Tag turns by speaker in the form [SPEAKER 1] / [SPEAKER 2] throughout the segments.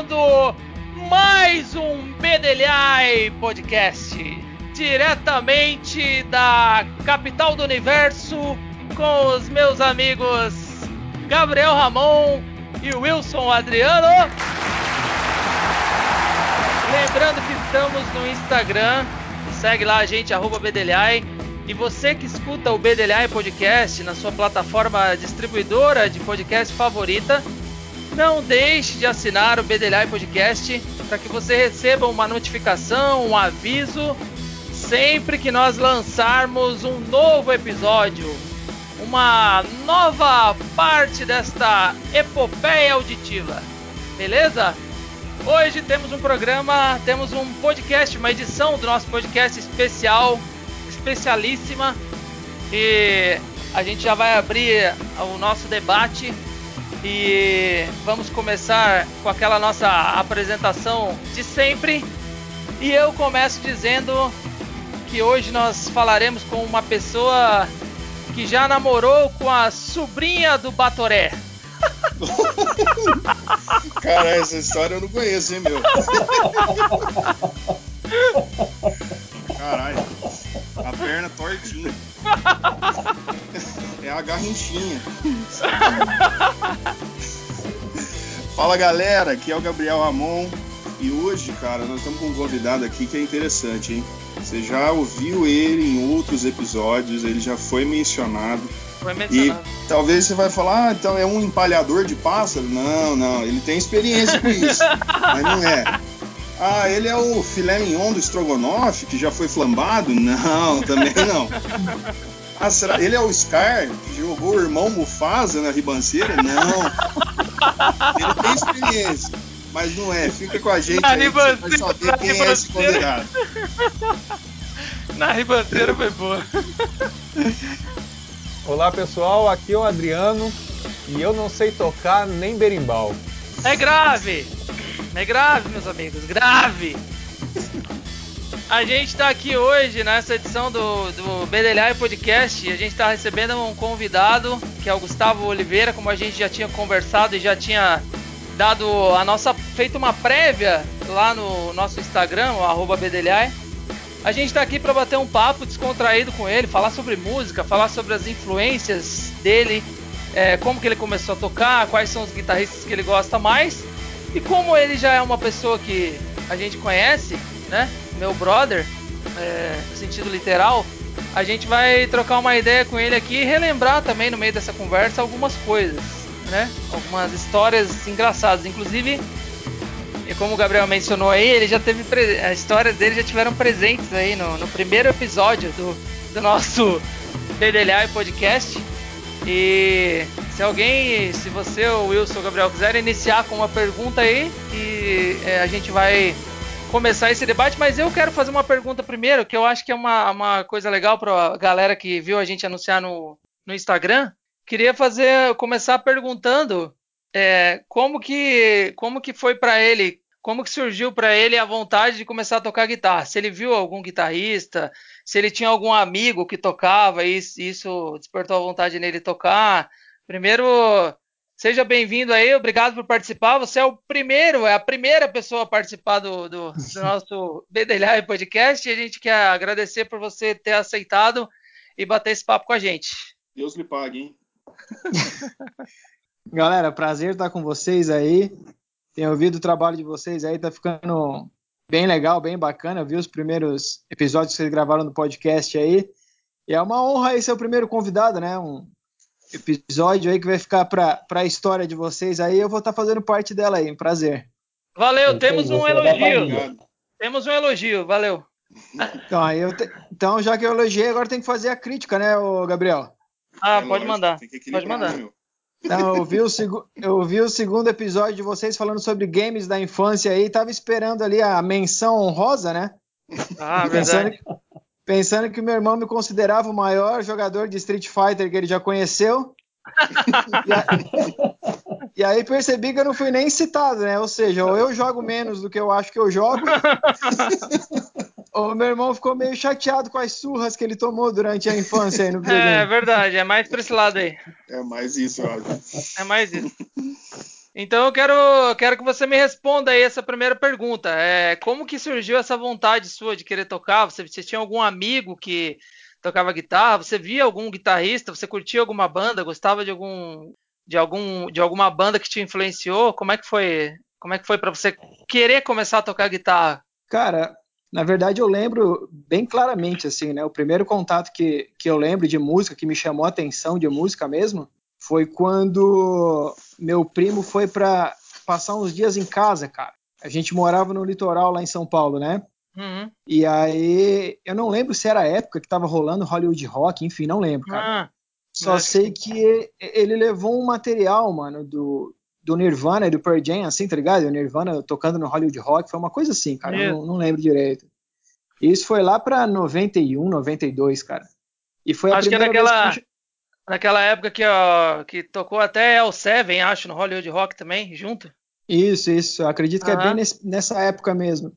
[SPEAKER 1] começando mais um Bedelhai Podcast, diretamente da capital do universo, com os meus amigos Gabriel Ramon e Wilson Adriano. Lembrando que estamos no Instagram, segue lá a gente, arroba Bedelhai. E você que escuta o Bedelhai Podcast na sua plataforma distribuidora de podcast favorita, não deixe de assinar o Bedelhai Podcast para que você receba uma notificação, um aviso sempre que nós lançarmos um novo episódio, uma nova parte desta epopeia auditiva. Beleza? Hoje temos um programa, temos um podcast, uma edição do nosso podcast especial, especialíssima. E a gente já vai abrir o nosso debate e vamos começar com aquela nossa apresentação de sempre. E eu começo dizendo que hoje nós falaremos com uma pessoa que já namorou com a sobrinha do Batoré.
[SPEAKER 2] Cara, essa história eu não conheço, hein, meu? Caralho, a perna tortinha. É a garrinchinha. Fala galera, aqui é o Gabriel Ramon e hoje, cara, nós estamos com um convidado aqui que é interessante, hein? Você já ouviu ele em outros episódios, ele já foi mencionado.
[SPEAKER 1] Foi mencionado.
[SPEAKER 2] E talvez você vai falar, ah, então é um empalhador de pássaro? Não, não, ele tem experiência com isso, mas não é. Ah, ele é o filé mignon do estrogonofe que já foi flambado? Não, também não. Ah, será? Ele é o Scar que jogou o irmão Mufasa na ribanceira? Não. Ele tem experiência, mas não é. Fica com a gente
[SPEAKER 1] Na
[SPEAKER 2] aí, você vai
[SPEAKER 1] ribanceira,
[SPEAKER 2] saber
[SPEAKER 1] na
[SPEAKER 2] quem é esse
[SPEAKER 1] ribanceira.
[SPEAKER 2] convidado.
[SPEAKER 1] Na ribanceira foi boa.
[SPEAKER 3] Olá pessoal, aqui é o Adriano e eu não sei tocar nem berimbau.
[SPEAKER 1] É grave! É grave, meus amigos, grave! A gente está aqui hoje nessa edição do, do Bedelhai Podcast e a gente está recebendo um convidado que é o Gustavo Oliveira, como a gente já tinha conversado e já tinha dado a nossa feito uma prévia lá no nosso Instagram, o Bedelhai. A gente está aqui para bater um papo descontraído com ele, falar sobre música, falar sobre as influências dele, é, como que ele começou a tocar, quais são os guitarristas que ele gosta mais. E como ele já é uma pessoa que a gente conhece, né? Meu brother, é, no sentido literal, a gente vai trocar uma ideia com ele aqui e relembrar também no meio dessa conversa algumas coisas, né? Algumas histórias engraçadas. Inclusive, e como o Gabriel mencionou aí, ele já teve a dele já tiveram presentes aí no, no primeiro episódio do, do nosso Bedelhar Podcast. E se alguém, se você o Wilson ou Gabriel quiserem iniciar com uma pergunta aí, e é, a gente vai começar esse debate, mas eu quero fazer uma pergunta primeiro, que eu acho que é uma, uma coisa legal para a galera que viu a gente anunciar no, no Instagram. Queria fazer, começar perguntando é, como que como que foi para ele, como que surgiu para ele a vontade de começar a tocar guitarra? Se ele viu algum guitarrista, se ele tinha algum amigo que tocava e isso despertou a vontade nele tocar. Primeiro, seja bem-vindo aí, obrigado por participar. Você é o primeiro, é a primeira pessoa a participar do, do, do nosso Bedelhai Podcast e a gente quer agradecer por você ter aceitado e bater esse papo com a gente.
[SPEAKER 2] Deus lhe pague, hein?
[SPEAKER 4] Galera, prazer estar com vocês aí. Tenho ouvido o trabalho de vocês aí, tá ficando bem legal, bem bacana. Eu vi os primeiros episódios que vocês gravaram no podcast aí. E é uma honra aí ser o primeiro convidado, né? Um episódio aí que vai ficar para a história de vocês aí. Eu vou estar fazendo parte dela aí. Um prazer.
[SPEAKER 1] Valeu, temos um elogio.
[SPEAKER 2] Obrigado.
[SPEAKER 1] Temos um elogio, valeu.
[SPEAKER 4] Então, aí eu te- então já que eu elogiei, agora tem que fazer a crítica, né, ô Gabriel?
[SPEAKER 1] Ah,
[SPEAKER 2] É
[SPEAKER 1] pode
[SPEAKER 2] lógico,
[SPEAKER 1] mandar. Pode mandar.
[SPEAKER 2] né?
[SPEAKER 4] Então, eu vi, o segu- eu vi o segundo episódio de vocês falando sobre games da infância aí. Tava esperando ali a menção honrosa, né?
[SPEAKER 1] Ah, verdade.
[SPEAKER 4] Pensando que meu irmão me considerava o maior jogador de Street Fighter que ele já conheceu. e, a- e aí percebi que eu não fui nem citado, né? Ou seja, ou eu jogo menos do que eu acho que eu jogo, ou meu irmão ficou meio chateado com as surras que ele tomou durante a infância aí no
[SPEAKER 1] É verdade, é mais pra esse lado aí.
[SPEAKER 2] É mais isso, eu acho.
[SPEAKER 1] É mais isso. Então eu quero, quero que você me responda aí essa primeira pergunta. É, como que surgiu essa vontade sua de querer tocar? Você, você tinha algum amigo que tocava guitarra? Você via algum guitarrista? Você curtia alguma banda? Gostava de algum de algum de alguma banda que te influenciou? Como é que foi? Como é que foi para você querer começar a tocar guitarra?
[SPEAKER 4] Cara, na verdade eu lembro bem claramente assim, né? O primeiro contato que, que eu lembro de música que me chamou a atenção de música mesmo foi quando meu primo foi para passar uns dias em casa, cara. A gente morava no litoral lá em São Paulo, né?
[SPEAKER 1] Uhum.
[SPEAKER 4] E aí, eu não lembro se era a época que tava rolando Hollywood Rock, enfim, não lembro, cara.
[SPEAKER 1] Ah,
[SPEAKER 4] Só sei que ele levou um material, mano, do, do Nirvana e do Pearl Jam, assim, tá ligado? O Nirvana tocando no Hollywood Rock, foi uma coisa assim, cara, eu não, não lembro direito. Isso foi lá pra 91, 92, cara. E foi a
[SPEAKER 1] Acho que é
[SPEAKER 4] primeira vez
[SPEAKER 1] naquela-
[SPEAKER 4] que eu-
[SPEAKER 1] naquela época que, ó, que tocou até El Seven, acho, no Hollywood Rock também, junto.
[SPEAKER 4] Isso, isso. Acredito que é
[SPEAKER 1] Aham.
[SPEAKER 4] bem nesse- nessa época mesmo.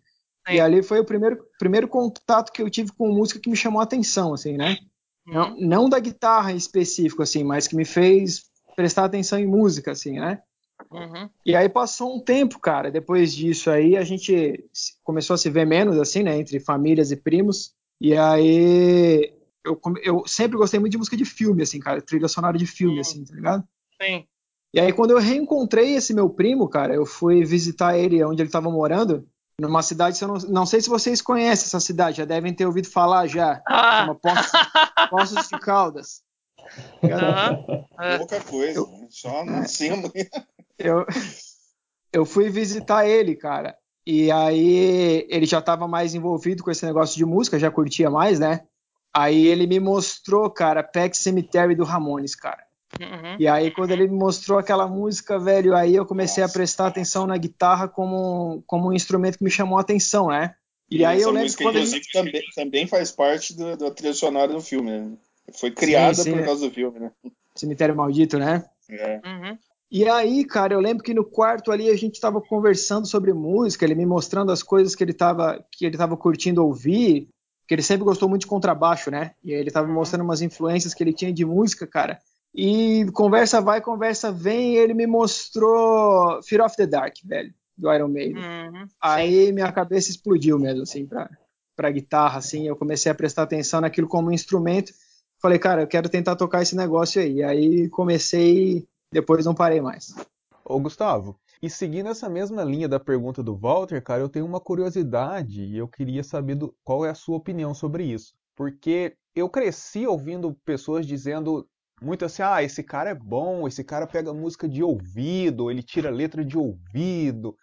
[SPEAKER 1] Sim.
[SPEAKER 4] E ali foi o primeiro, primeiro contato que eu tive com música que me chamou a atenção, assim, né? Não,
[SPEAKER 1] Uhum.
[SPEAKER 4] não da guitarra em específico, assim, mas que me fez prestar atenção em música, assim, né?
[SPEAKER 1] Uhum.
[SPEAKER 4] E aí passou um tempo, cara. Depois disso aí a gente começou a se ver menos, assim, né? Entre famílias e primos. E aí eu, eu sempre gostei muito de música de filme, assim, cara. Trilha sonora de filme,
[SPEAKER 1] Hum.
[SPEAKER 4] assim, tá ligado?
[SPEAKER 1] Sim.
[SPEAKER 4] E aí, quando eu reencontrei esse meu primo, cara, eu fui visitar ele onde ele estava morando, numa cidade, se eu não, não sei se vocês conhecem essa cidade, já devem ter ouvido falar já.
[SPEAKER 1] Ah,
[SPEAKER 4] Chama Poços, Poços de Caldas.
[SPEAKER 1] aham. É.
[SPEAKER 2] Pouca coisa, né? só no cima.
[SPEAKER 4] Eu, eu fui visitar ele, cara. E aí ele já estava mais envolvido com esse negócio de música, já curtia mais, né? Aí ele me mostrou, cara, Pet Cemetery do Ramones, cara.
[SPEAKER 1] Uhum.
[SPEAKER 4] E aí, quando ele me mostrou aquela música, velho, aí eu comecei a prestar atenção na guitarra como, como um instrumento que me chamou a atenção, né? E aí
[SPEAKER 2] essa
[SPEAKER 4] eu lembro que quando ele...
[SPEAKER 2] também, também faz parte do- da trilha sonora do filme, né? Foi criada
[SPEAKER 4] sim,
[SPEAKER 2] por
[SPEAKER 4] é.
[SPEAKER 2] causa do filme, né?
[SPEAKER 4] Cemitério Maldito, né?
[SPEAKER 2] É.
[SPEAKER 1] Uhum.
[SPEAKER 4] E aí, cara, eu lembro que no quarto ali a gente tava conversando sobre música, ele me mostrando as coisas que ele tava, que ele tava curtindo ouvir, que ele sempre gostou muito de contrabaixo, né? E aí ele tava me mostrando umas influências que ele tinha de música, cara. E conversa vai, conversa vem, e ele me mostrou Fear of the Dark, velho, do Iron Maiden.
[SPEAKER 1] Uhum.
[SPEAKER 4] Aí minha cabeça explodiu mesmo, assim, pra, pra guitarra, assim. Eu comecei a prestar atenção naquilo como um instrumento. Falei, cara, eu quero tentar tocar esse negócio aí. Aí comecei, depois não parei mais.
[SPEAKER 3] Ô, Gustavo, e seguindo essa mesma linha da pergunta do Walter, cara, eu tenho uma curiosidade e eu queria saber do- qual é a sua opinião sobre isso. Porque eu cresci ouvindo pessoas dizendo muito assim: ah, esse cara é bom, esse cara pega música de ouvido, ele tira letra de ouvido.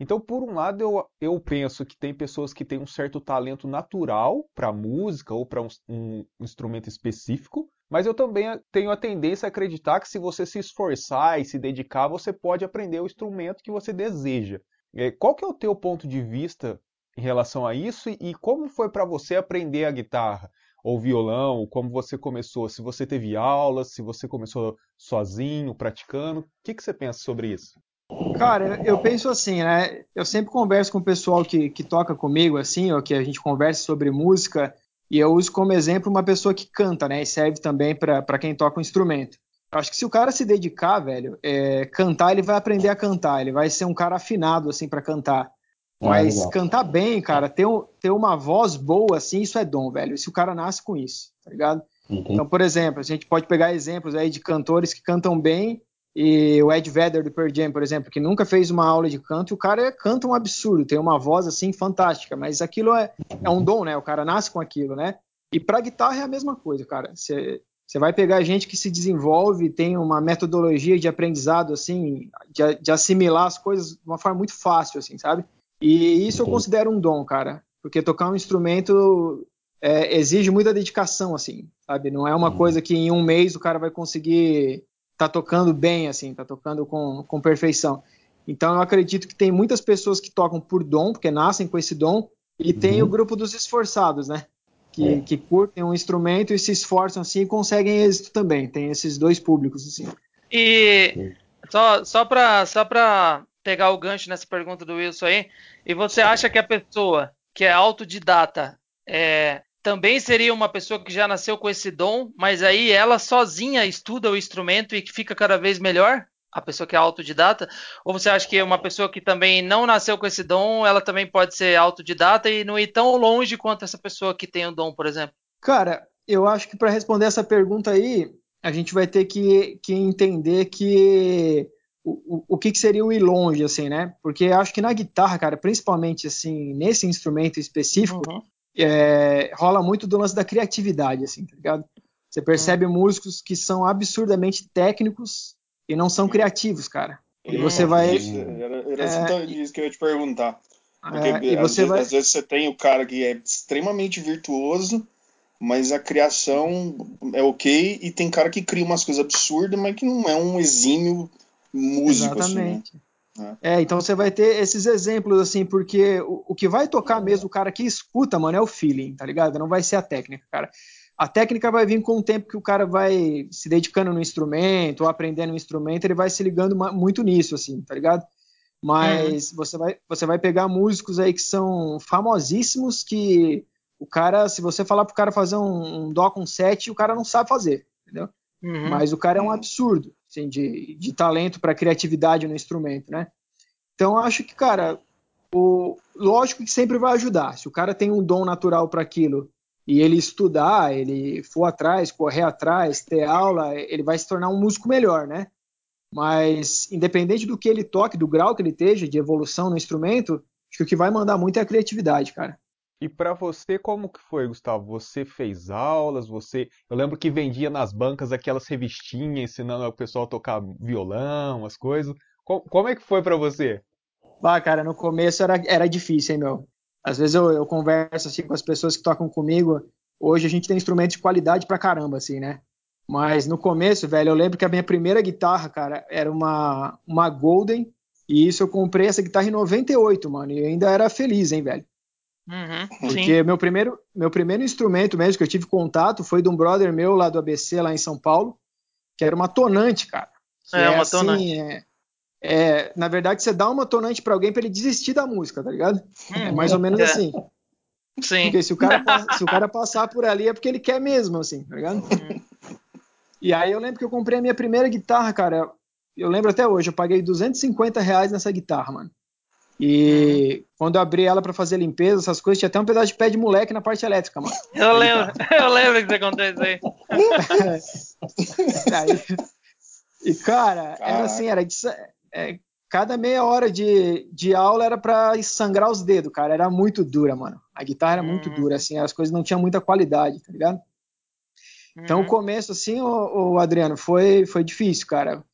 [SPEAKER 3] Então, por um lado, eu, eu penso que tem pessoas que têm um certo talento natural para música ou para um, um instrumento específico, mas eu também tenho a tendência a acreditar que se você se esforçar e se dedicar, você pode aprender o instrumento que você deseja. É, Qual que é o teu ponto de vista em relação a isso e como foi para você aprender a guitarra ou violão? Como você começou? Se você teve aulas, se você começou sozinho, praticando? O que, que você pensa sobre isso?
[SPEAKER 4] Cara, eu penso assim, né? Eu sempre converso com o pessoal que, que toca comigo, assim, ou que a gente conversa sobre música, e eu uso como exemplo uma pessoa que canta, né? E serve também para quem toca um instrumento. Eu acho que se o cara se dedicar, velho, é, cantar, ele vai aprender a cantar, ele vai ser um cara afinado, assim, para cantar.
[SPEAKER 5] Ah,
[SPEAKER 4] Mas cantar bem, cara, ter, um- ter uma voz boa, assim, isso é dom, velho. Se o cara nasce com isso, tá ligado?
[SPEAKER 5] Entendi.
[SPEAKER 4] Então, por exemplo, a gente pode pegar exemplos aí de cantores que cantam bem e o Ed Vedder do Pearl Jam, por exemplo, que nunca fez uma aula de canto o cara canta um absurdo, tem uma voz assim fantástica, mas aquilo é, é um dom, né? O cara nasce com aquilo, né? E pra guitarra é a mesma coisa, cara. Você você vai pegar gente que se desenvolve, tem uma metodologia de aprendizado, assim, de, de assimilar as coisas de uma forma muito fácil, assim, sabe? E isso eu considero um dom, cara. Porque tocar um instrumento é, exige muita dedicação, assim, sabe? Não é uma
[SPEAKER 5] Uhum.
[SPEAKER 4] coisa que em um mês o cara vai conseguir tá tocando bem, assim, tá tocando com, com perfeição. Então eu acredito que tem muitas pessoas que tocam por dom, porque nascem com esse dom, e tem
[SPEAKER 5] Uhum.
[SPEAKER 4] o grupo dos esforçados, né? Que,
[SPEAKER 5] É.
[SPEAKER 4] que curtem um instrumento e se esforçam assim e conseguem êxito também. Tem esses dois públicos, assim.
[SPEAKER 1] E só, só para só pra pegar o gancho nessa pergunta do Wilson aí, e você acha que a pessoa que é autodidata é, também seria uma pessoa que já nasceu com esse dom, mas aí ela sozinha estuda o instrumento e que fica cada vez melhor? a pessoa que é autodidata? Ou você acha que uma pessoa que também não nasceu com esse dom, ela também pode ser autodidata e não ir tão longe quanto essa pessoa que tem o dom, por exemplo?
[SPEAKER 4] Cara, eu acho que para responder essa pergunta aí, a gente vai ter que, que entender que o, o, que, que seria o ir longe, assim, né? Porque acho que na guitarra, cara, principalmente assim, nesse instrumento específico, uhum. É, rola muito do lance da criatividade, assim, tá ligado? Você percebe uhum. músicos que são absurdamente técnicos e não são criativos, cara. E você vai.
[SPEAKER 2] Era, era é, isso que eu ia te perguntar. Porque é, às, vezes, vai... às vezes você tem o cara que é extremamente virtuoso, mas a criação é ok, e tem cara que cria umas coisas absurdas, mas que não é um exímio músico.
[SPEAKER 4] Exatamente. Assim, né? É, então você vai ter esses exemplos, assim, porque o, o, que vai tocar mesmo, o cara que escuta, mano, é o feeling, tá ligado? Não vai ser a técnica, cara. A técnica vai vir com o tempo que o cara vai se dedicando no instrumento, ou aprendendo o instrumento, ele vai se ligando muito nisso, assim, tá ligado? Mas uhum. você, vai, você vai pegar músicos aí que são famosíssimos, que o cara, se você falar pro cara fazer um, um dó com sete, o cara não sabe fazer, entendeu? Uhum. Mas o cara é um absurdo assim, de, de talento para criatividade no instrumento, né? Então acho que, cara, o, lógico que sempre vai ajudar. Se o cara tem um dom natural para aquilo e ele estudar, ele for atrás, correr atrás, ter aula, ele vai se tornar um músico melhor, né? Mas independente do que ele toque, do grau que ele esteja de evolução no instrumento, acho que o que vai mandar muito é a criatividade, cara.
[SPEAKER 3] E para você, como que foi, Gustavo? Você fez aulas, você... Eu lembro que vendia nas bancas aquelas revistinhas ensinando o pessoal a tocar violão, as coisas. Como, é que foi para você?
[SPEAKER 4] Ah, cara, no começo era, era difícil, hein, meu? Às vezes eu, eu converso assim com as pessoas que tocam comigo. Hoje a gente tem instrumentos de qualidade pra caramba, assim, né? Mas no começo, velho, eu lembro que a minha primeira guitarra, cara, era uma, uma Golden. E isso eu comprei essa guitarra em 98, mano. E eu ainda era feliz, hein, velho. Uhum, Porque meu primeiro, meu primeiro instrumento mesmo que eu tive contato foi de um brother meu lá do ABC, lá em São Paulo, que era uma tonante, cara.
[SPEAKER 1] É, é, uma assim, tonante. É,
[SPEAKER 4] é, na verdade, você dá uma tonante para alguém para ele desistir da música, tá ligado? Uhum, é mais ou menos é. assim.
[SPEAKER 1] Sim.
[SPEAKER 4] Porque se o, cara, se o cara passar por ali é porque ele quer mesmo, assim, tá ligado? Uhum. E aí eu lembro que eu comprei a minha primeira guitarra, cara. Eu lembro até hoje, eu paguei 250 reais nessa guitarra, mano. E uhum. quando eu abri ela para fazer limpeza, essas coisas, tinha até um pedaço de pé de moleque na parte elétrica, mano.
[SPEAKER 1] Eu lembro, eu lembro que isso aconteceu aí.
[SPEAKER 4] aí. E, cara, Caraca. era assim, era de, é, cada meia hora de, de aula era para sangrar os dedos, cara. Era muito dura, mano. A guitarra era muito uhum. dura, assim, as coisas não tinham muita qualidade, tá ligado? Então, o uhum. começo, assim, o, o Adriano, foi, foi difícil, cara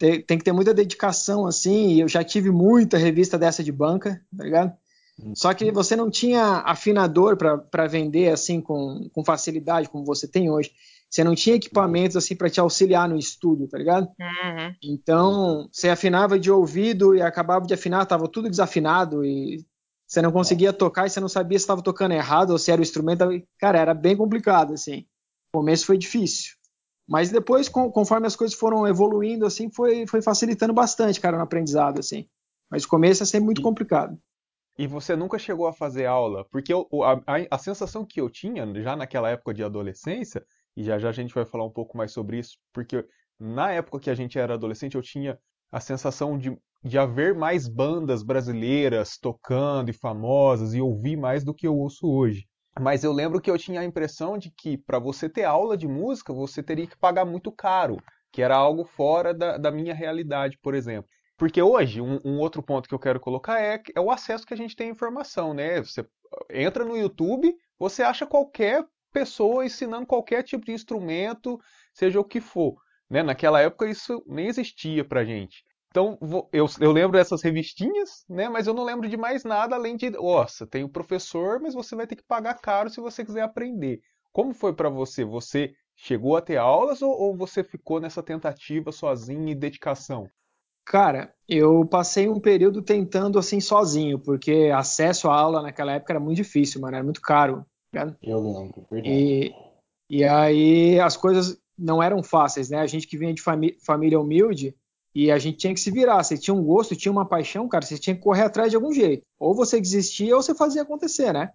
[SPEAKER 4] tem, tem que ter muita dedicação, assim, e eu já tive muita revista dessa de banca, tá ligado? Só que você não tinha afinador para vender assim com, com facilidade como você tem hoje. Você não tinha equipamentos assim para te auxiliar no estudo, tá ligado? Uhum. Então você afinava de ouvido e acabava de afinar, tava tudo desafinado e você não conseguia tocar e você não sabia se estava tocando errado ou se era o instrumento. Cara, era bem complicado assim. O começo foi difícil. Mas depois, conforme as coisas foram evoluindo, assim, foi, foi facilitando bastante, cara, no aprendizado, assim. Mas o começo é sempre muito complicado.
[SPEAKER 3] E você nunca chegou a fazer aula? Porque eu, a, a, a, sensação que eu tinha, já naquela época de adolescência, e já já a gente vai falar um pouco mais sobre isso, porque na época que a gente era adolescente, eu tinha a sensação de, de haver mais bandas brasileiras tocando e famosas, e ouvir mais do que eu ouço hoje. Mas eu lembro que eu tinha a impressão de que para você ter aula de música, você teria que pagar muito caro, que era algo fora da, da minha realidade, por exemplo. Porque hoje, um, um, outro ponto que eu quero colocar é, é o acesso que a gente tem à informação, né? Você entra no YouTube, você acha qualquer pessoa ensinando qualquer tipo de instrumento, seja o que for. Né? Naquela época isso nem existia pra gente. Então, eu, eu lembro dessas revistinhas, né? Mas eu não lembro de mais nada além de, nossa, tem o professor, mas você vai ter que pagar caro se você quiser aprender. Como foi para você? Você chegou a ter aulas ou, ou você ficou nessa tentativa sozinho e dedicação?
[SPEAKER 4] Cara, eu passei um período tentando assim sozinho, porque acesso à aula naquela época era muito difícil, mano, era muito caro.
[SPEAKER 2] Tá eu lembro,
[SPEAKER 4] verdade. E, e aí as coisas não eram fáceis, né? A gente que vinha de família humilde, e a gente tinha que se virar. Você tinha um gosto, tinha uma paixão, cara, você tinha que correr atrás de algum jeito. Ou você desistia ou você fazia acontecer, né?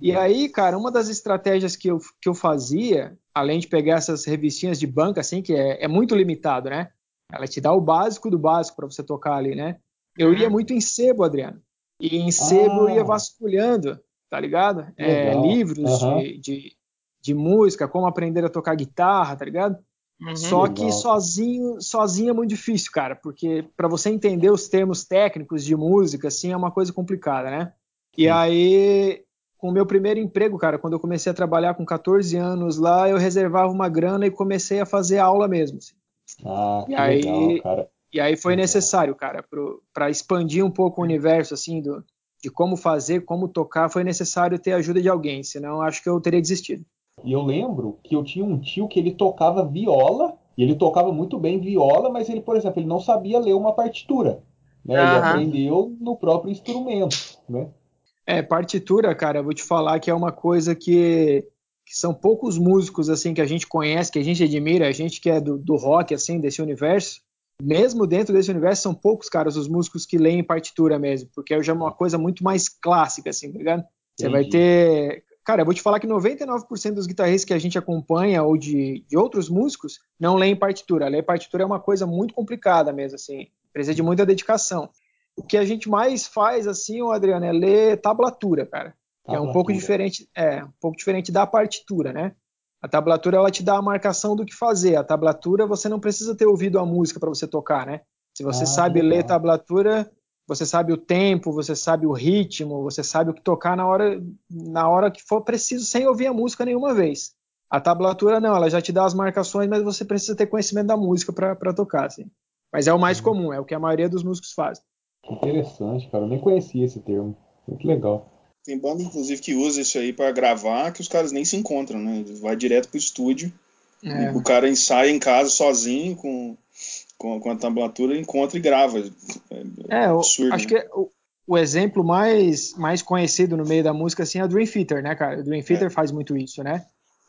[SPEAKER 4] E aí, cara, uma das estratégias que eu, que eu fazia, além de pegar essas revistinhas de banca, assim, que é, é muito limitado, né? Ela te dá o básico do básico para você tocar ali, né? Eu ia uhum. muito em sebo, Adriano. E em sebo ah. eu ia ah. vasculhando, tá ligado? É, livros uhum. de, de, de, música, como aprender a tocar guitarra, tá ligado? Uhum. Só Legal. que sozinho, sozinho é muito difícil, cara, porque para você entender os termos técnicos de música, assim, é uma coisa complicada, né? E aí, com o meu primeiro emprego, cara, quando eu comecei a trabalhar com 14 anos lá, eu reservava uma grana e comecei a fazer aula mesmo. Assim.
[SPEAKER 3] Ah, que e aí, legal, cara.
[SPEAKER 4] E aí foi necessário, cara, para expandir um pouco o universo, assim, do, de como fazer, como tocar, foi necessário ter a ajuda de alguém, senão acho que eu teria desistido.
[SPEAKER 3] E eu lembro que eu tinha um tio que ele tocava viola, e ele tocava muito bem viola, mas ele, por exemplo, ele não sabia ler uma partitura. Né? Ele uhum. aprendeu no próprio instrumento, né?
[SPEAKER 4] É, partitura, cara, vou te falar que é uma coisa que, que, são poucos músicos assim que a gente conhece, que a gente admira, a gente que é do, do rock, assim, desse universo. Mesmo dentro desse universo, são poucos, caras, os músicos que leem partitura mesmo, porque é já uma coisa muito mais clássica, assim, tá ligado? Você vai ter Cara, eu vou te falar que 99% dos guitarristas que a gente acompanha ou de, de outros músicos não leem partitura. Ler partitura é uma coisa muito complicada mesmo, assim. Precisa de muita dedicação. O que a gente mais faz, assim, o Adriano, é ler tablatura, cara. Tablatura. É um pouco diferente, é, um pouco diferente da partitura, né? A tablatura ela te dá a marcação do que fazer. A tablatura você não precisa ter ouvido a música para você tocar, né? Se você ah, sabe ler tablatura, você sabe o tempo, você sabe o ritmo, você sabe o que tocar na hora, na hora que for preciso, sem ouvir a música nenhuma vez. A tablatura não, ela já te dá as marcações, mas você precisa ter conhecimento da música para tocar, assim. Mas é o mais uhum. comum, é o que a maioria dos músicos faz.
[SPEAKER 3] Interessante, cara, eu nem conhecia esse termo. Muito legal.
[SPEAKER 2] Tem banda, inclusive, que usa isso aí para gravar, que os caras nem se encontram, né? Vai direto pro estúdio. É. O cara ensaia em casa sozinho, com com, com a tablatura, encontra e grava.
[SPEAKER 4] É, é absurdo, acho né? que o, o, exemplo mais, mais conhecido no meio da música assim, é o Dream Theater, né, cara? O Dream Theater é. faz muito isso, né?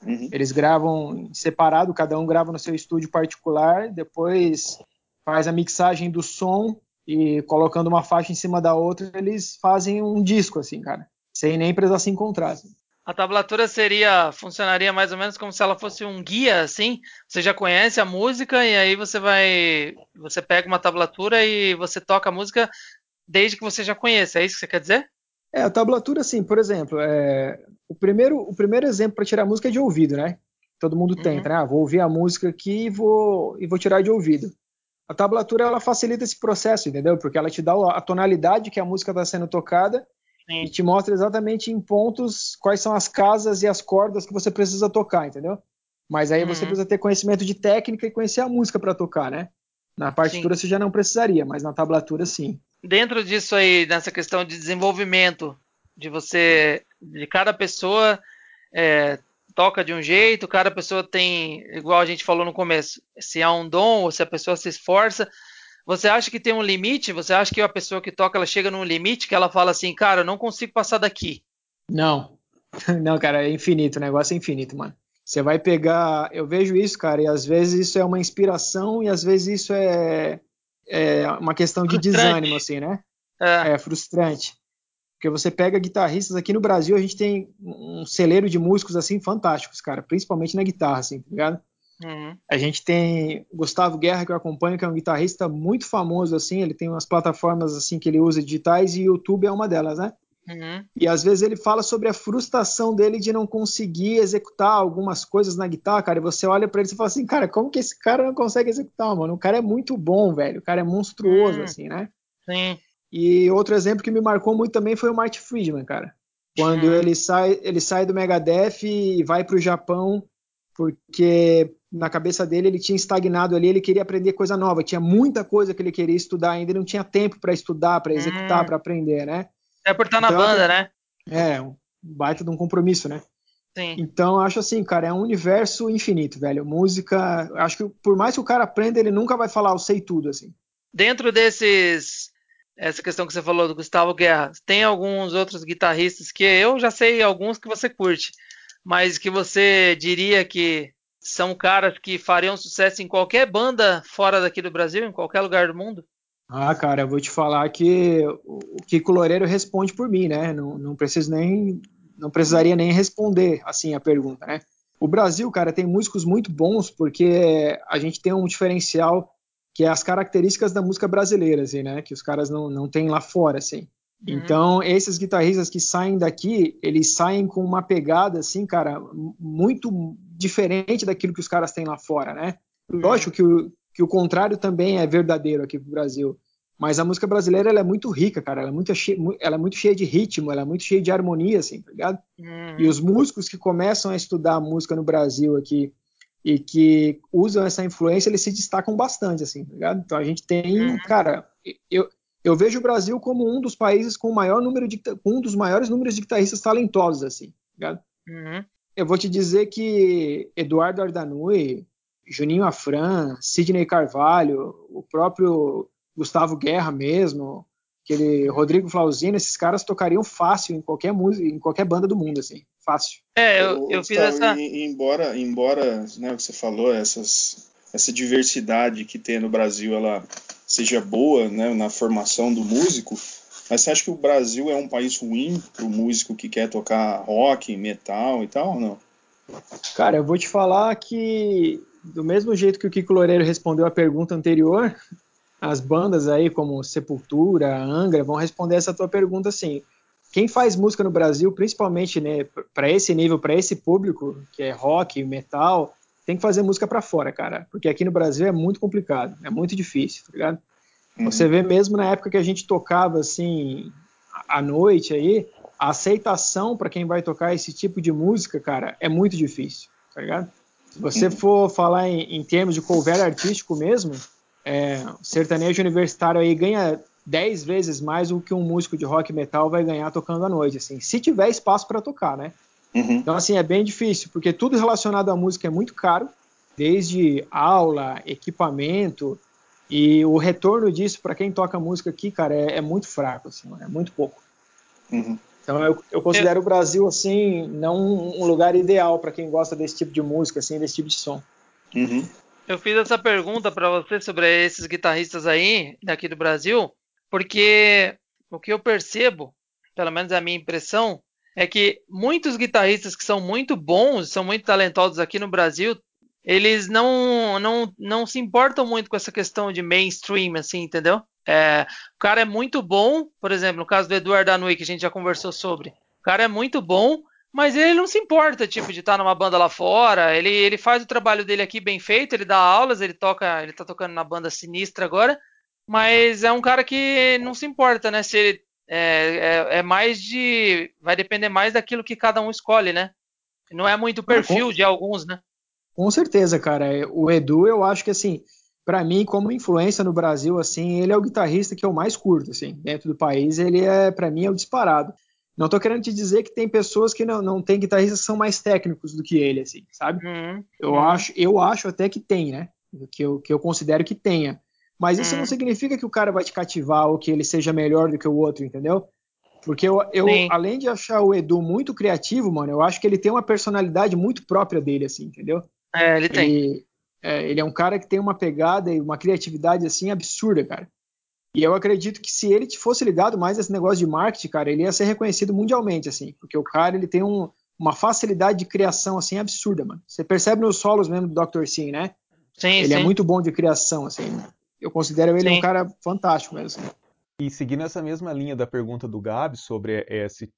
[SPEAKER 4] Uhum. Eles gravam separado, cada um grava no seu estúdio particular, depois faz a mixagem do som e colocando uma faixa em cima da outra, eles fazem um disco, assim, cara, sem nem precisar se encontrar. Assim.
[SPEAKER 1] A tablatura seria, funcionaria mais ou menos como se ela fosse um guia, assim. Você já conhece a música e aí você vai, você pega uma tablatura e você toca a música desde que você já conheça. É isso que você quer dizer?
[SPEAKER 4] É, a tablatura, sim. Por exemplo, é, o primeiro, o primeiro exemplo para tirar música é de ouvido, né? Todo mundo uhum. tenta, né? Ah, vou ouvir a música aqui e vou, e vou tirar de ouvido. A tablatura ela facilita esse processo, entendeu? Porque ela te dá a tonalidade que a música está sendo tocada Sim. e te mostra exatamente em pontos quais são as casas e as cordas que você precisa tocar, entendeu? Mas aí uhum. você precisa ter conhecimento de técnica e conhecer a música para tocar, né? Na partitura sim. você já não precisaria, mas na tablatura sim.
[SPEAKER 1] Dentro disso aí, nessa questão de desenvolvimento, de você, de cada pessoa é, toca de um jeito, cada pessoa tem, igual a gente falou no começo, se há um dom ou se a pessoa se esforça, você acha que tem um limite? Você acha que a pessoa que toca ela chega num limite que ela fala assim, cara, eu não consigo passar daqui?
[SPEAKER 4] Não. Não, cara, é infinito, o negócio é infinito, mano. Você vai pegar. Eu vejo isso, cara, e às vezes isso é uma inspiração e às vezes isso é, é uma questão de frustrante. desânimo, assim, né? É. é frustrante. Porque você pega guitarristas aqui no Brasil, a gente tem um celeiro de músicos assim fantásticos, cara, principalmente na guitarra, assim, tá ligado? Uhum. A gente tem Gustavo Guerra, que eu acompanho, que é um guitarrista muito famoso, assim, ele tem umas plataformas assim que ele usa digitais e YouTube é uma delas, né? Uhum. E às vezes ele fala sobre a frustração dele de não conseguir executar algumas coisas na guitarra, cara. E você olha para ele e fala assim, cara, como que esse cara não consegue executar, mano? O cara é muito bom, velho. O cara é monstruoso, uhum. assim, né?
[SPEAKER 1] Sim.
[SPEAKER 4] E outro exemplo que me marcou muito também foi o Marty Friedman, cara. Quando uhum. ele sai, ele sai do Megadeth e vai para o Japão porque na cabeça dele ele tinha estagnado ali, ele queria aprender coisa nova, tinha muita coisa que ele queria estudar ainda, ele não tinha tempo para estudar, para executar, hum. para aprender, né?
[SPEAKER 1] É por estar então, na banda, né?
[SPEAKER 4] É, um baita de um compromisso, né?
[SPEAKER 1] Sim.
[SPEAKER 4] Então, acho assim, cara, é um universo infinito, velho. Música, acho que por mais que o cara aprenda, ele nunca vai falar, eu sei tudo, assim.
[SPEAKER 1] Dentro desses, essa questão que você falou do Gustavo Guerra, tem alguns outros guitarristas que eu já sei alguns que você curte mas que você diria que são caras que fariam sucesso em qualquer banda fora daqui do Brasil, em qualquer lugar do mundo?
[SPEAKER 4] Ah, cara, eu vou te falar que o Kiko Loureiro responde por mim, né? Não, não preciso nem, não precisaria nem responder assim a pergunta, né? O Brasil, cara, tem músicos muito bons porque a gente tem um diferencial que é as características da música brasileira, assim, né? Que os caras não, não têm lá fora, assim. Uhum. Então, esses guitarristas que saem daqui, eles saem com uma pegada, assim, cara, muito diferente daquilo que os caras têm lá fora, né? Uhum. Lógico que o, que o contrário também é verdadeiro aqui no Brasil. Mas a música brasileira ela é muito rica, cara. Ela é muito, cheia, ela é muito cheia de ritmo, ela é muito cheia de harmonia, assim, tá ligado? Uhum. E os músicos que começam a estudar música no Brasil aqui e que usam essa influência, eles se destacam bastante, assim, tá ligado? Então a gente tem, cara, eu, eu vejo o Brasil como um dos países com o maior número de um dos maiores números de guitarristas talentosos, assim, tá ligado? Uhum. Eu vou te dizer que Eduardo Ardanui, Juninho Afran, Sidney Carvalho, o próprio Gustavo Guerra mesmo, aquele Rodrigo Flauzino, esses caras tocariam fácil em qualquer música, em qualquer banda do mundo, assim, fácil.
[SPEAKER 1] É, eu, eu fiz essa.
[SPEAKER 2] embora, embora, né, o que você falou, essas, essa diversidade que tem no Brasil, ela seja boa, né, na formação do músico. Mas você acha que o Brasil é um país ruim para o músico que quer tocar rock, metal e tal, ou não?
[SPEAKER 4] Cara, eu vou te falar que do mesmo jeito que o Kiko Loureiro respondeu a pergunta anterior, as bandas aí como Sepultura, Angra vão responder essa tua pergunta assim. Quem faz música no Brasil, principalmente né, para esse nível, para esse público, que é rock, metal, tem que fazer música para fora, cara. Porque aqui no Brasil é muito complicado, é muito difícil, tá ligado? Uhum. Você vê mesmo na época que a gente tocava assim, à noite aí, a aceitação para quem vai tocar esse tipo de música, cara, é muito difícil, tá ligado? Se você uhum. for falar em, em termos de cover artístico mesmo, é, o sertanejo universitário aí ganha 10 vezes mais do que um músico de rock metal vai ganhar tocando à noite, assim, se tiver espaço para tocar, né? Uhum. Então, assim, é bem difícil, porque tudo relacionado à música é muito caro, desde aula, equipamento, e o retorno disso para quem toca música aqui, cara, é, é muito fraco, assim, é muito pouco. Uhum. Então, eu, eu considero é. o Brasil, assim, não um lugar ideal para quem gosta desse tipo de música, assim, desse tipo de som.
[SPEAKER 1] Uhum. Eu fiz essa pergunta para você sobre esses guitarristas aí, daqui do Brasil, porque o que eu percebo, pelo menos é a minha impressão, é que muitos guitarristas que são muito bons, são muito talentosos aqui no Brasil, eles não, não, não se importam muito com essa questão de mainstream, assim, entendeu? É, o cara é muito bom, por exemplo, no caso do Eduardo Anui, que a gente já conversou sobre. O cara é muito bom, mas ele não se importa, tipo, de estar numa banda lá fora. Ele, ele faz o trabalho dele aqui bem feito, ele dá aulas, ele toca, ele tá tocando na banda sinistra agora. Mas é um cara que não se importa, né? Se ele, é, é, é, mais de. Vai depender mais daquilo que cada um escolhe, né? Não é muito perfil com, de alguns, né?
[SPEAKER 4] Com certeza, cara. O Edu, eu acho que assim, para mim, como influência no Brasil, assim, ele é o guitarrista que eu mais curto, assim, dentro do país. Ele é, para mim, é o disparado. Não estou querendo te dizer que tem pessoas que não, não tem guitarristas que são mais técnicos do que ele, assim, sabe? Uhum. Eu, uhum. Acho, eu acho até que tem, né? Que eu, que eu considero que tenha. Mas isso não significa que o cara vai te cativar ou que ele seja melhor do que o outro, entendeu? Porque eu, eu além de achar o Edu muito criativo, mano, eu acho que ele tem uma personalidade muito própria dele, assim, entendeu?
[SPEAKER 1] É, ele tem.
[SPEAKER 4] Ele, é, ele é um cara que tem uma pegada e uma criatividade, assim, absurda, cara. E eu acredito que se ele fosse ligado mais a esse negócio de marketing, cara, ele ia ser reconhecido mundialmente, assim, porque o cara ele tem um, uma facilidade de criação assim absurda, mano. Você percebe nos solos mesmo do Dr. Sim, né? Sim, ele é sim. é muito bom de criação, assim. Eu considero ele sim. um cara fantástico mesmo. Assim.
[SPEAKER 3] E seguindo essa mesma linha da pergunta do Gabi sobre esse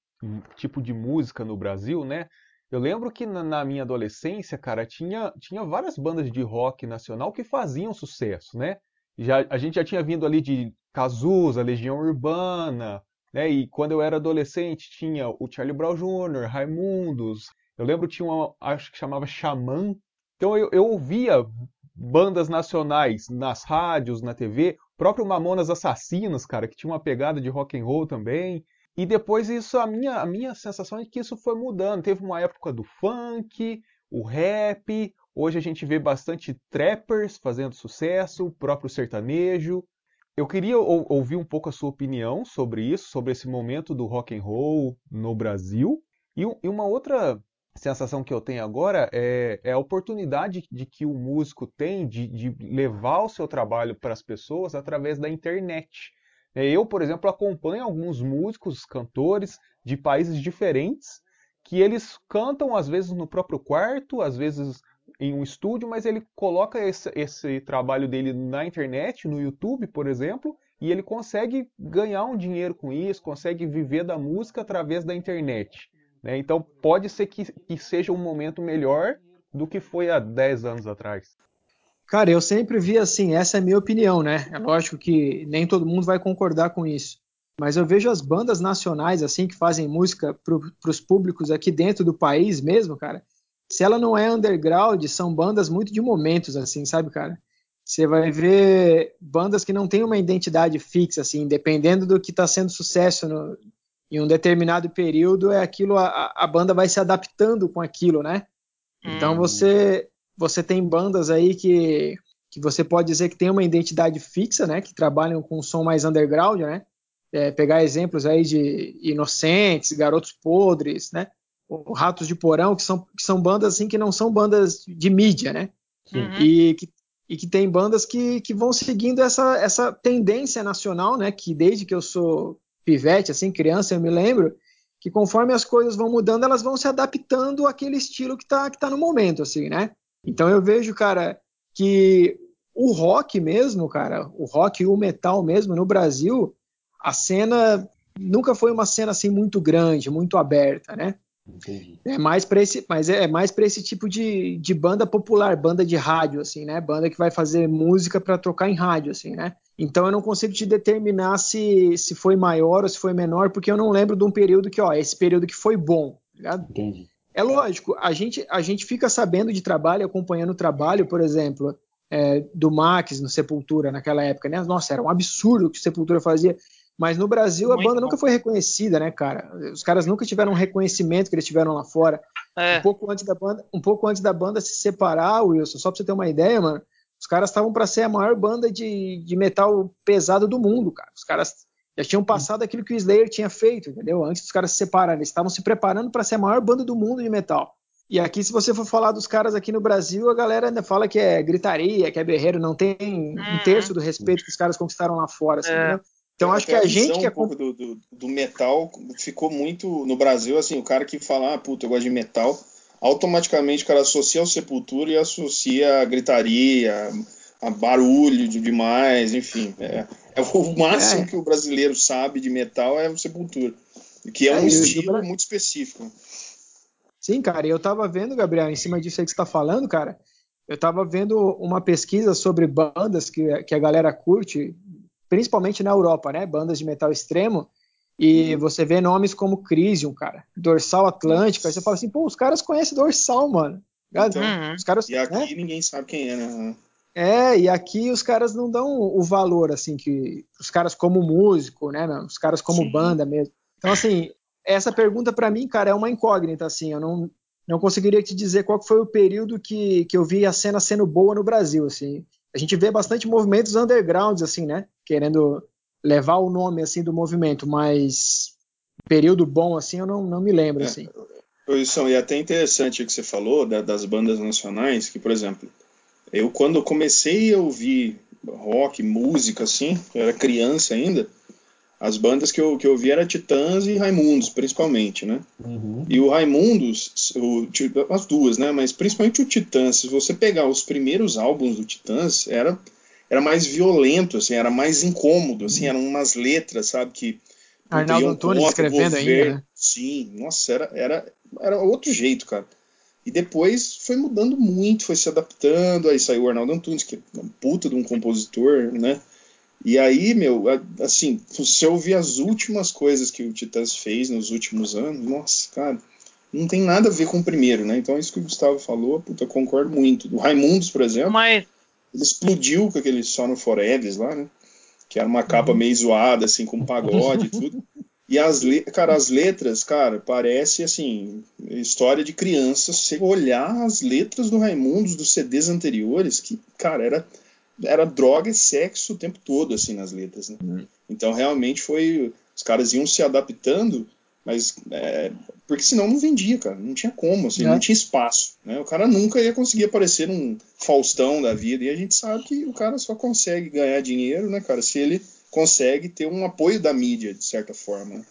[SPEAKER 3] tipo de música no Brasil, né? Eu lembro que na minha adolescência, cara, tinha, tinha várias bandas de rock nacional que faziam sucesso, né? Já, a gente já tinha vindo ali de Cazuza, Legião Urbana, né? E quando eu era adolescente tinha o Charlie Brown Jr., Raimundos. Eu lembro que tinha uma, acho que chamava Xamã. Então eu, eu ouvia bandas nacionais nas rádios, na TV, próprio Mamonas Assassinos, cara, que tinha uma pegada de rock and roll também. E depois isso a minha a minha sensação é que isso foi mudando. Teve uma época do funk, o rap, hoje a gente vê bastante trappers fazendo sucesso, o próprio sertanejo. Eu queria ou ouvir um pouco a sua opinião sobre isso, sobre esse momento do rock and roll no Brasil. E, e uma outra sensação que eu tenho agora é, é, a oportunidade de que o músico tem de, de levar o seu trabalho para as pessoas através da internet. É, eu, por exemplo, acompanho alguns músicos, cantores de países diferentes que eles cantam às vezes no próprio quarto, às vezes em um estúdio, mas ele coloca esse, esse trabalho dele na internet, no YouTube, por exemplo, e ele consegue ganhar um dinheiro com isso, consegue viver da música através da internet. Né? Então pode ser que, que seja um momento melhor do que foi há 10 anos atrás.
[SPEAKER 4] Cara, eu sempre vi assim, essa é a minha opinião, né? É lógico que nem todo mundo vai concordar com isso. Mas eu vejo as bandas nacionais, assim, que fazem música para os públicos aqui dentro do país mesmo, cara. Se ela não é underground, são bandas muito de momentos, assim, sabe, cara? Você vai ver bandas que não têm uma identidade fixa, assim, dependendo do que está sendo sucesso no, em um determinado período, é aquilo, a, a, banda vai se adaptando com aquilo, né? Então hum. você você tem bandas aí que, que você pode dizer que tem uma identidade fixa, né? Que trabalham com um som mais underground, né? É, pegar exemplos aí de Inocentes, Garotos Podres, né? O Ratos de Porão, que são, que são bandas assim que não são bandas de mídia, né? Uhum. E, que, e que tem bandas que, que vão seguindo essa, essa tendência nacional, né? Que desde que eu sou pivete, assim, criança, eu me lembro que conforme as coisas vão mudando, elas vão se adaptando àquele estilo que está que tá no momento, assim, né? Então eu vejo, cara, que o rock mesmo, cara, o rock e o metal mesmo no Brasil, a cena nunca foi uma cena assim muito grande, muito aberta, né? Entendi. É mais para esse, mas é, é mais para esse tipo de, de banda popular, banda de rádio, assim, né? Banda que vai fazer música para tocar em rádio, assim, né? Então eu não consigo te determinar se, se foi maior ou se foi menor, porque eu não lembro de um período que, ó, esse período que foi bom, tá ligado? Entendi. É lógico, a gente, a gente fica sabendo de trabalho, acompanhando o trabalho, por exemplo, é, do Max no Sepultura naquela época, né? Nossa, era um absurdo o que o Sepultura fazia. Mas no Brasil a banda nunca foi reconhecida, né, cara? Os caras nunca tiveram um reconhecimento que eles tiveram lá fora. É. Um pouco antes da banda, um pouco antes da banda se separar, Wilson, só pra você ter uma ideia, mano, os caras estavam para ser a maior banda de, de metal pesado do mundo, cara. Os caras já tinham passado aquilo que o Slayer tinha feito, entendeu? Antes dos caras se separarem, eles estavam se preparando para ser a maior banda do mundo de metal. E aqui, se você for falar dos caras aqui no Brasil, a galera ainda fala que é gritaria, que é berreiro, não tem um uhum. terço do respeito que os caras conquistaram lá fora, assim, é.
[SPEAKER 2] Então acho que a, gente que é um pouco do, do, do, metal ficou muito no Brasil assim, o cara que fala, ah, puta, eu gosto de metal, automaticamente o cara associa ao Sepultura e associa a gritaria, a barulho de demais, enfim. É, é o máximo é. que o brasileiro sabe de metal é o Sepultura, que é, é um estilo muito específico.
[SPEAKER 4] Sim, cara, eu tava vendo, Gabriel, em cima disso aí que você tá falando, cara, eu tava vendo uma pesquisa sobre bandas que, que a galera curte, principalmente na Europa, né? Bandas de metal extremo, e uhum. você vê nomes como Crisium, cara, Dorsal Atlântica, aí você fala assim, pô, os caras conhecem Dorsal, mano.
[SPEAKER 2] Então, os caras, e aqui né? ninguém sabe quem é, né?
[SPEAKER 4] É, e aqui os caras não dão o valor, assim, que os caras como músico, né, os caras como Sim. banda mesmo. Então, assim, essa pergunta para mim, cara, é uma incógnita, assim, eu não, não conseguiria te dizer qual foi o período que, que eu vi a cena sendo boa no Brasil, assim. A gente vê bastante movimentos undergrounds, assim, né, querendo levar o nome, assim, do movimento, mas período bom, assim, eu não, não me lembro, é, assim.
[SPEAKER 2] Isso, e é até interessante o que você falou da, das bandas nacionais, que, por exemplo, eu, quando comecei a ouvir rock, música, assim, eu era criança ainda, as bandas que eu, que eu ouvi eram Titãs e Raimundos, principalmente, né? Uhum. E o Raimundos, o, as duas, né? Mas principalmente o Titãs, se você pegar os primeiros álbuns do Titãs, era, era mais violento, assim, era mais incômodo, assim, eram umas letras, sabe, que...
[SPEAKER 4] Arnaldo Antunes escrevendo ainda, né?
[SPEAKER 2] Sim, nossa, era, era, era outro jeito, cara. E depois foi mudando muito, foi se adaptando. Aí saiu o Arnaldo Antunes, que é um puta de um compositor, né? E aí, meu, assim, se eu ouvir as últimas coisas que o Titãs fez nos últimos anos, nossa, cara, não tem nada a ver com o primeiro, né? Então, isso que o Gustavo falou, puta, eu concordo muito. O Raimundos, por exemplo, Mas... ele explodiu com aquele Só no Forever lá, né? Que era uma capa uhum. meio zoada, assim, com pagode e tudo. E as, cara, as letras, cara, parece assim, história de criança. Se olhar as letras do Raimundos dos CDs anteriores, que, cara, era, era droga e sexo o tempo todo, assim, nas letras. Né? Uhum. Então, realmente foi. Os caras iam se adaptando, mas. É, porque senão não vendia, cara. Não tinha como, assim, é. não tinha espaço. Né? O cara nunca ia conseguir aparecer num Faustão da vida. E a gente sabe que o cara só consegue ganhar dinheiro, né, cara, se ele consegue ter um apoio da mídia, de certa forma.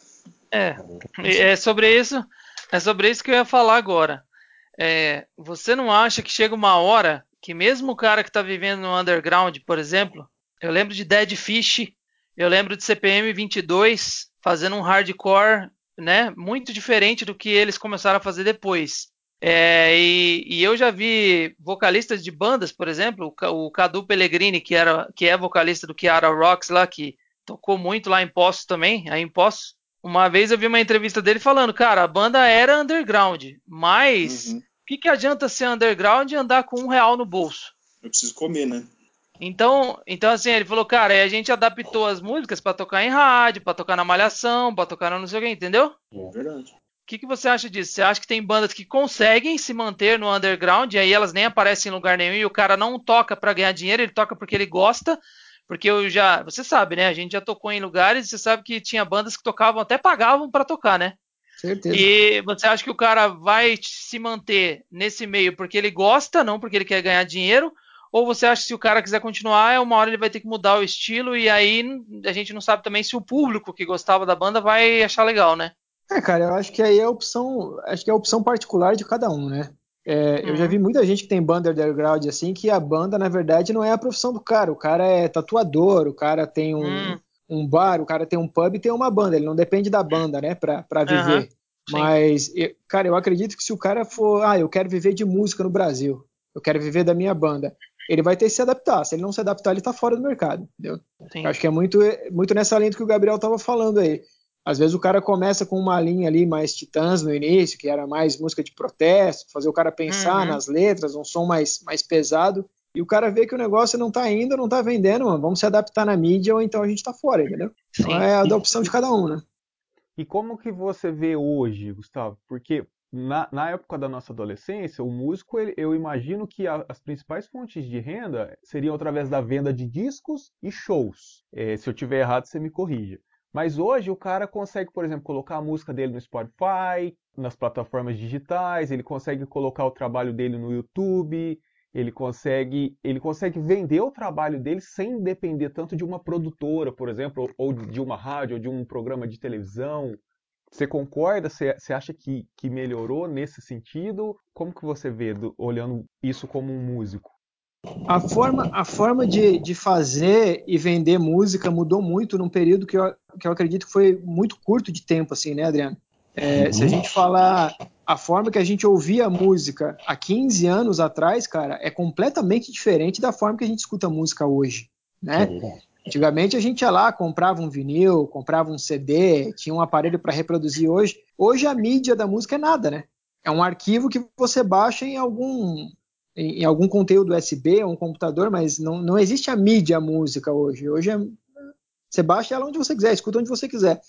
[SPEAKER 1] É, é sobre isso, é sobre isso que eu ia falar agora. é, você não acha que chega uma hora que mesmo o cara que está vivendo no underground, por exemplo, eu lembro de Dead Fish, eu lembro de CPM 22 fazendo um hardcore, né, muito diferente do que eles começaram a fazer depois. É, e, e, eu já vi vocalistas de bandas, por exemplo, o, o Cadu Pellegrini, que, era, que é vocalista do Kiara Rocks lá, que tocou muito lá em Poços também, aí em Poços. Uma vez eu vi uma entrevista dele falando, cara, a banda era underground, mas uhum. o que, que adianta ser underground e andar com um real no bolso?
[SPEAKER 2] Eu preciso comer, né?
[SPEAKER 1] Então, então assim, ele falou, cara, a gente adaptou as músicas para tocar em rádio, para tocar na malhação, para tocar no não sei o que, entendeu?
[SPEAKER 2] É verdade.
[SPEAKER 1] O que, que você acha disso? Você acha que tem bandas que conseguem se manter no underground e aí elas nem aparecem em lugar nenhum e o cara não toca para ganhar dinheiro, ele toca porque ele gosta? Porque eu já, você sabe, né? A gente já tocou em lugares e você sabe que tinha bandas que tocavam, até pagavam para tocar, né?
[SPEAKER 4] Certeza.
[SPEAKER 1] E você acha que o cara vai se manter nesse meio porque ele gosta, não porque ele quer ganhar dinheiro? Ou você acha que se o cara quiser continuar, é uma hora ele vai ter que mudar o estilo e aí a gente não sabe também se o público que gostava da banda vai achar legal, né?
[SPEAKER 4] É, cara, eu acho que aí é a opção, acho que é a opção particular de cada um, né? É, uhum. Eu já vi uhum. muita gente que tem banda underground assim, que a banda, na verdade, não é a profissão do cara. O cara é tatuador, o cara tem um, uhum. um bar, o cara tem um pub e tem uma banda. Ele não depende da banda, né, pra, pra viver. Uhum. Mas, eu, cara, eu acredito que se o cara for, ah, eu quero viver de música no Brasil, eu quero viver da minha banda, ele vai ter que se adaptar. Se ele não se adaptar, ele tá fora do mercado, entendeu? Acho que é muito, muito nessa linha que o Gabriel tava falando aí. Às vezes o cara começa com uma linha ali mais titãs no início, que era mais música de protesto, fazer o cara pensar uhum. nas letras, um som mais, mais pesado, e o cara vê que o negócio não tá indo, não tá vendendo, mano, vamos se adaptar na mídia ou então a gente tá fora, entendeu? Então é a da opção de cada um, né?
[SPEAKER 3] E como que você vê hoje, Gustavo? Porque na, na época da nossa adolescência, o músico, ele, eu imagino que a, as principais fontes de renda seriam através da venda de discos e shows. É, se eu tiver errado, você me corrija. Mas hoje o cara consegue, por exemplo, colocar a música dele no Spotify, nas plataformas digitais, ele consegue colocar o trabalho dele no YouTube, ele consegue, ele consegue vender o trabalho dele sem depender tanto de uma produtora, por exemplo, ou de uma rádio, ou de um programa de televisão. Você concorda? Você, você acha que, que melhorou nesse sentido? Como que você vê do, olhando isso como um músico?
[SPEAKER 4] A forma, a forma de, de fazer e vender música mudou muito num período que eu, que eu acredito que foi muito curto de tempo, assim, né, Adriano? É, uhum. Se a gente falar a forma que a gente ouvia música há 15 anos atrás, cara, é completamente diferente da forma que a gente escuta música hoje, né? Antigamente a gente ia lá, comprava um vinil, comprava um CD, tinha um aparelho para reproduzir hoje. Hoje a mídia da música é nada, né? É um arquivo que você baixa em algum em, algum conteúdo USB ou um computador, mas não, não existe a mídia a música hoje. Hoje é, você baixa ela onde você quiser, escuta onde você quiser.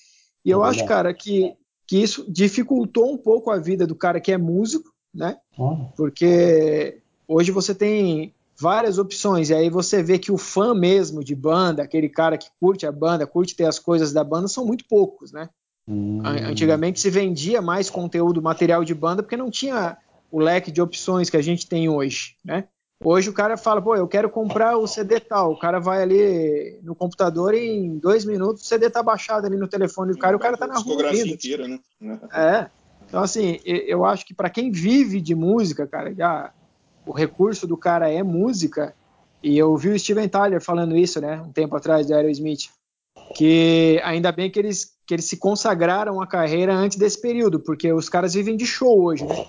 [SPEAKER 4] E eu é acho, cara, que, que isso dificultou um pouco a vida do cara que é músico, né? Porque hoje você tem várias opções, e aí você vê que o fã mesmo de banda, aquele cara que curte a banda, curte ter as coisas da banda, são muito poucos, né? Hum. Antigamente se vendia mais conteúdo, material de banda, porque não tinha o leque de opções que a gente tem hoje, né? Hoje o cara fala, pô, eu quero comprar o CD tal. O cara vai ali no computador e em dois minutos o CD tá baixado ali no telefone do cara e o cara tá na rua.
[SPEAKER 2] inteira, né?
[SPEAKER 4] É. Então, assim, eu acho que para quem vive de música, cara, já o recurso do cara é música. E eu vi o Steven Tyler falando isso, né, um tempo atrás do Aerosmith, que ainda bem que eles, que eles se consagraram a carreira antes desse período, porque os caras vivem de show hoje, né?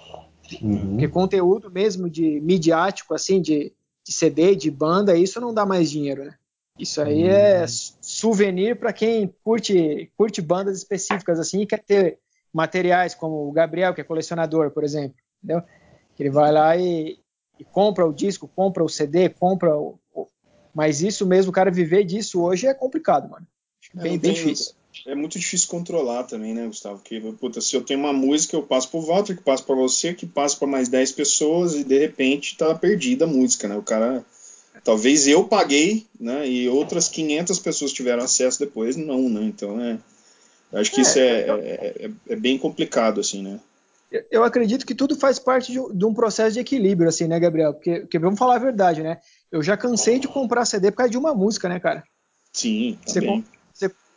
[SPEAKER 4] Uhum. Porque conteúdo mesmo de midiático, assim, de, de CD, de banda, isso não dá mais dinheiro, né? Isso aí uhum. é souvenir para quem curte, curte bandas específicas assim e quer ter materiais como o Gabriel, que é colecionador, por exemplo, entendeu? Ele vai lá e, e compra o disco, compra o CD, compra o, Mas isso mesmo, o cara viver disso hoje é complicado, mano. É, bem, bem difícil
[SPEAKER 2] é muito difícil controlar também, né, Gustavo? Porque, puta, se eu tenho uma música, eu passo pro Walter, que passa para você, que passa para mais 10 pessoas, e de repente tá perdida a música, né? O cara. Talvez eu paguei, né? E outras 500 pessoas tiveram acesso depois, não, né? Então é. Acho que é, isso é, é, é, é, bem complicado, assim, né?
[SPEAKER 4] Eu acredito que tudo faz parte de, um processo de equilíbrio, assim, né, Gabriel? Porque, porque, vamos falar a verdade, né? Eu já cansei de comprar CD por causa de uma música, né, cara?
[SPEAKER 2] Sim, você,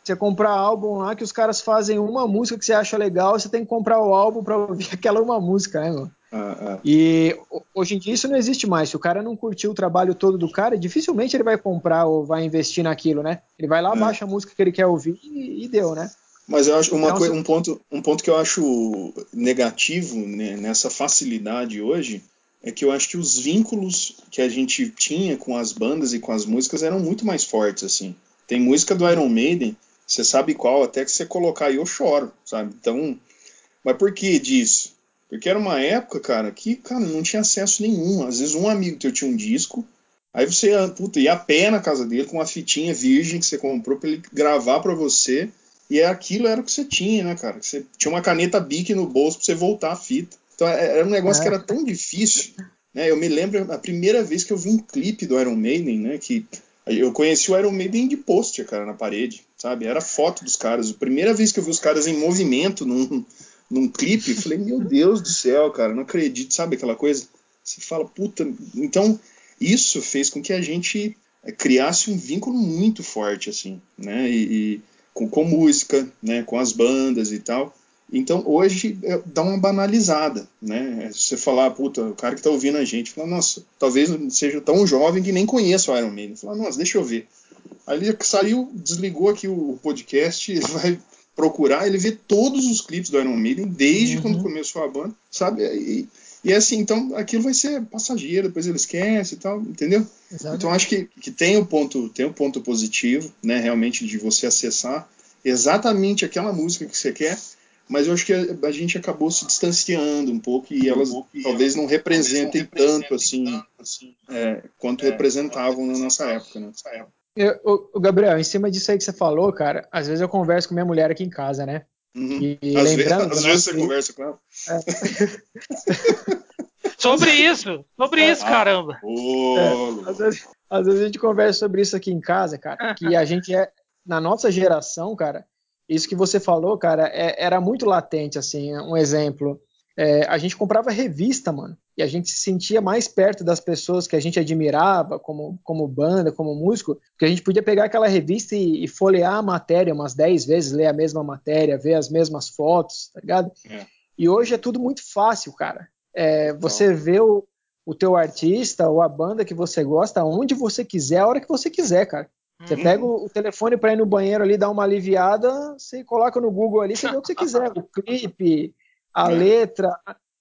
[SPEAKER 4] você comprar álbum lá que os caras fazem uma música que você acha legal, você tem que comprar o álbum para ouvir aquela uma música, né, mano? Ah, ah. E hoje em dia isso não existe mais. Se o cara não curtiu o trabalho todo do cara, dificilmente ele vai comprar ou vai investir naquilo, né? Ele vai lá, é. baixa a música que ele quer ouvir e, e deu, né?
[SPEAKER 2] Mas eu acho uma então, um ponto, um ponto que eu acho negativo né, nessa facilidade hoje é que eu acho que os vínculos que a gente tinha com as bandas e com as músicas eram muito mais fortes assim. Tem música do Iron Maiden, você sabe qual, até que você colocar aí eu choro, sabe? Então, mas por que disso? Porque era uma época, cara, que, cara, não tinha acesso nenhum. Às vezes um amigo teu tinha um disco, aí você puta, ia a pé na casa dele com uma fitinha virgem que você comprou para ele gravar para você, e é aquilo era o que você tinha, né, cara? Você tinha uma caneta Bic no bolso para você voltar a fita. Então é, era um negócio é. que era tão difícil, né? Eu me lembro a primeira vez que eu vi um clipe do Iron Maiden, né, que eu conheci o Iron Maiden de pôster, cara, na parede, sabe? Era foto dos caras. A primeira vez que eu vi os caras em movimento num, num clipe, eu falei, meu Deus do céu, cara, não acredito, sabe aquela coisa? Você fala, puta. Então, isso fez com que a gente criasse um vínculo muito forte, assim, né? E, e com, com, música, né? Com as bandas e tal. Então, hoje é, dá uma banalizada, né? Você falar, puta, o cara que tá ouvindo a gente, fala, nossa, talvez seja tão jovem que nem conheça o Iron Maiden. Fala, nossa, deixa eu ver. Ele saiu, desligou aqui o podcast, ele vai procurar, ele vê todos os clipes do Iron Maiden desde uhum. quando começou a banda, sabe? E, e é assim, então aquilo vai ser passageiro, depois ele esquece e tal, entendeu? Exatamente. Então acho que, que tem o um ponto, tem um ponto positivo, né, realmente de você acessar exatamente aquela música que você quer, mas eu acho que a, a gente acabou se distanciando um pouco e elas um pouco, talvez não representem tanto assim, tanto, assim é, quanto é, representavam na nossa época, né? Nessa época.
[SPEAKER 4] Eu, o, Gabriel, em cima disso aí que você falou, cara, às vezes eu converso com minha mulher aqui em casa, né?
[SPEAKER 2] Uhum. E, às lembrando. Vezes, às vezes você conversa com ela. É.
[SPEAKER 1] sobre isso, sobre isso, caramba.
[SPEAKER 4] É, às, vezes, às, vezes, a gente conversa sobre isso aqui em casa, cara, que a gente é, na nossa geração, cara, isso que você falou, cara, é, era muito latente, assim, um exemplo. É, a gente comprava revista, mano e a gente se sentia mais perto das pessoas que a gente admirava como, como banda, como músico, porque a gente podia pegar aquela revista e, e folhear a matéria umas 10 vezes, ler a mesma matéria, ver as mesmas fotos, tá ligado? É. E hoje é tudo muito fácil, cara. É, você vê o, o teu artista ou a banda que você gosta onde você quiser, a hora que você quiser, cara. Você uhum. pega o, o telefone para ir no banheiro ali, dar uma aliviada, você coloca no Google ali, você vê o que você quiser, o clipe, a é. letra.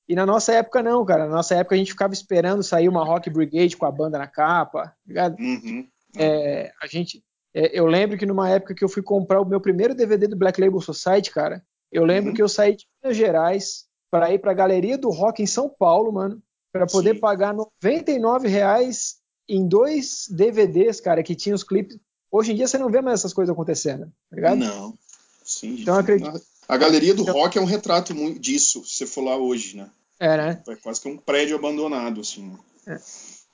[SPEAKER 4] E na nossa época não, cara. Na nossa época a gente ficava esperando sair uma Rock Brigade com a banda na capa, tá ligado? Uhum. É, a gente, é, eu lembro que numa época que eu fui comprar o meu primeiro DVD do Black Label Society, cara, eu lembro uhum. que eu saí de Minas Gerais para ir para a Galeria do Rock em São Paulo, mano, para poder Sim. pagar 99 reais em dois DVDs, cara, que tinha os clipes. Hoje em dia você não vê mais essas coisas acontecendo, tá ligado?
[SPEAKER 2] Não. Sim. Então acredito. A galeria do então, rock é um retrato muito disso, se você for lá hoje, né?
[SPEAKER 4] É, né?
[SPEAKER 2] É quase que um prédio abandonado, assim. Né?
[SPEAKER 4] É.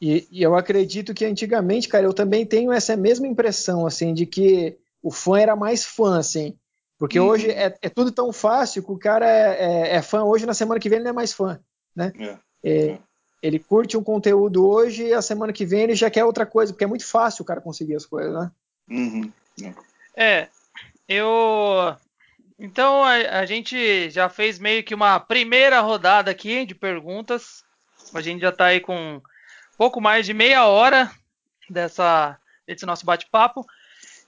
[SPEAKER 4] E, e, eu acredito que antigamente, cara, eu também tenho essa mesma impressão, assim, de que o fã era mais fã, assim. Porque uhum. hoje é, é, tudo tão fácil que o cara é, é, é, fã hoje, na semana que vem ele não é mais fã, né? É, é, é. Ele curte um conteúdo hoje e a semana que vem ele já quer outra coisa, porque é muito fácil o cara conseguir as coisas, né?
[SPEAKER 2] Uhum.
[SPEAKER 1] É, eu então a, a, gente já fez meio que uma primeira rodada aqui de perguntas. A gente já está aí com pouco mais de meia hora dessa, desse nosso bate-papo.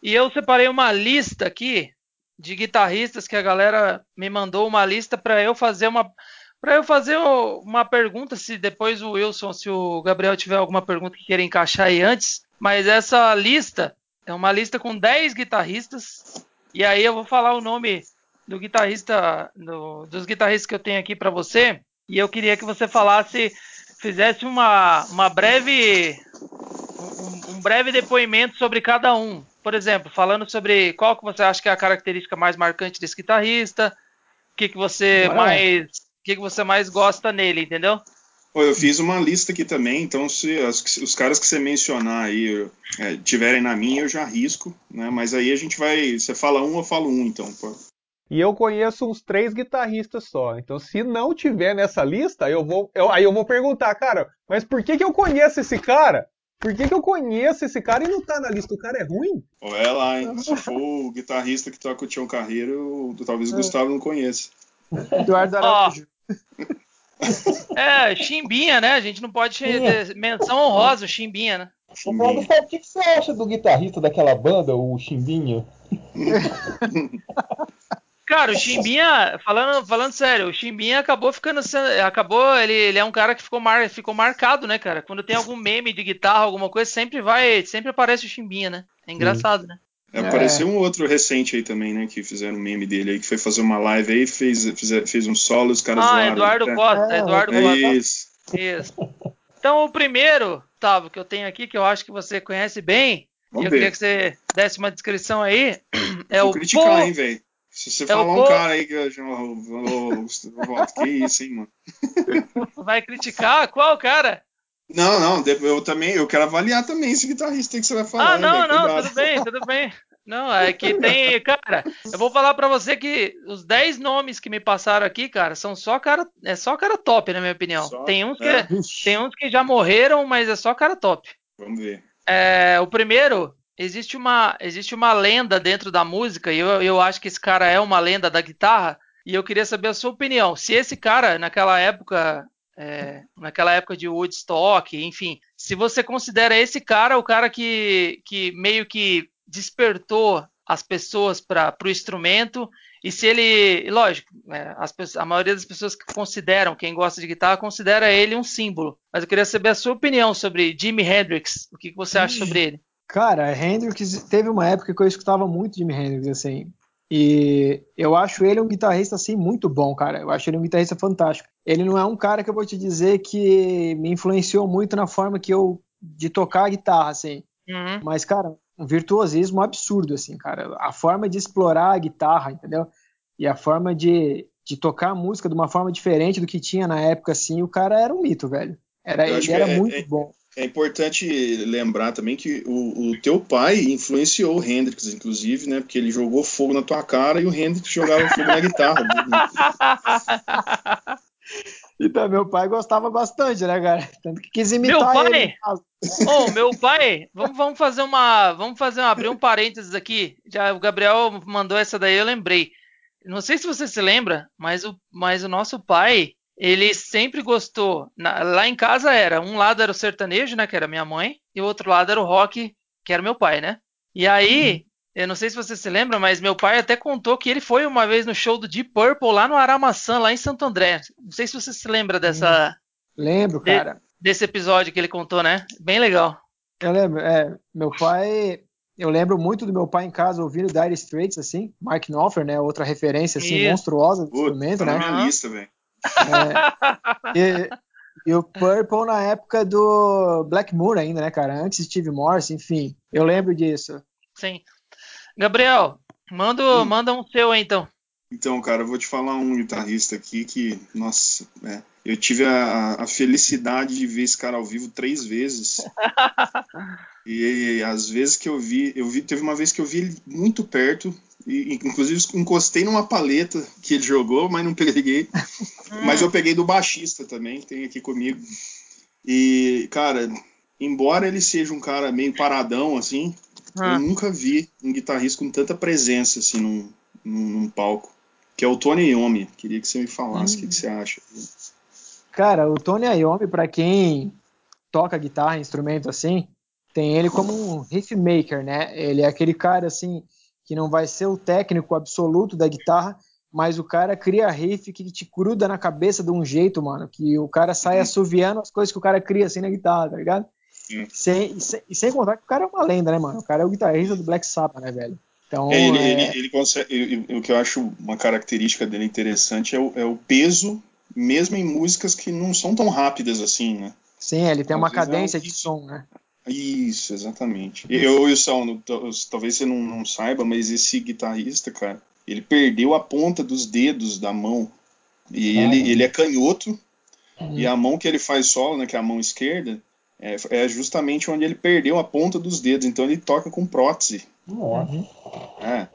[SPEAKER 1] E eu separei uma lista aqui de guitarristas que a galera me mandou uma lista para eu fazer uma para eu fazer uma pergunta, se depois o Wilson, se o Gabriel tiver alguma pergunta que queira encaixar aí antes. Mas essa lista é uma lista com 10 guitarristas. E aí eu vou falar o nome do guitarrista, do, dos guitarristas que eu tenho aqui para você, e eu queria que você falasse, fizesse uma, uma breve, um, um, breve depoimento sobre cada um. Por exemplo, falando sobre qual que você acha que é a característica mais marcante desse guitarrista, o que, que você mais, o que, que você mais gosta nele, entendeu?
[SPEAKER 2] Eu fiz uma lista aqui também, então se as, os caras que você mencionar aí é, tiverem na minha, eu já risco, né? Mas aí a gente vai. Você fala um, eu falo um, então. Pô.
[SPEAKER 3] E eu conheço uns três guitarristas só. Então, se não tiver nessa lista, eu vou, eu, aí eu vou perguntar, cara, mas por que, que eu conheço esse cara? Por que, que eu conheço esse cara e não tá na lista? O cara é ruim?
[SPEAKER 2] Olha lá, hein? Se for o guitarrista que toca o Tião Carreiro, talvez o Gustavo não conheça.
[SPEAKER 4] Eduardo Araújo.
[SPEAKER 1] É, Chimbinha, né? A gente não pode ter menção honrosa, o Chimbinha, né?
[SPEAKER 5] Gustavo, o que, que você acha do guitarrista daquela banda, o Chimbinha?
[SPEAKER 1] Cara, o Chimbinha, falando, falando sério, o Chimbinha acabou ficando. sendo- Acabou, ele, ele é um cara que ficou, mar, ficou marcado, né, cara? Quando tem algum meme de guitarra, alguma coisa, sempre vai. Sempre aparece o Chimbinha, né? É engraçado, né?
[SPEAKER 2] É, Apareceu um outro recente aí também, né? Que fizeram um meme dele aí, que foi fazer uma live aí, fez, fez, fez um solo, os caras
[SPEAKER 1] Ah,
[SPEAKER 2] zoaram.
[SPEAKER 1] Eduardo
[SPEAKER 2] É,
[SPEAKER 1] Costa,
[SPEAKER 4] É,
[SPEAKER 1] Eduardo
[SPEAKER 2] É
[SPEAKER 1] Costa.
[SPEAKER 2] isso.
[SPEAKER 1] Isso. Então, o primeiro, Tavo, que eu tenho aqui, que eu acho que você conhece bem, e
[SPEAKER 2] Vamos
[SPEAKER 1] eu queria
[SPEAKER 2] ver.
[SPEAKER 1] que você desse uma descrição aí, é
[SPEAKER 2] Vou
[SPEAKER 1] o
[SPEAKER 2] criticar,
[SPEAKER 1] Paul-
[SPEAKER 2] hein, velho. Se você
[SPEAKER 1] É
[SPEAKER 2] falar um
[SPEAKER 1] Paul-
[SPEAKER 2] cara aí que eu ô, Que isso, hein, mano?
[SPEAKER 1] Vai criticar? Qual cara?
[SPEAKER 2] Não, não, eu também, eu quero avaliar também esse guitarrista que você vai falar.
[SPEAKER 1] Ah, não,
[SPEAKER 2] velho,
[SPEAKER 1] não,
[SPEAKER 2] cuidado.
[SPEAKER 1] tudo bem, tudo bem. Não, é que tem, cara, eu vou falar pra você que os 10 nomes que me passaram aqui, cara, são só cara, é só cara top, na minha opinião.
[SPEAKER 2] Só?
[SPEAKER 1] Tem uns que
[SPEAKER 2] É.
[SPEAKER 1] tem uns que já morreram, mas é só cara top.
[SPEAKER 2] Vamos ver.
[SPEAKER 1] É, o primeiro, existe uma, existe uma lenda dentro da música, e eu, eu acho que esse cara é uma lenda da guitarra, e eu queria saber a sua opinião. Se esse cara, naquela época, é, naquela época de Woodstock, enfim, se você considera esse cara o cara que, que meio que despertou as pessoas para o instrumento, e se ele, lógico, é, pessoas- a maioria das pessoas que consideram, quem gosta de guitarra, considera ele um símbolo. Mas eu queria saber a sua opinião sobre Jimi Hendrix. O que, que você acha sobre ele?
[SPEAKER 4] Cara, Hendrix teve uma época que eu escutava muito Jimi Hendrix, assim. E eu acho ele um guitarrista, assim, muito bom, cara. Eu acho ele um guitarrista fantástico. Ele não é um cara que eu vou te dizer que me influenciou muito na forma que eu de tocar a guitarra, assim.
[SPEAKER 1] Uhum.
[SPEAKER 4] Mas, cara, um virtuosismo absurdo, assim, cara. A forma de explorar a guitarra, entendeu? E a forma de, de tocar a música de uma forma diferente do que tinha na época, assim, o cara era um mito, velho. Era, ele era
[SPEAKER 2] é-
[SPEAKER 4] muito
[SPEAKER 2] é-
[SPEAKER 4] bom.
[SPEAKER 2] É importante lembrar também que o, o teu pai influenciou o Hendrix, inclusive, né? Porque ele jogou fogo na tua cara e o Hendrix jogava fogo na guitarra.
[SPEAKER 4] Então, meu pai gostava bastante, né, cara? Tanto que quis imitar
[SPEAKER 1] Meu pai?
[SPEAKER 4] ele.
[SPEAKER 1] Ô, meu pai, vamos, vamos fazer uma. Vamos fazer uma, abrir um parênteses aqui. Já o Gabriel mandou essa daí, eu lembrei. Não sei se você se lembra, mas o, mas o nosso pai, ele sempre gostou. na- lá em casa era, um lado era o sertanejo, né, que era minha mãe, e o outro lado era o rock, que era meu pai, né? E aí, eu não sei se você se lembra, mas meu pai até contou que ele foi uma vez no show do Deep Purple lá no Aramaçã, lá em Santo André. Não sei se você se lembra dessa,
[SPEAKER 4] Lembro,
[SPEAKER 1] De-
[SPEAKER 4] cara.
[SPEAKER 1] desse episódio que ele contou, né? Bem legal.
[SPEAKER 4] Eu lembro, é, meu pai, eu lembro muito do meu pai em casa ouvindo Dire Straits, assim, Mark Knopfler, né, outra referência, assim,
[SPEAKER 1] Isso.
[SPEAKER 4] monstruosa do
[SPEAKER 2] Putz,
[SPEAKER 4] instrumento,
[SPEAKER 2] tá na
[SPEAKER 4] né,
[SPEAKER 2] minha
[SPEAKER 1] Aham.
[SPEAKER 2] lista, velho.
[SPEAKER 4] E, e o Purple na época do Blackmoor ainda, né, cara, antes de Steve Morse, enfim, eu lembro disso.
[SPEAKER 1] Sim. Gabriel, manda,
[SPEAKER 2] Hum.
[SPEAKER 1] manda um seu aí, então.
[SPEAKER 2] Então, cara, eu vou te falar um guitarrista aqui que, nossa, é, eu tive a, a felicidade de ver esse cara ao vivo três vezes. e, às vezes que eu vi, eu vi, teve uma vez que eu vi ele muito perto, e inclusive encostei numa paleta que ele jogou, mas não peguei. Mas eu peguei do baixista também, que tem aqui comigo. E, cara, embora ele seja um cara meio paradão assim,
[SPEAKER 1] Ah,
[SPEAKER 2] eu nunca vi um guitarrista com tanta presença assim num, num, num palco. Que é o Tony Iommi. Queria que você me falasse o que, que você acha.
[SPEAKER 4] Cara, o Tony Iommi, pra quem toca guitarra, instrumento assim, tem ele como um riff maker, né? Ele é aquele cara assim que não vai ser o técnico absoluto da guitarra, mas o cara cria riff que te gruda na cabeça de um jeito, mano, que o cara sai assoviando as coisas que o cara cria assim na guitarra, tá ligado?
[SPEAKER 2] Sim.
[SPEAKER 4] Sem, e, sem, e sem contar que o cara é uma lenda, né, mano? O cara é o guitarrista do Black Sabbath, né, velho? Então,
[SPEAKER 2] É, ele,
[SPEAKER 4] é-
[SPEAKER 2] ele, ele consegue, ele- o que eu acho uma característica dele interessante é o, é o peso, mesmo em músicas que não são tão rápidas assim, né?
[SPEAKER 4] sim, ele tem
[SPEAKER 2] às
[SPEAKER 4] uma
[SPEAKER 2] é um
[SPEAKER 4] cadência de
[SPEAKER 2] riff.
[SPEAKER 4] som, né?
[SPEAKER 2] Isso, exatamente. Eu, Wilson, no- t- talvez você não, não saiba, mas esse guitarrista, cara, ele perdeu a ponta dos dedos da mão. E
[SPEAKER 5] Caramba.
[SPEAKER 2] ele, ele é canhoto,
[SPEAKER 4] Uhum.
[SPEAKER 2] e a mão que ele faz solo, né, que é a mão esquerda, é, é justamente onde ele perdeu a ponta dos dedos. Então ele toca com prótese.
[SPEAKER 5] Nossa,
[SPEAKER 2] É,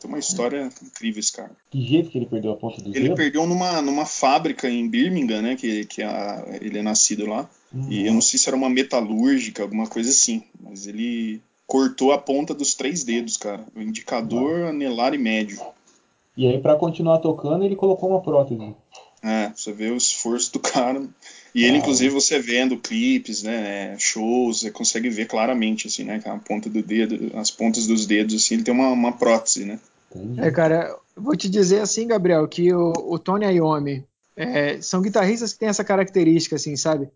[SPEAKER 2] tem uma história incrível esse cara.
[SPEAKER 5] que jeito que ele perdeu a ponta do
[SPEAKER 2] Ele perdeu numa, numa fábrica em Birmingham, né? Que, que a- ele é nascido lá. E eu não sei se era uma metalúrgica, alguma coisa assim. Mas ele cortou a ponta dos três dedos, cara. O indicador, anelar e médio.
[SPEAKER 5] E aí, pra continuar tocando, ele colocou uma prótese.
[SPEAKER 2] É, você vê o esforço do cara. E ele,
[SPEAKER 5] Ah.
[SPEAKER 2] inclusive, você vendo clipes, né, shows, você consegue ver claramente, assim, né, a ponta do dedo, as pontas dos dedos, assim, ele tem uma, uma prótese, né.
[SPEAKER 4] É, cara, eu vou te dizer assim, Gabriel, que o, o Tony Iommi é, são guitarristas que têm essa característica, assim, sabe?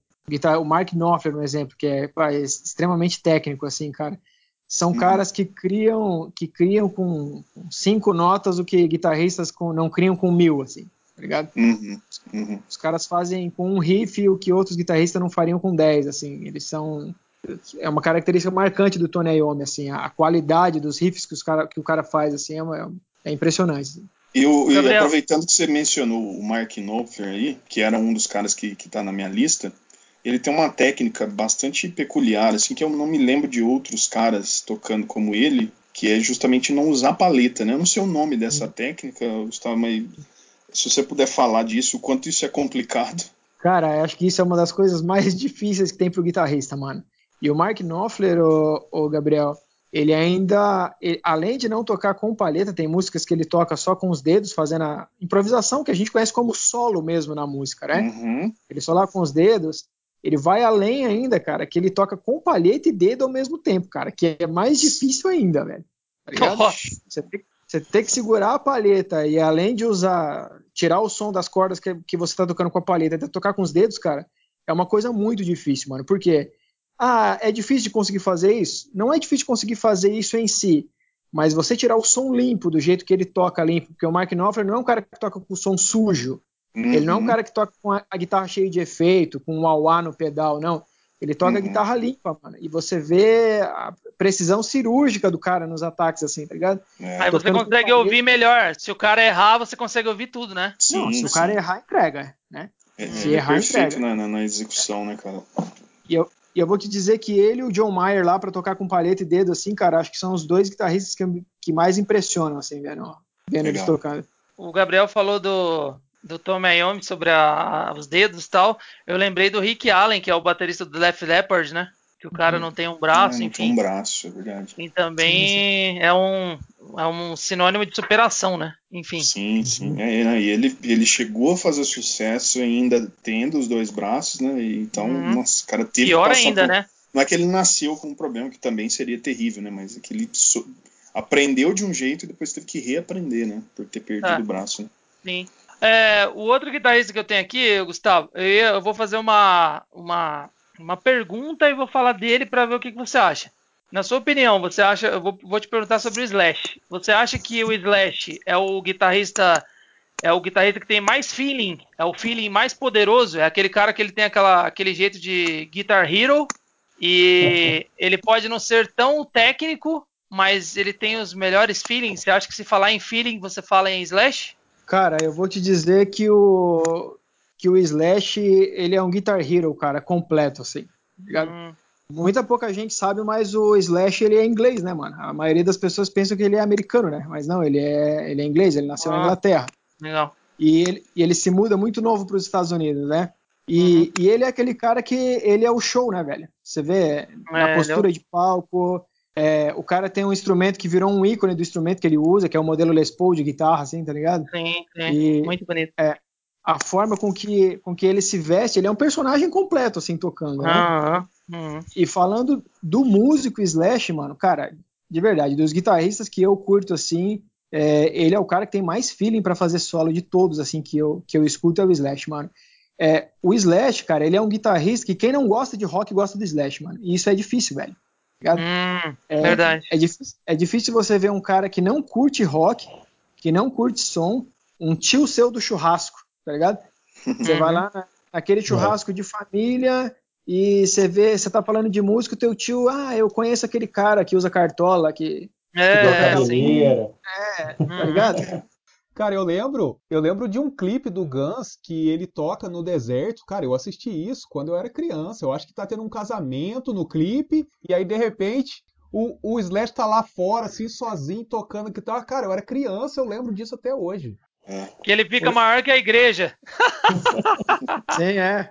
[SPEAKER 4] O Mark Knopfler, um exemplo, que é, pá, é extremamente técnico, assim, cara. São
[SPEAKER 2] Uhum.
[SPEAKER 4] caras que criam, que criam com cinco notas o que guitarristas com, não criam com mil, assim, tá ligado?
[SPEAKER 2] Uhum, uhum.
[SPEAKER 4] Os caras fazem com um riff o que outros guitarristas não fariam com 10, assim. Eles são é uma característica marcante do Tony Iommi, assim, a, a qualidade dos riffs que, os cara, que o cara faz, assim, é, uma- é impressionante.
[SPEAKER 2] E, o- e aproveitando que você mencionou o Mark Knopfler aí, que era um dos caras que, que tá na minha lista, ele tem uma técnica bastante peculiar, assim, que eu não me lembro de outros caras tocando como ele, que é justamente não usar paleta, né? Eu não sei o nome dessa técnica, Gustavo, mas se você puder falar disso, o quanto isso é complicado.
[SPEAKER 4] Cara, acho que isso é uma das coisas mais difíceis que tem pro guitarrista, mano. E o Mark Knopfler, o, o Gabriel, ele ainda, ele- além de não tocar com palheta, tem músicas que ele toca só com os dedos, fazendo a improvisação, que a gente conhece como solo mesmo na música, né?
[SPEAKER 2] Uhum.
[SPEAKER 4] Ele só lá com os dedos. Ele vai além ainda, cara, que ele toca com palheta e dedo ao mesmo tempo, cara, que é mais difícil ainda, velho. Tá ligado? Você tem, você tem que segurar a palheta e além de usar, tirar o som das cordas que, que você tá tocando com a palheta e tocar com os dedos, cara, é uma coisa muito difícil, mano. Por quê? Ah, é difícil de conseguir fazer isso? Não é difícil de conseguir fazer isso em si, mas você tirar o som limpo do jeito que ele toca limpo, porque o Mark Knopfler não é um cara que toca com o som sujo. Ele não é um
[SPEAKER 2] Uhum.
[SPEAKER 4] cara que toca com a, a guitarra cheia de efeito, com um wah no pedal, não. Ele toca a
[SPEAKER 2] Uhum.
[SPEAKER 4] guitarra limpa, mano. E você vê a precisão cirúrgica do cara nos ataques, assim, tá ligado?
[SPEAKER 2] É,
[SPEAKER 1] Aí você consegue ouvir melhor. Se o cara errar, você consegue ouvir tudo, né?
[SPEAKER 2] sim,
[SPEAKER 4] não, se o
[SPEAKER 2] sim.
[SPEAKER 4] cara errar, entrega, né?
[SPEAKER 2] É,
[SPEAKER 4] se
[SPEAKER 2] ele é
[SPEAKER 4] errar,
[SPEAKER 2] perfeito
[SPEAKER 4] entrega.
[SPEAKER 2] na, na, na execução, né, cara?
[SPEAKER 4] E eu, e eu vou te dizer que ele e o John Mayer lá pra tocar com palheta e dedo, assim, cara, acho que são os dois guitarristas que, que mais impressionam, assim, vendo, vendo eles tocando.
[SPEAKER 1] O Gabriel falou do, do Tom Iommi sobre a- os dedos e tal. Eu lembrei do Rick Allen, que é o baterista do Def Leppard, né? Que o cara não tem um braço,
[SPEAKER 2] É, não
[SPEAKER 1] enfim.
[SPEAKER 2] tem um braço, é verdade.
[SPEAKER 1] E também é um, é um sinônimo de superação, né? Enfim.
[SPEAKER 2] Sim, sim. É, é, e ele, ele chegou a fazer sucesso ainda tendo os dois braços, né? E então,
[SPEAKER 1] Uhum.
[SPEAKER 2] nossa, o cara teve
[SPEAKER 1] Pior
[SPEAKER 2] que passar
[SPEAKER 1] ainda,
[SPEAKER 2] por...
[SPEAKER 1] né?
[SPEAKER 2] Não é que ele nasceu com um problema que também seria terrível, né? Mas é que ele so- aprendeu de um jeito e depois teve que reaprender, né? Por ter perdido
[SPEAKER 1] Ah.
[SPEAKER 2] o braço. Né?
[SPEAKER 1] Sim. É, o outro guitarrista que eu tenho aqui, Gustavo, eu vou fazer uma, uma, uma pergunta e vou falar dele para ver o que, que você acha. Na sua opinião, você acha? Eu vou, vou te perguntar sobre o Slash. Você acha que o Slash é o guitarrista é o guitarrista que tem mais feeling? É o feeling mais poderoso? É aquele cara que ele tem aquela, aquele jeito de guitar hero e ele pode não ser tão técnico, mas ele tem os melhores feelings. Você acha que se falar em feeling, você fala em Slash?
[SPEAKER 4] Cara, eu vou te dizer que o que o Slash, ele é um Guitar Hero, cara, completo, assim.
[SPEAKER 1] Hum.
[SPEAKER 4] Muita pouca gente sabe, mas o Slash, ele é inglês, né, mano? A maioria das pessoas pensam que ele é americano, né? Mas não, ele é, ele é inglês, ele nasceu na
[SPEAKER 1] Ah.
[SPEAKER 4] Inglaterra.
[SPEAKER 1] Legal.
[SPEAKER 4] E ele, e ele se muda muito novo para os Estados Unidos, né? E, e ele é aquele cara que ele é o show, né, velho? Você vê na
[SPEAKER 1] É,
[SPEAKER 4] postura de palco. É, o cara tem um instrumento que virou um ícone do instrumento que ele usa, que é o modelo Les Paul de guitarra, assim, tá ligado?
[SPEAKER 1] Sim, sim.
[SPEAKER 4] E-
[SPEAKER 1] Muito bonito.
[SPEAKER 4] A forma com que, com que ele se veste, ele é um personagem completo, assim, tocando, né?
[SPEAKER 1] Uhum.
[SPEAKER 4] E falando do músico Slash, mano, cara, de verdade, dos guitarristas que eu curto assim, é, ele é o cara que tem mais feeling pra fazer solo de todos, assim, que eu, que eu escuto é o Slash, mano. É, o Slash, cara, ele é um guitarrista que quem não gosta de rock gosta do Slash, mano. E isso é difícil, velho.
[SPEAKER 1] Hum,
[SPEAKER 4] É,
[SPEAKER 1] verdade.
[SPEAKER 4] É, difícil, é difícil você ver um cara que não curte rock, que não curte som, um tio seu do churrasco, tá ligado? Você
[SPEAKER 1] Uhum.
[SPEAKER 4] vai lá na- naquele churrasco de família e você vê, você tá falando de música, o teu tio, ah, eu conheço aquele cara que usa cartola, que,
[SPEAKER 1] É,
[SPEAKER 5] Toca
[SPEAKER 1] sim.
[SPEAKER 5] cabeleira.
[SPEAKER 4] tá
[SPEAKER 1] Uhum.
[SPEAKER 4] ligado?
[SPEAKER 3] Cara, eu lembro, eu lembro de um clipe do Guns que ele toca no deserto. Cara, eu assisti isso quando eu era criança. Eu acho que tá tendo um casamento no clipe e aí de repente o, o Slash tá lá fora assim sozinho tocando guitarra. Cara, eu era criança, eu lembro disso até hoje.
[SPEAKER 1] Que ele fica maior que a igreja.
[SPEAKER 4] Sim, é.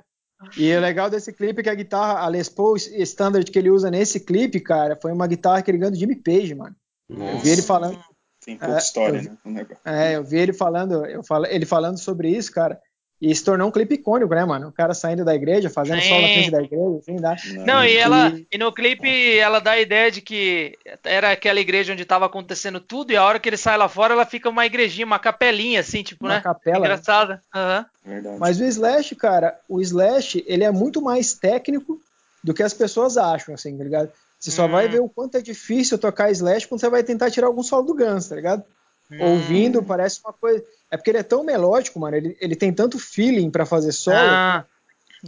[SPEAKER 4] E o legal desse clipe é que a guitarra, a Les Paul Standard que ele usa nesse clipe, cara, foi uma guitarra que ele ganhou do Jimmy Page, mano.
[SPEAKER 2] Nossa.
[SPEAKER 4] Eu vi ele falando.
[SPEAKER 2] Tem pouca
[SPEAKER 4] É,
[SPEAKER 2] história,
[SPEAKER 4] eu-
[SPEAKER 2] né? negócio.
[SPEAKER 4] É, eu vi ele falando, eu falo, ele falando sobre isso, cara. E se tornou um clipe icônico, né, mano? O cara saindo da igreja, fazendo
[SPEAKER 1] Sim.
[SPEAKER 4] solo na frente da igreja, assim, dá.
[SPEAKER 1] Não, e
[SPEAKER 4] E-
[SPEAKER 1] ela e no clipe ela dá a ideia de que era aquela igreja onde tava acontecendo tudo e a hora que ele sai lá fora ela fica uma igrejinha, uma capelinha assim, tipo,
[SPEAKER 4] Uma
[SPEAKER 1] né?
[SPEAKER 4] capela, né?
[SPEAKER 1] Engraçada. Aham.
[SPEAKER 2] Verdade.
[SPEAKER 4] Mas o Slash, cara, o Slash, ele é muito mais técnico do que as pessoas acham, assim, tá ligado? Você só
[SPEAKER 1] Hum.
[SPEAKER 4] vai ver o quanto é difícil tocar Slash quando você vai tentar tirar algum solo do Guns, tá ligado?
[SPEAKER 1] Hum.
[SPEAKER 4] Ouvindo, parece uma coisa. É porque ele é tão melódico, mano, ele, ele tem tanto feeling pra fazer solo.
[SPEAKER 1] Ah,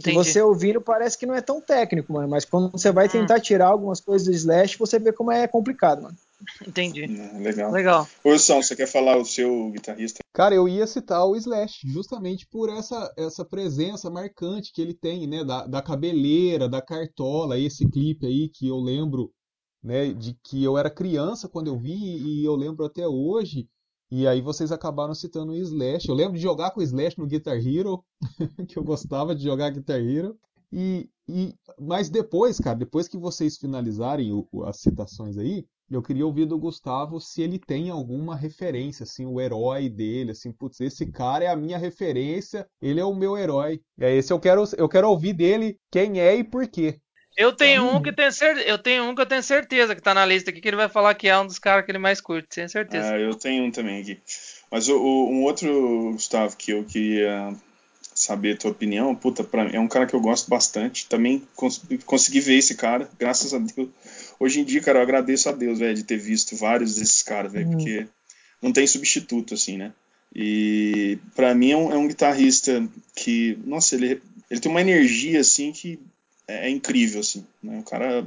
[SPEAKER 4] que você ouvindo parece que não é tão técnico, mano. Mas quando você vai
[SPEAKER 1] Hum.
[SPEAKER 4] tentar tirar algumas coisas do Slash, você vê como é complicado, mano.
[SPEAKER 1] Entendi.
[SPEAKER 2] É, legal.
[SPEAKER 1] Legal.
[SPEAKER 2] São, você quer falar o seu guitarrista?
[SPEAKER 3] Cara, eu ia citar o Slash, justamente por essa, essa presença marcante que ele tem, né? Da, da cabeleira, da cartola, esse clipe aí que eu lembro, né? De que eu era criança quando eu vi e eu lembro até hoje. E aí vocês acabaram citando o Slash. Eu lembro de jogar com o Slash no Guitar Hero, que eu gostava de jogar Guitar Hero. E, e, mas depois, cara, depois que vocês finalizarem o- o- as citações aí, eu queria ouvir do Gustavo se ele tem alguma referência, assim, o herói dele, assim, putz, esse cara é a minha referência, ele é o meu herói. É esse eu quero, eu quero ouvir dele quem é e por quê.
[SPEAKER 1] Eu tenho um que tenho eu tenho um que eu tenho certeza que tá na lista aqui que ele vai falar que é um dos caras que ele mais curte, tenho certeza.
[SPEAKER 2] Ah, eu tenho um também aqui. Mas o, o- um outro, Gustavo, que eu queria saber a tua opinião, puta, pra mim, é um cara que eu gosto bastante. Também cons consegui ver esse cara, graças a Deus. Hoje em dia, cara, eu agradeço a Deus, velho, de ter visto vários desses caras, velho,
[SPEAKER 4] Uhum.
[SPEAKER 2] porque não tem substituto, assim, né? E pra mim é um, é um guitarrista que, nossa, ele, ele tem uma energia, assim, que é, é incrível, assim, né? O cara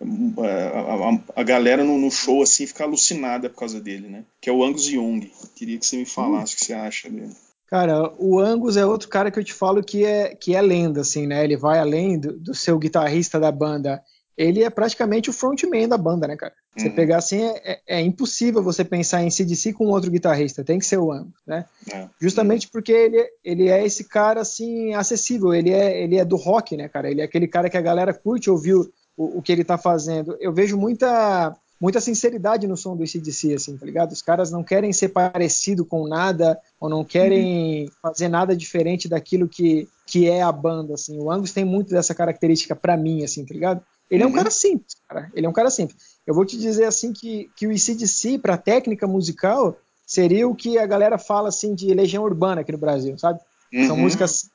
[SPEAKER 2] a, a- a galera no, no show assim fica alucinada por causa dele, né? Que é o Angus Young. Queria que você me falasse o que você acha dele.
[SPEAKER 4] Cara, o Angus é outro cara que eu te falo que é, que é lenda, assim, né? Ele vai além do, do seu guitarrista da banda. Ele é praticamente o frontman da banda, né, cara? Você
[SPEAKER 2] Uhum.
[SPEAKER 4] pegar assim, é, é- é impossível você pensar em CDC com outro guitarrista, tem que ser o Angus, né?
[SPEAKER 2] É.
[SPEAKER 4] Justamente porque ele, ele é esse cara, assim, acessível, ele é, ele é do rock, né, cara? Ele é aquele cara que a galera curte ouvir o, o, o que ele tá fazendo. Eu vejo muita, muita sinceridade no som do CDC, assim, tá ligado? Os caras não querem ser parecido com nada, ou não querem fazer nada diferente daquilo que, que é a banda, assim. O Angus tem muito dessa característica pra mim, assim, tá ligado? Ele é um
[SPEAKER 2] Uhum.
[SPEAKER 4] cara simples, cara. Ele é um cara simples. Eu vou te dizer, assim, que, que o ICDC, pra técnica musical, seria o que a galera fala, assim, de Legião Urbana aqui no Brasil, sabe? São
[SPEAKER 2] Uhum.
[SPEAKER 4] músicas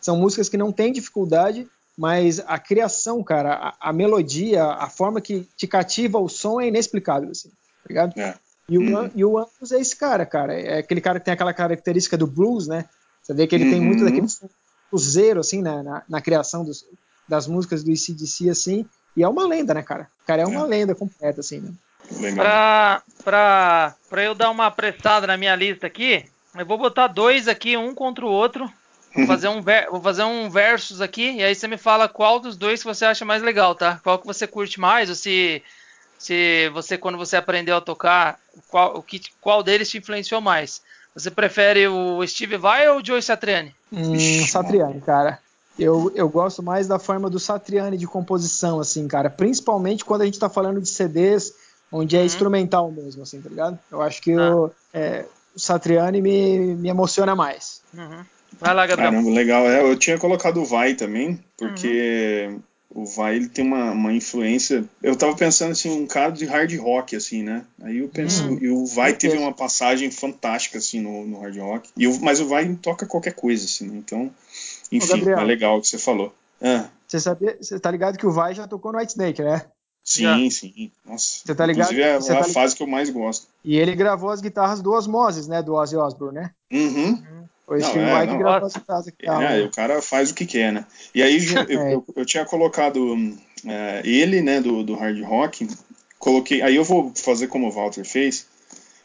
[SPEAKER 4] são músicas que não têm dificuldade, mas a criação, cara, a, a melodia, a forma que te cativa o som é inexplicável, assim, tá ligado?
[SPEAKER 2] É.
[SPEAKER 4] E o,
[SPEAKER 2] Uhum.
[SPEAKER 4] An- e o Angus é esse cara, cara. É aquele cara que tem aquela característica do blues, né? Você vê que ele tem
[SPEAKER 2] Uhum.
[SPEAKER 4] muito daquele som cruzeiro, assim, na, na, na criação dos- das músicas do ICDC, assim. E é uma lenda, né, cara? O cara é uma
[SPEAKER 2] É.
[SPEAKER 4] lenda completa, assim, né?
[SPEAKER 2] Legal.
[SPEAKER 1] Pra, pra, pra eu dar uma apressada na minha lista aqui, eu vou botar dois aqui, um contra o outro. Vou fazer um, ver- vou fazer um versus aqui, e aí você me fala qual dos dois que você acha mais legal, tá? Qual que você curte mais, ou se, se você, quando você aprendeu a tocar, qual, o que, qual deles te influenciou mais. Você prefere o Steve Vai ou o Joe Satriani?
[SPEAKER 4] Hum, Satriani, cara. Eu, eu gosto mais da forma do Satriani de composição, assim, cara. Principalmente quando a gente tá falando de CDs onde é
[SPEAKER 1] Uhum.
[SPEAKER 4] instrumental mesmo, assim, tá ligado? Eu acho que o, é, o Satriani me, me emociona mais.
[SPEAKER 1] Uhum. Vai lá, Gabriel.
[SPEAKER 2] Caramba, legal. É, eu tinha colocado o Vai também, porque o Vai ele tem uma, uma influência. Eu tava pensando assim, um cara de hard rock, assim, né? Aí eu penso,
[SPEAKER 4] Hum,
[SPEAKER 2] e o Vai teve uma passagem fantástica, assim, no, no hard rock. E o, mas o Vai toca qualquer coisa, assim, né? Então, enfim,
[SPEAKER 4] Gabriel.
[SPEAKER 2] é legal o que você falou. Ah,
[SPEAKER 4] Você sabia, você tá ligado que o Vai já tocou no White Snake, né?
[SPEAKER 2] sim, sim. Nossa.
[SPEAKER 4] Você tá ligado?
[SPEAKER 2] Inclusive é a
[SPEAKER 4] tá ligado?
[SPEAKER 2] fase que eu mais gosto.
[SPEAKER 4] E ele gravou as guitarras do Osmosis, né? Do Ozzy Osbourne, né?
[SPEAKER 2] Uhum.
[SPEAKER 4] Foi o
[SPEAKER 2] Não, é,
[SPEAKER 4] Vai que
[SPEAKER 2] não.
[SPEAKER 4] gravou as guitarras.
[SPEAKER 2] É,
[SPEAKER 4] né?
[SPEAKER 2] o cara faz o que quer, né? E aí eu, eu,
[SPEAKER 4] É.
[SPEAKER 2] eu- eu tinha colocado hum, é, ele, né, do, do hard rock, coloquei. Aí eu vou fazer como o Walter fez.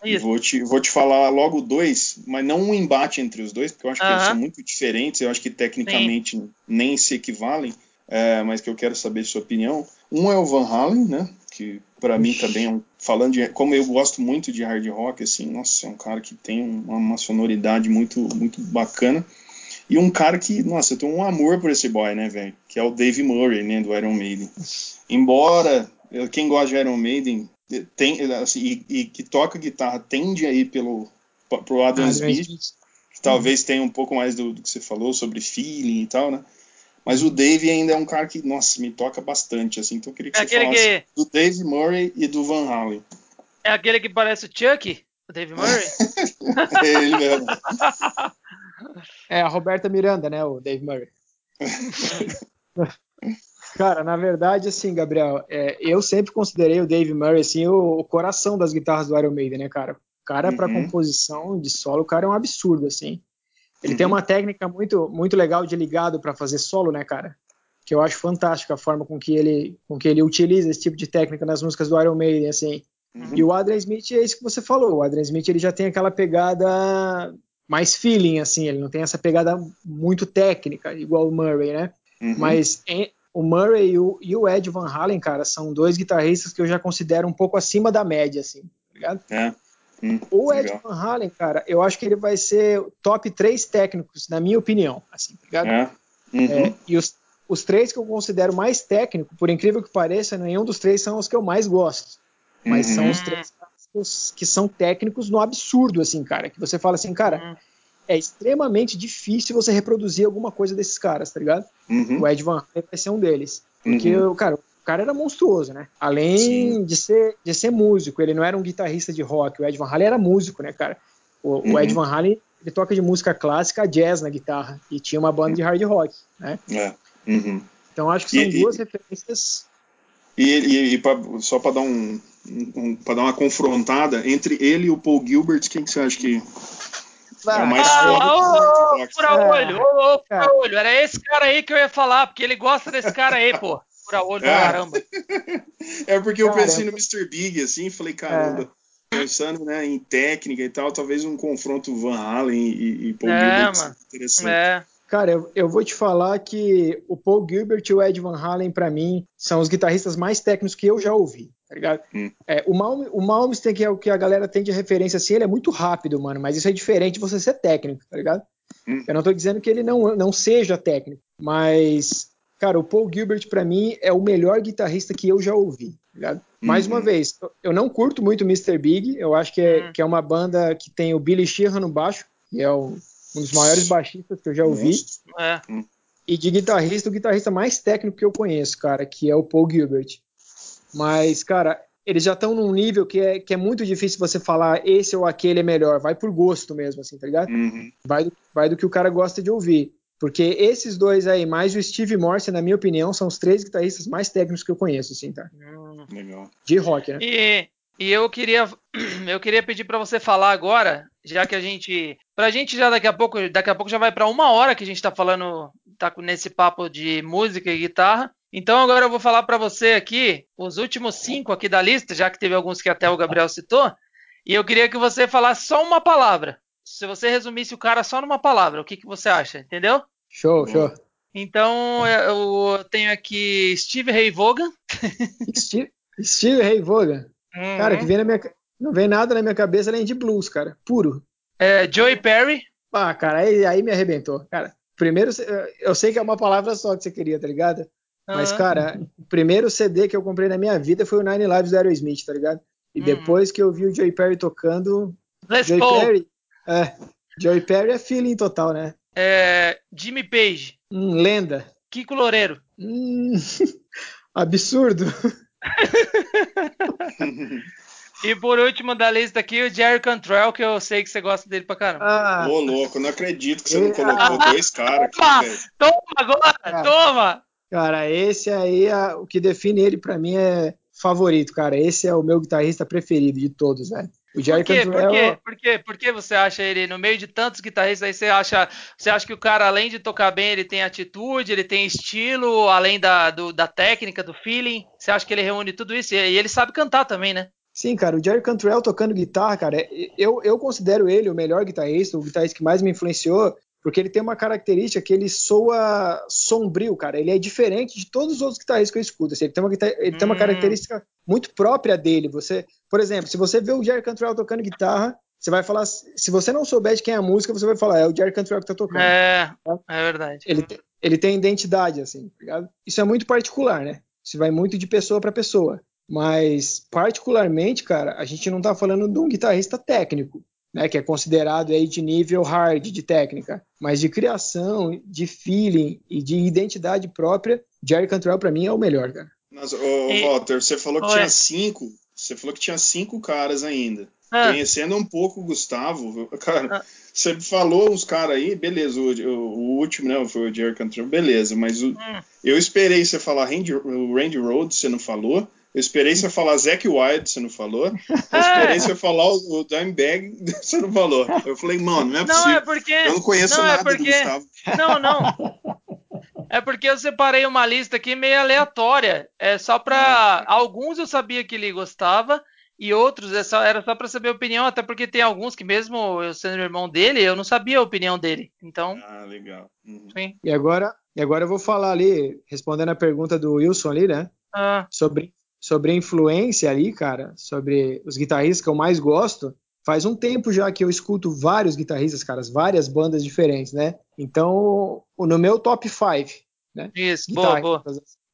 [SPEAKER 1] Isso.
[SPEAKER 2] vou te, vou te falar logo dois, mas não um embate entre os dois, porque eu acho que eles
[SPEAKER 1] Aham.
[SPEAKER 2] são muito diferentes, eu acho que tecnicamente nem se equivalem, é, mas que eu quero saber sua opinião. Um é o Van Halen, né? Que para mim também é um, falando de como eu gosto muito de hard rock, assim, nossa, é um cara que tem uma, uma sonoridade muito muito bacana. E um cara que, nossa, eu tenho um amor por esse boy, né, velho? Que é o Dave Murray, né, do Iron Maiden. Embora quem gosta de Iron Maiden tem, assim, e, e que toca guitarra tende a ir pelo pro Adam
[SPEAKER 4] Adrian
[SPEAKER 2] Smith, que talvez tenha um pouco mais do, do que você falou sobre feeling e tal, né? Mas o Dave ainda é um cara que, nossa, me toca bastante, assim. Então eu queria que
[SPEAKER 1] É
[SPEAKER 2] você falasse
[SPEAKER 1] que-
[SPEAKER 2] do Dave Murray e do Van Halen.
[SPEAKER 1] É aquele que parece o Chuck, o Dave Murray?
[SPEAKER 2] É ele mesmo.
[SPEAKER 4] É a Roberta Miranda, né? O Dave Murray. Cara, na verdade, assim, Gabriel, é, eu sempre considerei o Dave Murray assim o, o coração das guitarras do Iron Maiden, né, cara? O cara para
[SPEAKER 2] Uhum.
[SPEAKER 4] composição de solo, o cara é um absurdo, assim. Ele tem
[SPEAKER 2] Uhum.
[SPEAKER 4] uma técnica muito muito legal de ligado para fazer solo, né, cara? Que eu acho fantástica a forma com que ele com que ele utiliza esse tipo de técnica nas músicas do Iron Maiden, assim.
[SPEAKER 2] Uhum.
[SPEAKER 4] E o Adrian Smith é isso que você falou. O Adrian Smith ele já tem aquela pegada mais feeling, assim. Ele não tem essa pegada muito técnica, igual o Murray, né?
[SPEAKER 2] Uhum.
[SPEAKER 4] Mas o Murray e o, e o Ed Van Halen, cara, são dois guitarristas que eu já considero um pouco acima da média, assim. tá ligado?
[SPEAKER 2] É. Hum,
[SPEAKER 4] O Ed
[SPEAKER 2] legal.
[SPEAKER 4] Van Halen, cara, eu acho que ele vai ser o top 3 técnicos, na minha opinião, assim, tá ligado?
[SPEAKER 2] É. Uhum.
[SPEAKER 4] É, e os, os três que eu considero mais técnico, por incrível que pareça, nenhum dos três são os que eu mais gosto. Mas
[SPEAKER 2] Uhum.
[SPEAKER 4] são os três que são técnicos no absurdo, assim, cara. Que você fala assim, cara,
[SPEAKER 1] Uhum.
[SPEAKER 4] É extremamente difícil você reproduzir alguma coisa desses caras, tá ligado?
[SPEAKER 2] Uhum.
[SPEAKER 4] O Ed Van Halen vai ser um deles. Porque,
[SPEAKER 2] Uhum.
[SPEAKER 4] o cara, o cara era monstruoso, né? Além
[SPEAKER 2] Sim.
[SPEAKER 4] de ser, de ser músico, ele não era um guitarrista de rock. O Ed Van Halen era músico, né, cara? O, o
[SPEAKER 2] Uhum.
[SPEAKER 4] Ed Van Halen, ele toca de música clássica jazz na guitarra. E tinha uma banda de hard rock, né?
[SPEAKER 2] É. Uhum.
[SPEAKER 4] Então acho que são
[SPEAKER 2] E- e-
[SPEAKER 4] duas referências.
[SPEAKER 2] E, e, e pra- só para dar um, um, para dar uma confrontada entre ele e o Paul Gilbert, quem que você acha que é mais
[SPEAKER 1] Ah, ô, fura
[SPEAKER 4] É.
[SPEAKER 1] olho, ô, fura
[SPEAKER 4] É.
[SPEAKER 1] olho. Era esse cara aí que eu ia falar, porque ele gosta desse cara aí, pô. Fura olho,
[SPEAKER 2] É.
[SPEAKER 1] caramba.
[SPEAKER 2] É porque eu
[SPEAKER 4] Caramba.
[SPEAKER 2] pensei no Mr. Big, assim, falei, caramba, pensando né, em técnica e tal, talvez um confronto Van Halen e, e Paul
[SPEAKER 1] É,
[SPEAKER 2] Gilbert
[SPEAKER 1] mano.
[SPEAKER 2] seja interessante.
[SPEAKER 1] É.
[SPEAKER 4] Cara, eu, eu vou te falar que o Paul Gilbert e o Ed Van Halen, pra mim, são os guitarristas mais técnicos que eu já ouvi, tá ligado?
[SPEAKER 2] Hum.
[SPEAKER 4] É, o, Malm, o Malmsteen, que é o que a galera tem de referência, assim, ele é muito rápido, mano, mas isso é diferente de você ser técnico, tá ligado?
[SPEAKER 2] Hum.
[SPEAKER 4] Eu não tô dizendo que ele não, não seja técnico, mas, cara, o Paul Gilbert, pra mim, é o melhor guitarrista que eu já ouvi, tá ligado? Mais
[SPEAKER 2] Uhum.
[SPEAKER 4] uma vez, eu- não curto muito Mr. Big, eu acho que é,
[SPEAKER 1] Hum.
[SPEAKER 4] que é uma banda que tem o Billy Sheehan no baixo, que é o- um dos maiores baixistas que eu já ouvi.
[SPEAKER 1] É.
[SPEAKER 4] E de guitarrista, o guitarrista mais técnico que eu conheço, cara, que é o Paul Gilbert. Mas, cara, eles já estão num nível que é, que é muito difícil você falar esse ou aquele é melhor. Vai por gosto mesmo, assim, tá ligado?
[SPEAKER 2] Uhum.
[SPEAKER 4] Vai do, vai do que o cara gosta de ouvir. Porque esses dois aí, mais o Steve Morse, na minha opinião, são os três guitarristas mais técnicos que eu conheço, assim, tá?
[SPEAKER 1] Hum.
[SPEAKER 2] Legal.
[SPEAKER 4] De rock, né?
[SPEAKER 1] E, e eu queria eu queria pedir pra você falar agora, já que a gente, pra gente já daqui a pouco, daqui a pouco já vai pra uma hora que a gente tá falando, tá com- nesse papo de música e guitarra. Então agora eu vou falar pra você aqui os últimos cinco aqui da lista, já que teve alguns que até o Gabriel citou. E eu queria que você falasse só uma palavra. Se você resumisse o cara só numa palavra, o que, que você acha? Entendeu?
[SPEAKER 4] Show, show.
[SPEAKER 1] Então eu tenho aqui Steve Ray Vaughan.
[SPEAKER 4] Steve, Steve Ray Vaughan. Cara, que vem na minha, não vem nada na minha cabeça além de blues, cara. Puro.
[SPEAKER 1] É, Joey Perry.
[SPEAKER 4] Ah, cara, aí, aí me arrebentou. Cara, primeiro, eu sei que é uma palavra só que você queria, tá ligado? Mas,
[SPEAKER 1] Aham.
[SPEAKER 4] cara, o primeiro CD que eu comprei na minha vida foi o Nine Lives do Aerosmith, tá ligado? E
[SPEAKER 1] Hum.
[SPEAKER 4] depois que eu vi o Joey Perry tocando,
[SPEAKER 1] Les
[SPEAKER 4] Joey
[SPEAKER 1] Paul.
[SPEAKER 4] Perry, é, Joey Perry é feeling total, né?
[SPEAKER 1] É, Jimmy Page.
[SPEAKER 4] Hum, lenda.
[SPEAKER 1] Kiko Loureiro.
[SPEAKER 4] Hum, absurdo.
[SPEAKER 1] E por último da lista aqui, o Jerry Cantrell, que eu sei que você gosta dele pra caramba.
[SPEAKER 4] Ah,
[SPEAKER 2] Ô, louco, não acredito que você não
[SPEAKER 4] Ah.
[SPEAKER 2] colocou dois caras aqui, velho.
[SPEAKER 1] Toma agora!
[SPEAKER 4] Ah.
[SPEAKER 1] Toma!
[SPEAKER 4] Cara, esse aí, a- o que define ele pra mim é favorito, cara. Esse é o meu guitarrista preferido de todos, velho. O Jerry
[SPEAKER 1] Por quê? Por
[SPEAKER 4] Cantrell
[SPEAKER 1] quê? Por quê? Por que você acha ele, no meio de tantos guitarristas, aí você acha, você acha que o cara, além de tocar bem, ele tem atitude, ele tem estilo, além da, do- da técnica, do feeling? Você acha que ele reúne tudo isso? E, ele sabe cantar também, né?
[SPEAKER 4] Sim, cara, o Jerry Cantrell tocando guitarra, cara, é- eu, eu considero ele o melhor guitarrista, o guitarrista que mais me influenciou, porque ele tem uma característica que ele soa sombrio, cara. Ele é diferente de todos os outros guitarristas que eu escuto. assim, ele tem uma, ele tem uma
[SPEAKER 1] Hum.
[SPEAKER 4] característica muito própria dele. Você, por exemplo, se você vê o Jerry Cantrell tocando guitarra, você vai falar, se você não souber de quem é a música, você vai falar, é o Jerry Cantrell que tá tocando.
[SPEAKER 1] É, é verdade.
[SPEAKER 4] Ele, te- ele tem identidade, assim, tá ligado? Isso é muito particular, né? Isso vai muito de pessoa para pessoa. Mas, particularmente, cara, a gente não tá falando de um guitarrista técnico, né? Que é considerado aí de nível hard de técnica. Mas de criação, de feeling e de identidade própria, Jerry Cantrell pra mim é o melhor, cara.
[SPEAKER 2] Mas, ô,
[SPEAKER 1] E-
[SPEAKER 2] Walter, você falou que
[SPEAKER 1] Oi.
[SPEAKER 2] tinha cinco. Você falou que tinha cinco caras ainda.
[SPEAKER 1] Ah,
[SPEAKER 2] Conhecendo um pouco o Gustavo, cara,
[SPEAKER 1] Ah.
[SPEAKER 2] você falou uns caras aí, beleza, o, o- o último, né, foi o Jerry Cantrell, beleza, mas o-
[SPEAKER 1] Hum.
[SPEAKER 2] eu esperei você falar Randy, o Randy Rhodes, você não falou. Eu esperei você falar Zack Wilde, você não falou. Eu esperei você falar o, o Dimebag, você não falou. Eu falei, mano, não é
[SPEAKER 1] não,
[SPEAKER 2] possível.
[SPEAKER 1] é porque.
[SPEAKER 2] Eu não conheço
[SPEAKER 1] não, é
[SPEAKER 2] nada do
[SPEAKER 1] porque-
[SPEAKER 2] Gustavo.
[SPEAKER 1] Não, não. É porque eu separei uma lista aqui meio aleatória. É só pra. Alguns eu sabia que ele gostava. E outros é só- era só pra saber a opinião, até porque tem alguns que, mesmo eu sendo irmão dele, eu não sabia a opinião dele. Então,
[SPEAKER 2] Ah, legal. Uhum.
[SPEAKER 1] sim.
[SPEAKER 4] E agora, e agora eu vou falar ali, respondendo a pergunta do Wilson ali, né?
[SPEAKER 1] Ah,
[SPEAKER 4] sobre, sobre a influência ali, cara, sobre os guitarristas que eu mais gosto. Faz um tempo já que eu escuto vários guitarristas, caras, várias bandas diferentes, né? Então, o- no meu top 5, né?
[SPEAKER 1] isso, boa, boa.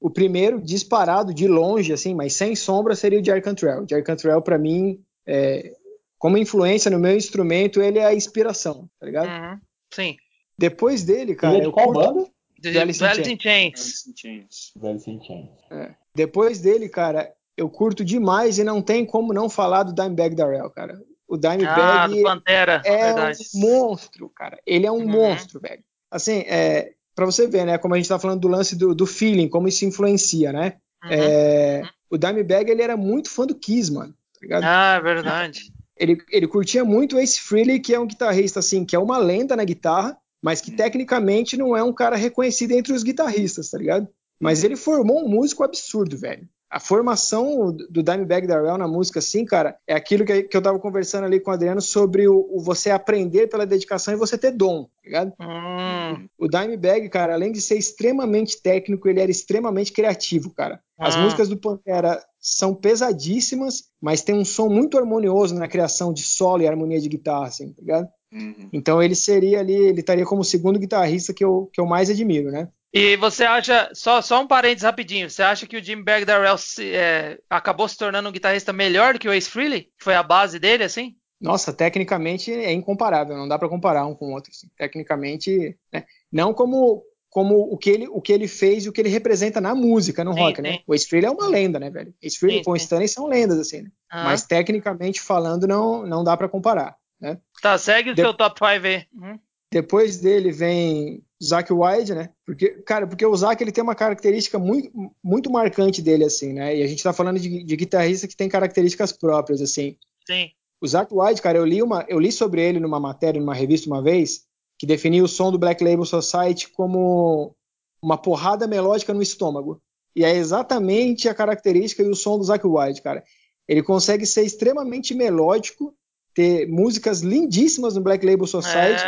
[SPEAKER 4] O primeiro, disparado, de longe, assim, mas sem sombra, seria o Jerry Cantrell. O Jerry Cantrell, pra mim, é, como influência no meu instrumento, ele é a inspiração, tá ligado?
[SPEAKER 1] Uhum, Sim.
[SPEAKER 4] Depois dele, cara,
[SPEAKER 5] Ele é de
[SPEAKER 4] eu
[SPEAKER 5] qual
[SPEAKER 4] curto-
[SPEAKER 5] banda?
[SPEAKER 1] De
[SPEAKER 4] Alice in
[SPEAKER 1] Alice in Chains.
[SPEAKER 5] Alice in Chains.
[SPEAKER 4] Depois dele, cara, eu curto demais e não tem como não falar do Dimebag Darrell, cara. O
[SPEAKER 1] Ah,
[SPEAKER 4] Dimebag
[SPEAKER 1] Pantera.
[SPEAKER 4] é
[SPEAKER 1] verdade.
[SPEAKER 4] um monstro, cara. Ele é um
[SPEAKER 1] Uhum.
[SPEAKER 4] monstro, velho. Assim, é, para você ver, né, como a gente tá falando do lance do, do feeling, como isso influencia, né?
[SPEAKER 1] Uhum.
[SPEAKER 4] É, o Dimebag, ele era muito fã do Kiss, mano, tá ligado?
[SPEAKER 1] Ah, é verdade.
[SPEAKER 4] Ele, ele curtia muito o Ace Frehley, que é um guitarrista, assim, que é uma lenda na guitarra, mas que
[SPEAKER 2] Hum.
[SPEAKER 4] tecnicamente não é um cara reconhecido entre os guitarristas, tá ligado? Mas ele formou um músico absurdo, velho. A formação do Dimebag Darrell na música, assim, cara, é aquilo que, eu tava conversando ali com o Adriano sobre o, o você aprender pela dedicação e você ter dom, tá ligado?
[SPEAKER 1] Hum,
[SPEAKER 4] O Dimebag, cara, além de ser extremamente técnico, ele era extremamente criativo, cara. As
[SPEAKER 1] Ah.
[SPEAKER 4] músicas do Pantera são pesadíssimas, mas tem um som muito harmonioso na criação de solo e harmonia de guitarra, assim, tá ligado?
[SPEAKER 2] Uhum.
[SPEAKER 4] Então ele seria ali, ele estaria como o segundo guitarrista que eu, que eu mais admiro, né?
[SPEAKER 1] E você acha, só, só um parênteses rapidinho, você acha que o Jim Bag Darrell se- é, acabou se tornando um guitarrista melhor do que o Ace Frehley? Foi a base dele, assim?
[SPEAKER 4] Nossa, tecnicamente é incomparável, não dá pra comparar um com o outro. assim. Tecnicamente, né? não como como o que, ele, o que ele fez e o que ele representa na música, no
[SPEAKER 1] Sim,
[SPEAKER 4] rock,
[SPEAKER 1] sim.
[SPEAKER 4] né? O Ace Frehley é uma lenda, né, velho? Ace Frehley e
[SPEAKER 1] sim.
[SPEAKER 4] Stanley são lendas, assim, né?
[SPEAKER 1] Ah,
[SPEAKER 4] Mas tecnicamente falando, não, não dá pra comparar, né?
[SPEAKER 1] Tá, segue o
[SPEAKER 4] de-
[SPEAKER 1] seu top 5 aí. Uhum.
[SPEAKER 4] Depois dele vem Zack Wilde, né? Porque, cara, porque o Zack ele tem uma característica muito, muito marcante dele, assim, né? E a gente tá falando de, de guitarrista que tem características próprias, assim.
[SPEAKER 1] Sim.
[SPEAKER 4] O Zack Wilde, cara, eu li, uma, eu li sobre ele numa matéria, numa revista uma vez, que definia o som do Black Label Society como uma porrada melódica no estômago. E é exatamente a característica e o som do Zack Wilde, cara. Ele consegue ser extremamente melódico, ter músicas lindíssimas no Black Label Society,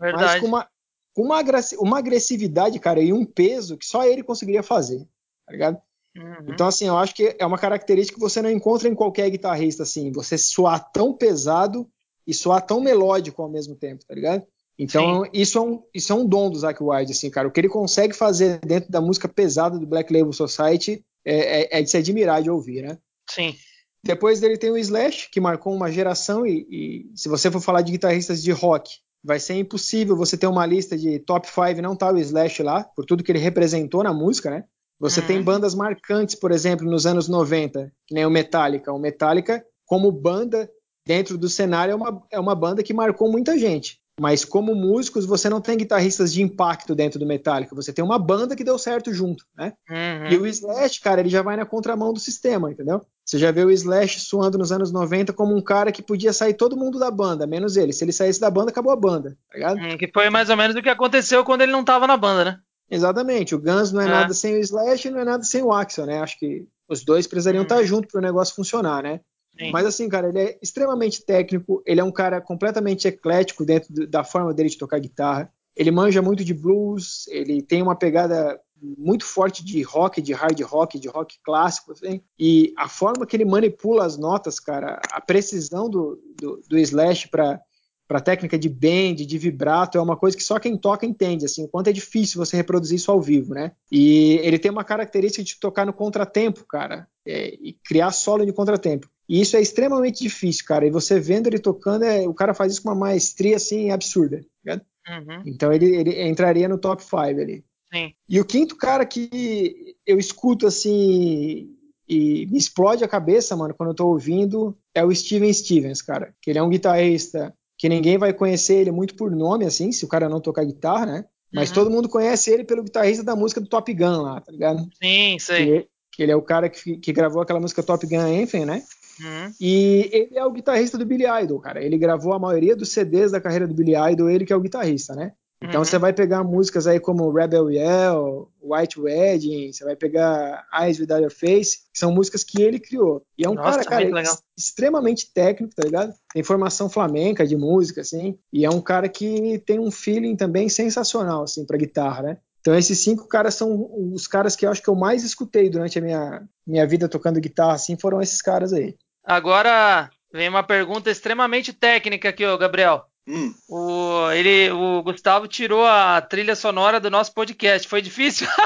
[SPEAKER 1] É,
[SPEAKER 4] mas com uma, com uma, uma agressividade, cara, e um peso que só ele conseguiria fazer, tá ligado?
[SPEAKER 1] Uhum.
[SPEAKER 4] Então, assim, eu acho que é uma característica que você não encontra em qualquer guitarrista, assim, você soar tão pesado e soar tão melódico ao mesmo tempo, tá ligado? Então, isso é, um, isso é um dom do Zack Wilde, assim, cara. O que ele consegue fazer dentro da música pesada do Black Label Society é, é- é de se admirar de ouvir, né?
[SPEAKER 1] Sim.
[SPEAKER 4] Depois dele tem o Slash, que marcou uma geração, e, e se você for falar de guitarristas de rock, vai ser impossível você ter uma lista de top 5 e não tá o Slash lá, por tudo que ele representou na música, né? Você
[SPEAKER 1] Uhum.
[SPEAKER 4] tem bandas marcantes, por exemplo, nos anos 90, que nem o Metallica. O Metallica, como banda, dentro do cenário, é uma, é uma banda que marcou muita gente. Mas como músicos, você não tem guitarristas de impacto dentro do Metallica. Você tem uma banda que deu certo junto, né?
[SPEAKER 1] Uhum.
[SPEAKER 4] E o Slash, cara, ele já vai na contramão do sistema, entendeu? Você já vê o Slash suando nos anos 90 como um cara que podia sair todo mundo da banda, menos ele. Se ele saísse da banda, acabou a banda, tá ligado?
[SPEAKER 1] Hum, Que foi mais ou menos o que aconteceu quando ele não tava na banda, né?
[SPEAKER 4] Exatamente. O Guns não é,
[SPEAKER 1] É.
[SPEAKER 4] nada sem o Slash e não é nada sem o Axel, né? Acho que os dois precisariam estar juntos para o negócio funcionar, né?
[SPEAKER 1] Sim.
[SPEAKER 4] Mas assim, cara, ele é extremamente técnico, ele é um cara completamente eclético dentro da forma dele de tocar guitarra. Ele manja muito de blues, ele tem uma pegada muito forte de rock, de hard rock, de rock clássico, assim, e a forma que ele manipula as notas, cara, a precisão do, do, do Slash para para técnica de bend, de vibrato, é uma coisa que só quem toca entende, assim, o quanto é difícil você reproduzir isso ao vivo, né? E ele tem uma característica de tocar no contratempo, cara, é, e criar solo de contratempo. E isso é extremamente difícil, cara. E você vendo ele tocando, é, o cara faz isso com uma maestria, assim, absurda. Tá uhum. Então ele, ele entraria no top 5 ali.
[SPEAKER 1] Sim.
[SPEAKER 4] E o quinto cara que eu escuto, assim, e me explode a cabeça, mano, quando eu tô ouvindo, é o Steven Stevens, cara. Que ele é um guitarrista que ninguém vai conhecer ele muito por nome, assim, se o cara não tocar guitarra, né? Mas uhum. todo mundo conhece ele pelo guitarrista da música do Top Gun lá, tá ligado?
[SPEAKER 1] Sim, sei.
[SPEAKER 4] Que, que ele é o cara que, que gravou aquela música Top Gun Anthem, né? Uhum. E ele é o guitarrista do Billy Idol, cara. Ele gravou a maioria dos CDs da carreira do Billy Idol, ele que é o guitarrista, né? Então uhum. você vai pegar músicas aí como Rebel Yell, White Wedding, você vai pegar Eyes Without Your Face, que são músicas que ele criou. E é um Nossa, cara, cara extremamente técnico, tá ligado? Tem formação flamenca de música, assim, e é um cara que tem um feeling também sensacional, assim, pra guitarra, né? Então esses cinco caras são os caras que eu acho que eu mais escutei durante a minha, minha vida tocando guitarra, assim, foram esses caras aí.
[SPEAKER 1] Agora vem uma pergunta extremamente técnica aqui, ô Gabriel. Hum. O, ele, o Gustavo tirou a trilha sonora do nosso podcast. Foi difícil?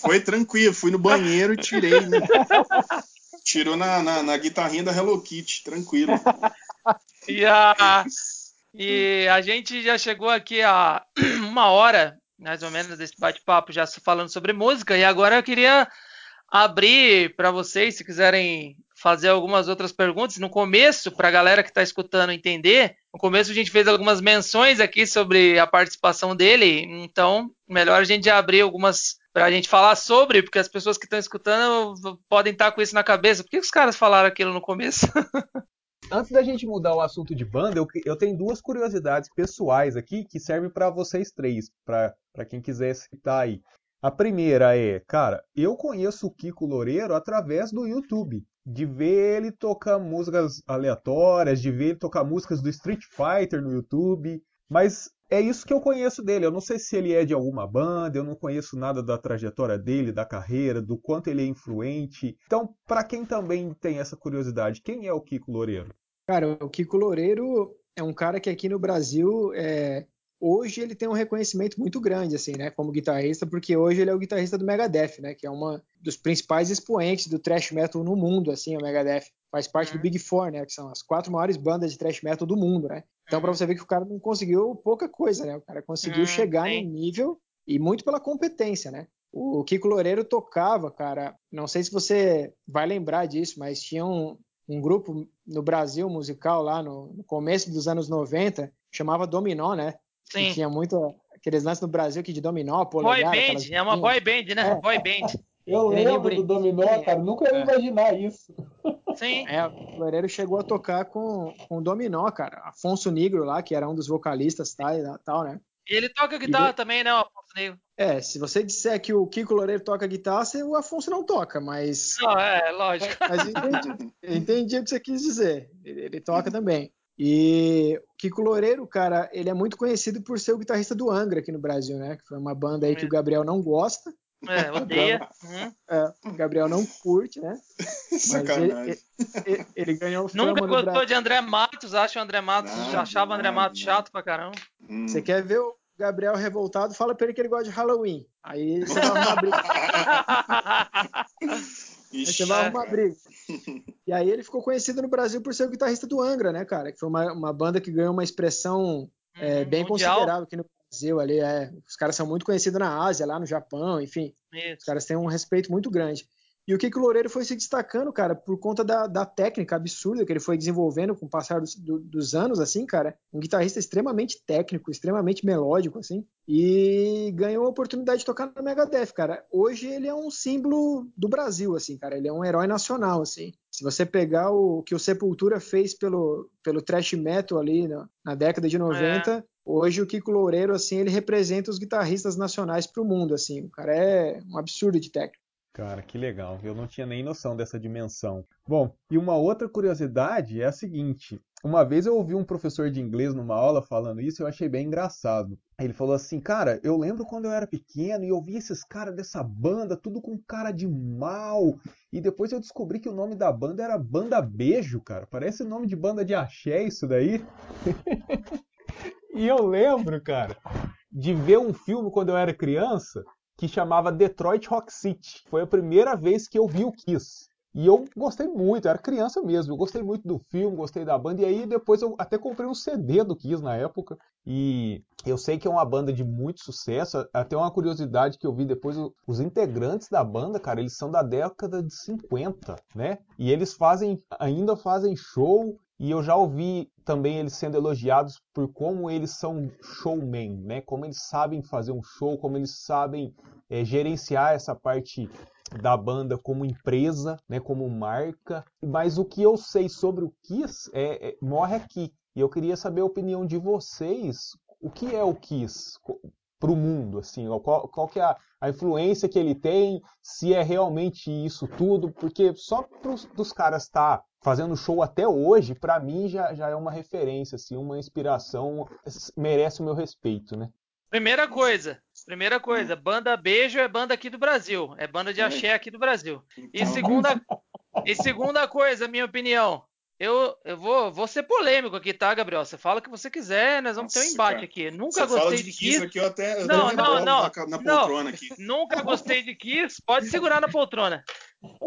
[SPEAKER 2] Foi tranquilo. Fui no banheiro e tirei. Né? Tirou na, na, na, guitarrinha da Hello Kitty. Tranquilo.
[SPEAKER 1] E a, e a gente já chegou aqui a uma hora, mais ou menos, desse bate-papo já falando sobre música. E agora eu queria abrir para vocês, se quiserem fazer algumas outras perguntas. No começo, para a galera que está escutando entender, no começo a gente fez algumas menções aqui sobre a participação dele, então melhor a gente abrir algumas para a gente falar sobre, porque as pessoas que estão escutando podem estar tá com isso na cabeça. Por que os caras falaram aquilo no começo?
[SPEAKER 3] Antes da gente mudar o assunto de banda, eu, eu tenho duas curiosidades pessoais aqui que servem para vocês três, para quem quiser citar aí. A primeira é, cara, eu conheço o Kiko Loureiro através do YouTube de ver ele tocar músicas aleatórias, de ver ele tocar músicas do Street Fighter no YouTube. Mas é isso que eu conheço dele. Eu não sei se ele é de alguma banda, eu não conheço nada da trajetória dele, da carreira, do quanto ele é influente. Então, para quem também tem essa curiosidade, quem é o Kiko Loureiro?
[SPEAKER 4] Cara, o Kiko Loureiro é um cara que aqui no Brasil é, hoje ele tem um reconhecimento muito grande, assim, né, como guitarrista, porque hoje ele é o guitarrista do Megadeth, né, que é uma dos principais expoentes do thrash metal no mundo, assim, o Megadeth faz parte uhum. do Big Four, né, que são as quatro maiores bandas de thrash metal do mundo, né. Então, para uhum. você ver que o cara não conseguiu pouca coisa, né, o cara conseguiu uhum, chegar sim. no nível e muito pela competência, né. O Kiko Loureiro tocava, cara, não sei se você vai lembrar disso, mas tinha um, um grupo no Brasil musical lá no, no começo dos anos 90, chamava Dominó, né? Sim. tinha muito aqueles lances no Brasil que de dominó, polegar...
[SPEAKER 1] Boy band, é uma boy band, né? É. Boy band.
[SPEAKER 5] Eu lembro do dominó, cara, nunca ia é. imaginar isso.
[SPEAKER 1] Sim.
[SPEAKER 4] É, o Loureiro chegou a tocar com, com o dominó, cara. Afonso Negro lá, que era um dos vocalistas tal, tal né?
[SPEAKER 1] E ele toca guitarra e... também, né, o Afonso Negro?
[SPEAKER 4] É, se você disser que o Kiko Loureiro toca guitarra, o Afonso não toca, mas...
[SPEAKER 1] Não, é, lógico.
[SPEAKER 4] Mas eu entendi, entendi o que você quis dizer. Ele, ele toca também. E o Kiko Loureiro, cara, ele é muito conhecido por ser o guitarrista do Angra aqui no Brasil, né? Que foi uma banda aí que o Gabriel não gosta.
[SPEAKER 1] É, odeia.
[SPEAKER 4] é, o Gabriel não curte, né?
[SPEAKER 2] Sacanagem.
[SPEAKER 4] Ele, ele, ele, ganhou
[SPEAKER 1] Nunca gostou de André Matos, acha o André Matos, não, achava o André Matos chato pra caramba.
[SPEAKER 4] Hum. Você quer ver o Gabriel revoltado? Fala pra ele que ele gosta de Halloween. Aí você vai arrumar briga. Aí você vai arrumar briga. E aí ele ficou conhecido no Brasil por ser o guitarrista do Angra, né, cara? Que foi uma, uma banda que ganhou uma expressão é, uhum, bem mundial. considerável aqui no Brasil. Ali, é, os caras são muito conhecidos na Ásia, lá no Japão, enfim. Isso. Os caras têm um respeito muito grande. E o Kiko Loureiro foi se destacando, cara, por conta da, da técnica absurda que ele foi desenvolvendo com o passar dos, do, dos anos, assim, cara. Um guitarrista extremamente técnico, extremamente melódico, assim. E ganhou a oportunidade de tocar no Megadeth, cara. Hoje ele é um símbolo do Brasil, assim, cara. Ele é um herói nacional, assim. Se você pegar o que o Sepultura fez pelo, pelo thrash metal ali na, na década de 90, é. hoje o Kiko Loureiro, assim, ele representa os guitarristas nacionais para o mundo, assim. O cara é um absurdo de técnico.
[SPEAKER 3] Cara, que legal. Eu não tinha nem noção dessa dimensão. Bom, e uma outra curiosidade é a seguinte: Uma vez eu ouvi um professor de inglês numa aula falando isso e eu achei bem engraçado. Ele falou assim, cara, eu lembro quando eu era pequeno e eu vi esses caras dessa banda, tudo com cara de mal. E depois eu descobri que o nome da banda era Banda Beijo, cara. Parece nome de banda de axé isso daí. e eu lembro, cara, de ver um filme quando eu era criança que chamava Detroit Rock City. Foi a primeira vez que eu vi o Kiss. E eu gostei muito, eu era criança mesmo, eu gostei muito do filme, gostei da banda, e aí depois eu até comprei um CD do Kiss na época, e eu sei que é uma banda de muito sucesso, até uma curiosidade que eu vi depois, os integrantes da banda, cara, eles são da década de 50, né? E eles fazem, ainda fazem show, e eu já ouvi também eles sendo elogiados por como eles são showmen, né? Como eles sabem fazer um show, como eles sabem é, gerenciar essa parte da banda como empresa, né, como marca. Mas o que eu sei sobre o Kiss é, é, morre aqui. E eu queria saber a opinião de vocês. O que é o Kiss para o mundo? Assim, qual, qual que é a, a, influência que ele tem? Se é realmente isso tudo? Porque só pros, dos caras estar tá fazendo show até hoje, para mim já, já é uma referência, assim, uma inspiração, merece o meu respeito, né?
[SPEAKER 1] Primeira coisa, primeira coisa, banda Beijo é banda aqui do Brasil, é banda de axé aqui do Brasil. E
[SPEAKER 2] Então.
[SPEAKER 1] segunda, e segunda coisa, minha opinião, eu, eu vou, vou ser polêmico aqui, tá, Gabriel? Você fala o que você quiser, nós vamos ter um
[SPEAKER 2] Nossa,
[SPEAKER 1] embate
[SPEAKER 2] cara.
[SPEAKER 1] aqui. Nunca
[SPEAKER 2] Você
[SPEAKER 1] gostei
[SPEAKER 2] de
[SPEAKER 1] de
[SPEAKER 2] Kiss aqui, eu até eu
[SPEAKER 1] Não, não, não.
[SPEAKER 2] na, na
[SPEAKER 1] Não.
[SPEAKER 2] poltrona aqui.
[SPEAKER 1] Nunca gostei de Kiss. Pode segurar na poltrona.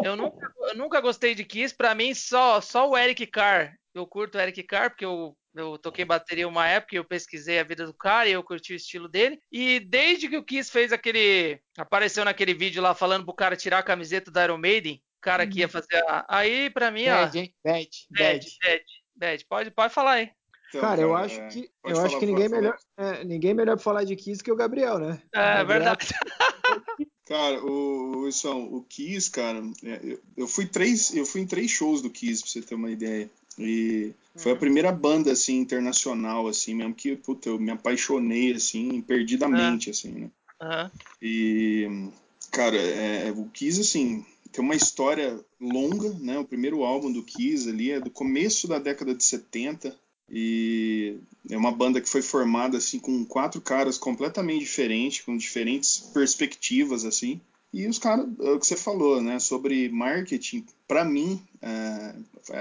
[SPEAKER 1] Eu nunca, eu nunca gostei de Kiss. Pra mim, só, só o Eric Carr. Eu curto o Eric Carr, porque eu, eu toquei bateria uma época e eu pesquisei a vida do cara e eu curti o estilo dele. E desde que o Kiss fez aquele. Apareceu naquele vídeo lá falando pro cara tirar a camiseta da Iron Maiden. O cara que ia fazer a. Aí, pra mim, ó.
[SPEAKER 4] Bad, hein? Bad,
[SPEAKER 1] Bad,
[SPEAKER 4] bad.
[SPEAKER 1] bad, bad. Pode, pode falar aí.
[SPEAKER 2] Então,
[SPEAKER 4] Cara, eu
[SPEAKER 2] é,
[SPEAKER 4] acho que, eu acho que ninguém, melhor, é, ninguém melhor pra falar de Kiss que o Gabriel, né?
[SPEAKER 1] É
[SPEAKER 4] Gabriel-
[SPEAKER 1] verdade.
[SPEAKER 2] Cara, o, o, o Kiss, cara, é, eu, eu fui três, eu fui em três shows do Kiss, pra você ter uma ideia. E foi a
[SPEAKER 1] Uhum.
[SPEAKER 2] primeira banda, assim, internacional, assim, mesmo que, puta, eu me apaixonei, assim, perdidamente, assim, né?
[SPEAKER 1] Aham.
[SPEAKER 2] E, cara, é, o Kiss, assim, tem uma história longa, né? O primeiro álbum do Kiss ali é do começo da década de 70 e é uma banda que foi formada, assim, com quatro caras completamente diferentes, com diferentes perspectivas, assim. E os caras, é o que você falou, né, sobre marketing, pra mim, é,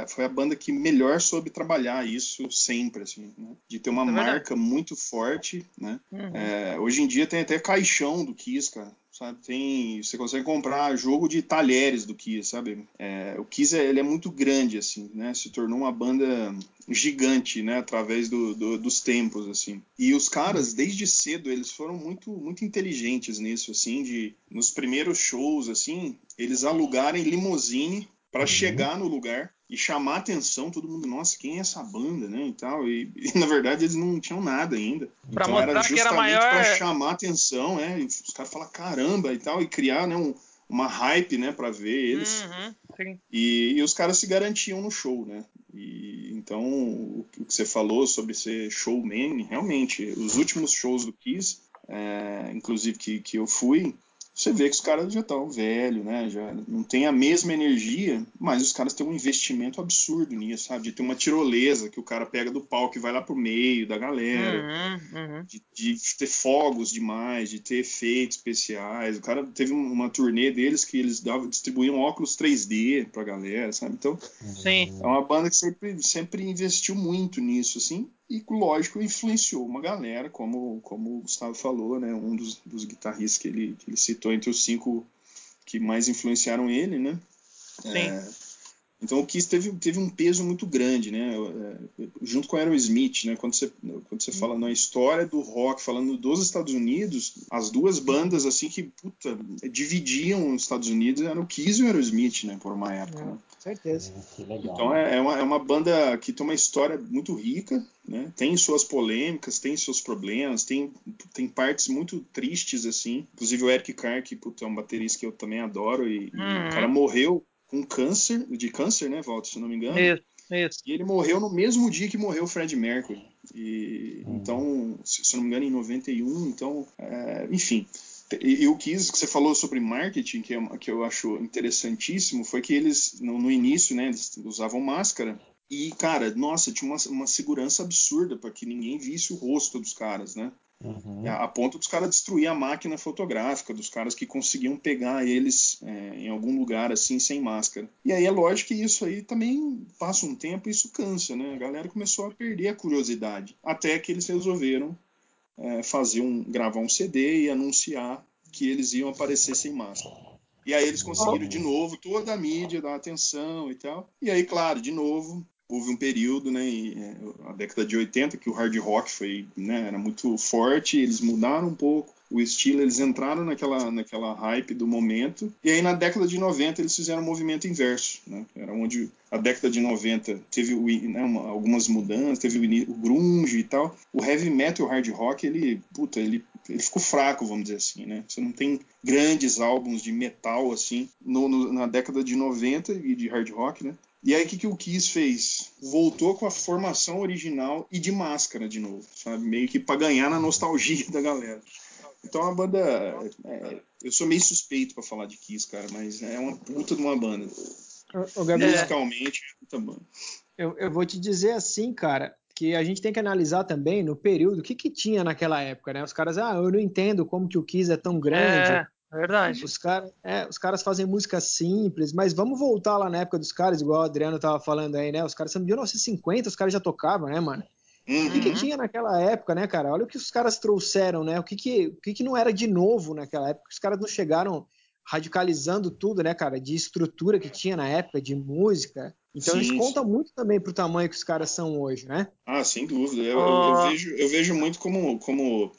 [SPEAKER 2] foi a banda que melhor soube trabalhar isso sempre, assim, né? De ter uma
[SPEAKER 1] É
[SPEAKER 2] marca muito forte, né?
[SPEAKER 1] Uhum.
[SPEAKER 2] É, hoje em dia tem até caixão do Kiss, cara. Sabe? Tem, você consegue comprar jogo de talheres do Kiss, sabe? É, o Kiss é, ele é muito grande, assim, né? Se tornou uma banda gigante, né? Através do, do- dos tempos, assim. E os caras, desde cedo, eles foram muito, muito inteligentes nisso, assim, de nos primeiros shows, assim, eles alugarem limusine para chegar no lugar e chamar a atenção, todo mundo, nossa, quem é essa banda, né, e tal, e, e, na verdade eles não tinham nada ainda.
[SPEAKER 1] Pra
[SPEAKER 2] então era
[SPEAKER 1] mostrar que era
[SPEAKER 2] justamente
[SPEAKER 1] maior-
[SPEAKER 2] para chamar a atenção, né, e os caras falam caramba e tal, e criar, né, um- uma hype, né, para ver eles.
[SPEAKER 1] Uhum.
[SPEAKER 2] E, e os caras se garantiam no show, né? E, então, o, o que você falou sobre ser showman, realmente, os últimos shows do Kiss, é, inclusive que, que eu fui, você vê que os caras já estão velhos, né? Já não tem a mesma energia, mas os caras têm um investimento absurdo nisso, sabe? De ter uma tirolesa que o cara pega do palco e vai lá pro meio da galera
[SPEAKER 1] Uhum. Uhum.
[SPEAKER 2] de, de ter fogos demais, de ter efeitos especiais. O cara teve um- uma turnê deles que eles davam, distribuíam óculos 3D pra galera, sabe? Então
[SPEAKER 1] Sim.
[SPEAKER 2] é uma banda que sempre, sempre investiu muito nisso, assim. E, lógico, influenciou uma galera, como, como o Gustavo falou, né? Um dos, dos guitarristas que ele, que ele citou entre os cinco que mais influenciaram ele, né?
[SPEAKER 1] Sim.
[SPEAKER 2] É, então o Kiss teve, teve um peso muito grande, né? É, junto com Aerosmith, né? Quando você, quando você fala na história do rock, falando dos Estados Unidos, as duas bandas assim que puta, dividiam os Estados Unidos eram o Kiss e o Aerosmith, né? Por uma época. Né?
[SPEAKER 4] Certeza.
[SPEAKER 5] Que legal.
[SPEAKER 2] Então é, é uma, é uma banda que tem uma história muito rica, né? Tem suas polêmicas, tem seus problemas, tem, tem partes muito tristes assim. Inclusive o Eric Carr, que puta, é um baterista que eu também adoro e, e
[SPEAKER 1] Uhum.
[SPEAKER 2] o cara morreu com câncer, de câncer, né, Walter, se não me engano.
[SPEAKER 1] Isso, isso.
[SPEAKER 2] E ele morreu no mesmo dia que morreu o Fred Mercury. E,
[SPEAKER 5] Hum.
[SPEAKER 2] Então, se, se não me engano, em 91. Então, é, enfim. E, o que você falou sobre marketing, que, é, uma- que eu acho interessantíssimo, foi que eles, no, no início, né, eles usavam máscara. E, cara, nossa, tinha uma, uma segurança absurda para que ninguém visse o rosto dos caras, né?
[SPEAKER 5] Uhum.
[SPEAKER 2] A ponto dos caras destruir a máquina fotográfica, dos caras que conseguiam pegar eles é, em algum lugar assim, sem máscara. E aí é lógico que isso aí também passa um tempo e isso cansa, né? A galera começou a perder a curiosidade. Até que eles resolveram é, fazer um, gravar um CD e anunciar que eles iam aparecer sem máscara. E aí eles conseguiram de novo toda a mídia dar atenção e tal. E aí, claro, de novo, houve um período, né, é, a década de 80, que o hard rock foi, né, era muito forte, eles mudaram um pouco o estilo, eles entraram naquela, naquela hype do momento, e aí na década de 90 eles fizeram um movimento inverso, né, era onde a década de 90 teve o, né, uma, algumas mudanças, teve o, o, grunge e tal, o heavy metal o hard rock, ele, puta, ele, ele ficou fraco, vamos dizer assim, né, você não tem grandes álbuns de metal, assim, no, no, na década de 90 e de hard rock, né, e aí o que, que o Kiss fez? Voltou com a formação original e de máscara de novo, sabe? Meio que para ganhar na nostalgia da galera. Então a banda. É, eu sou meio suspeito para falar de Kiss, cara, mas é uma puta de uma banda.
[SPEAKER 4] Ô, Gabriel,
[SPEAKER 2] Musicalmente, é puta banda.
[SPEAKER 4] Eu, eu vou te dizer assim, cara, que a gente tem que analisar também no período o que, que tinha naquela época, né? Os caras, ah, eu não entendo como que o Kiss é tão grande.
[SPEAKER 1] É. Verdade.
[SPEAKER 4] Os, cara, é, os caras fazem música simples, mas vamos voltar lá na época dos caras, igual o Adriano tava falando aí, né? Os caras são de 1950, os caras já tocavam, né, mano?
[SPEAKER 2] Uhum.
[SPEAKER 4] O que, que, tinha naquela época, né, cara? Olha o que os caras trouxeram, né? O que, que, o que, que não era de novo naquela época? Os caras não chegaram radicalizando tudo, né, cara? De estrutura que tinha na época, de música. Então
[SPEAKER 2] Sim,
[SPEAKER 4] a gente
[SPEAKER 2] sim.
[SPEAKER 4] conta muito também pro tamanho que os caras são hoje, né?
[SPEAKER 2] Ah, sem dúvida. Eu,
[SPEAKER 1] Ah.
[SPEAKER 2] eu vejo, eu vejo muito como, como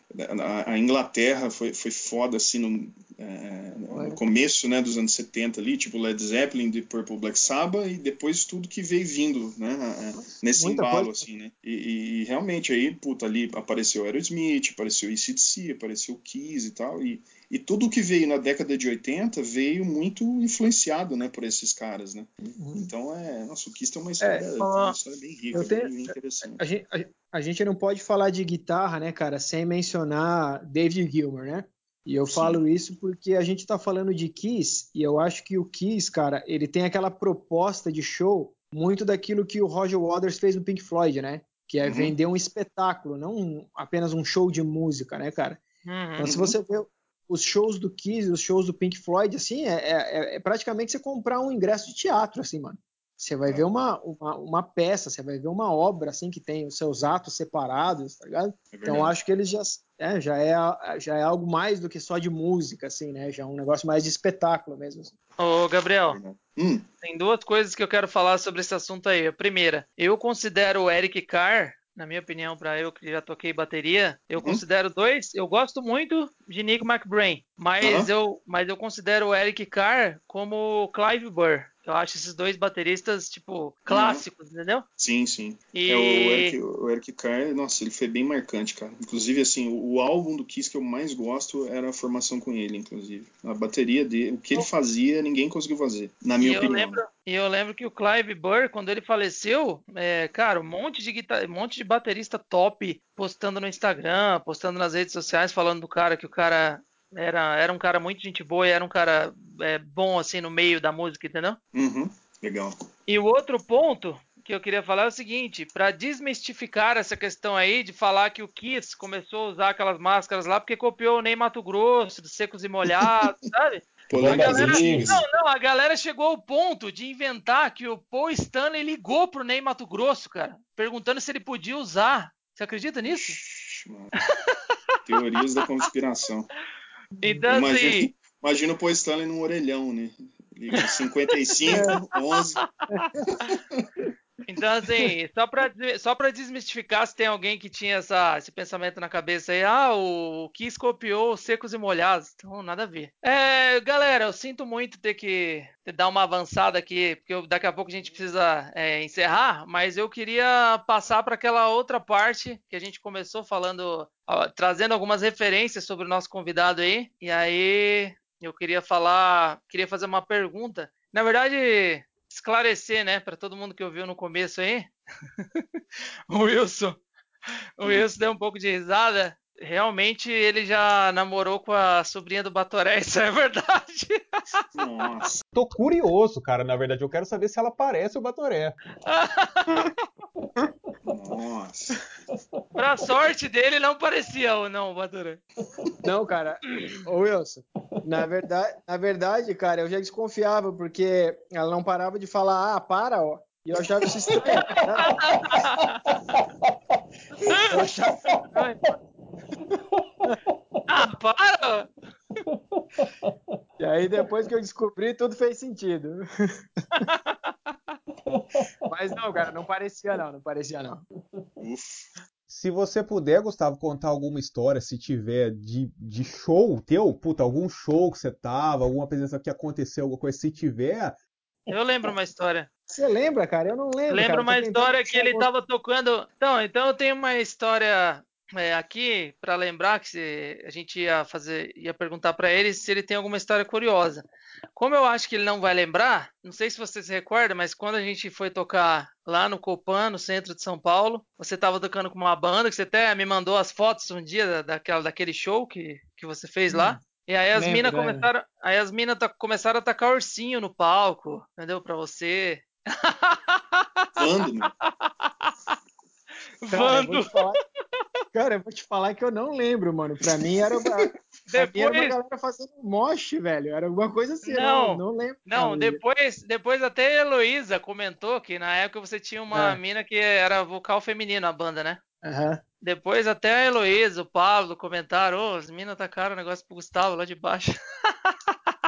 [SPEAKER 2] a, a Inglaterra foi, foi foda assim no, é, no começo né, dos anos 70 ali, tipo Led Zeppelin, Deep Purple, Black Sabbath e depois tudo que veio vindo né, a- a- nesse embalo
[SPEAKER 4] coisa.
[SPEAKER 2] assim, né? E, e realmente aí, puta, ali apareceu Aerosmith, apareceu ECDC, apareceu Kiss e tal, e, e tudo que veio na década de 80 veio muito influenciado, né, por esses caras, né? Então é, nossa, o Kiss tem uma história, tem uma história bem rica,
[SPEAKER 4] tenho-
[SPEAKER 2] bem interessante.
[SPEAKER 4] A gente, a, a gente não pode falar de guitarra, né, cara, sem mencionar David Gilmour, né? E eu
[SPEAKER 2] Sim.
[SPEAKER 4] falo isso porque a gente tá falando de Kiss e eu acho que o Kiss, cara, ele tem aquela proposta de show muito daquilo que o Roger Waters fez no Pink Floyd, né? Que é
[SPEAKER 2] Uhum.
[SPEAKER 4] vender um espetáculo, não um- apenas um show de música, né, cara?
[SPEAKER 1] Uhum.
[SPEAKER 4] Então, se você vê os shows do Kiss, os shows do Pink Floyd, assim, é, é- é praticamente você comprar um ingresso de teatro, assim, mano. Você vai
[SPEAKER 2] É.
[SPEAKER 4] ver uma, uma, uma peça, você vai ver uma obra, assim, que tem os seus atos separados, tá ligado?
[SPEAKER 2] É
[SPEAKER 4] Então, acho que eles já, é, já, é, já é algo mais do que só de música, assim, né? Já é um negócio mais de espetáculo mesmo. assim.
[SPEAKER 1] Ô, Gabriel,
[SPEAKER 2] Hum,
[SPEAKER 1] tem duas coisas que eu quero falar sobre esse assunto aí. A primeira, eu considero o Eric Carr, na minha opinião, para eu que já toquei bateria, eu
[SPEAKER 2] Uhum.
[SPEAKER 1] considero dois. Eu gosto muito de Nick McBrain, mas,
[SPEAKER 2] Aham.
[SPEAKER 1] eu, mas eu considero o Eric Carr como Clive Burr. Eu acho esses dois bateristas, tipo, clássicos, entendeu?
[SPEAKER 2] sim, sim.
[SPEAKER 1] E
[SPEAKER 2] É, o, Eric, o Eric Carr, nossa, ele foi bem marcante, cara. Inclusive, assim, o, o álbum do Kiss que eu mais gosto era a formação com ele, inclusive. A bateria dele, o que ele fazia, ninguém conseguiu fazer, na
[SPEAKER 1] E
[SPEAKER 2] minha
[SPEAKER 1] eu,
[SPEAKER 2] opinião.
[SPEAKER 1] lembro, e eu lembro que o Clive Burr, quando ele faleceu, é, cara, um monte de guitar, um monte de baterista top postando no Instagram, postando nas redes sociais, falando do cara que o cara era, era um cara muito gente boa e era um cara é, bom assim no meio da música, entendeu?
[SPEAKER 2] Uhum, legal.
[SPEAKER 1] E o outro ponto que eu queria falar é o seguinte, para desmistificar essa questão aí de falar que o Kiss começou a usar aquelas máscaras lá porque copiou o Ney Mato Grosso, dos Secos e Molhados, sabe? Galera, não, não, a galera chegou ao ponto de inventar que o Paul Stanley ligou pro Ney Mato Grosso, cara, perguntando se ele podia usar. Você acredita nisso?
[SPEAKER 2] Ixi. Teorias da conspiração.
[SPEAKER 1] Então,
[SPEAKER 2] Imagina,
[SPEAKER 1] assim,
[SPEAKER 2] imagina o Paul Stanley num orelhão, né? Liga 55, 11.
[SPEAKER 1] Então, assim só, pra, só pra desmistificar se tem alguém que tinha essa, esse pensamento na cabeça aí, ah, o Kiss copiou os secos e molhados. Então, nada a ver. É, galera, eu sinto muito ter que ter- dar uma avançada aqui, porque eu- daqui a pouco a gente precisa é, encerrar, mas eu queria passar para aquela outra parte que a gente começou falando, ó, trazendo algumas referências sobre o nosso convidado aí, e aí eu queria falar, queria fazer uma pergunta. Na verdade, esclarecer, né, para todo mundo que ouviu no começo aí. o Wilson, o Wilson deu um pouco de risada. realmente ele já namorou com a sobrinha do Batoré, isso é verdade.
[SPEAKER 2] Nossa.
[SPEAKER 3] Tô curioso, cara, na verdade. Eu quero saber se ela parece o Batoré.
[SPEAKER 2] Nossa.
[SPEAKER 1] pra sorte dele, não parecia ou não, o Batoré.
[SPEAKER 4] Não, cara. Ô Wilson, na verdade, na verdade, cara, eu já desconfiava, porque ela não parava de falar, ah, para, ó. E eu achava isso estranho. eu achava estranho.
[SPEAKER 1] Ah, para!
[SPEAKER 4] E aí, depois que eu descobri, tudo fez sentido. Mas não, cara, não parecia não, não parecia não.
[SPEAKER 3] Se você puder, Gustavo, contar alguma história, se tiver, de, de show teu, puta, algum show que você tava, alguma apresentação que aconteceu, alguma coisa, se tiver,
[SPEAKER 1] Eu lembro uma história.
[SPEAKER 4] Você lembra, cara? Eu não lembro.
[SPEAKER 1] Lembro
[SPEAKER 4] cara.
[SPEAKER 1] uma história que ele tava tocando. Então, então eu tenho uma história é, aqui pra lembrar que se- a gente ia fazer, ia perguntar pra ele se ele tem alguma história curiosa. Como eu acho que ele não vai lembrar, não sei se você se recorda, mas quando a gente foi tocar lá no Copan, no centro de São Paulo, você tava tocando com uma banda que você até me mandou as fotos um dia da- daquela, daquele show que, que você fez lá. E aí as minas começaram, aí as minas ta- começaram a tacar ursinho no palco, entendeu? Pra você.
[SPEAKER 2] Quando, meu?
[SPEAKER 4] Cara, eu
[SPEAKER 1] Vando.
[SPEAKER 4] Cara, eu vou te falar que eu não lembro, mano. Pra mim era, uma- mim era uma
[SPEAKER 1] Depois,
[SPEAKER 4] galera fazendo mosh, velho. Era alguma coisa assim.
[SPEAKER 1] Não,
[SPEAKER 4] não, não lembro.
[SPEAKER 1] não,
[SPEAKER 4] cara.
[SPEAKER 1] depois, depois até a Heloísa comentou que na época você tinha uma
[SPEAKER 4] É.
[SPEAKER 1] mina que era vocal feminino na banda, né?
[SPEAKER 4] Aham.
[SPEAKER 1] Depois até a Heloísa, o Pablo comentaram, ô, as minas tacaram o negócio pro Gustavo lá de baixo.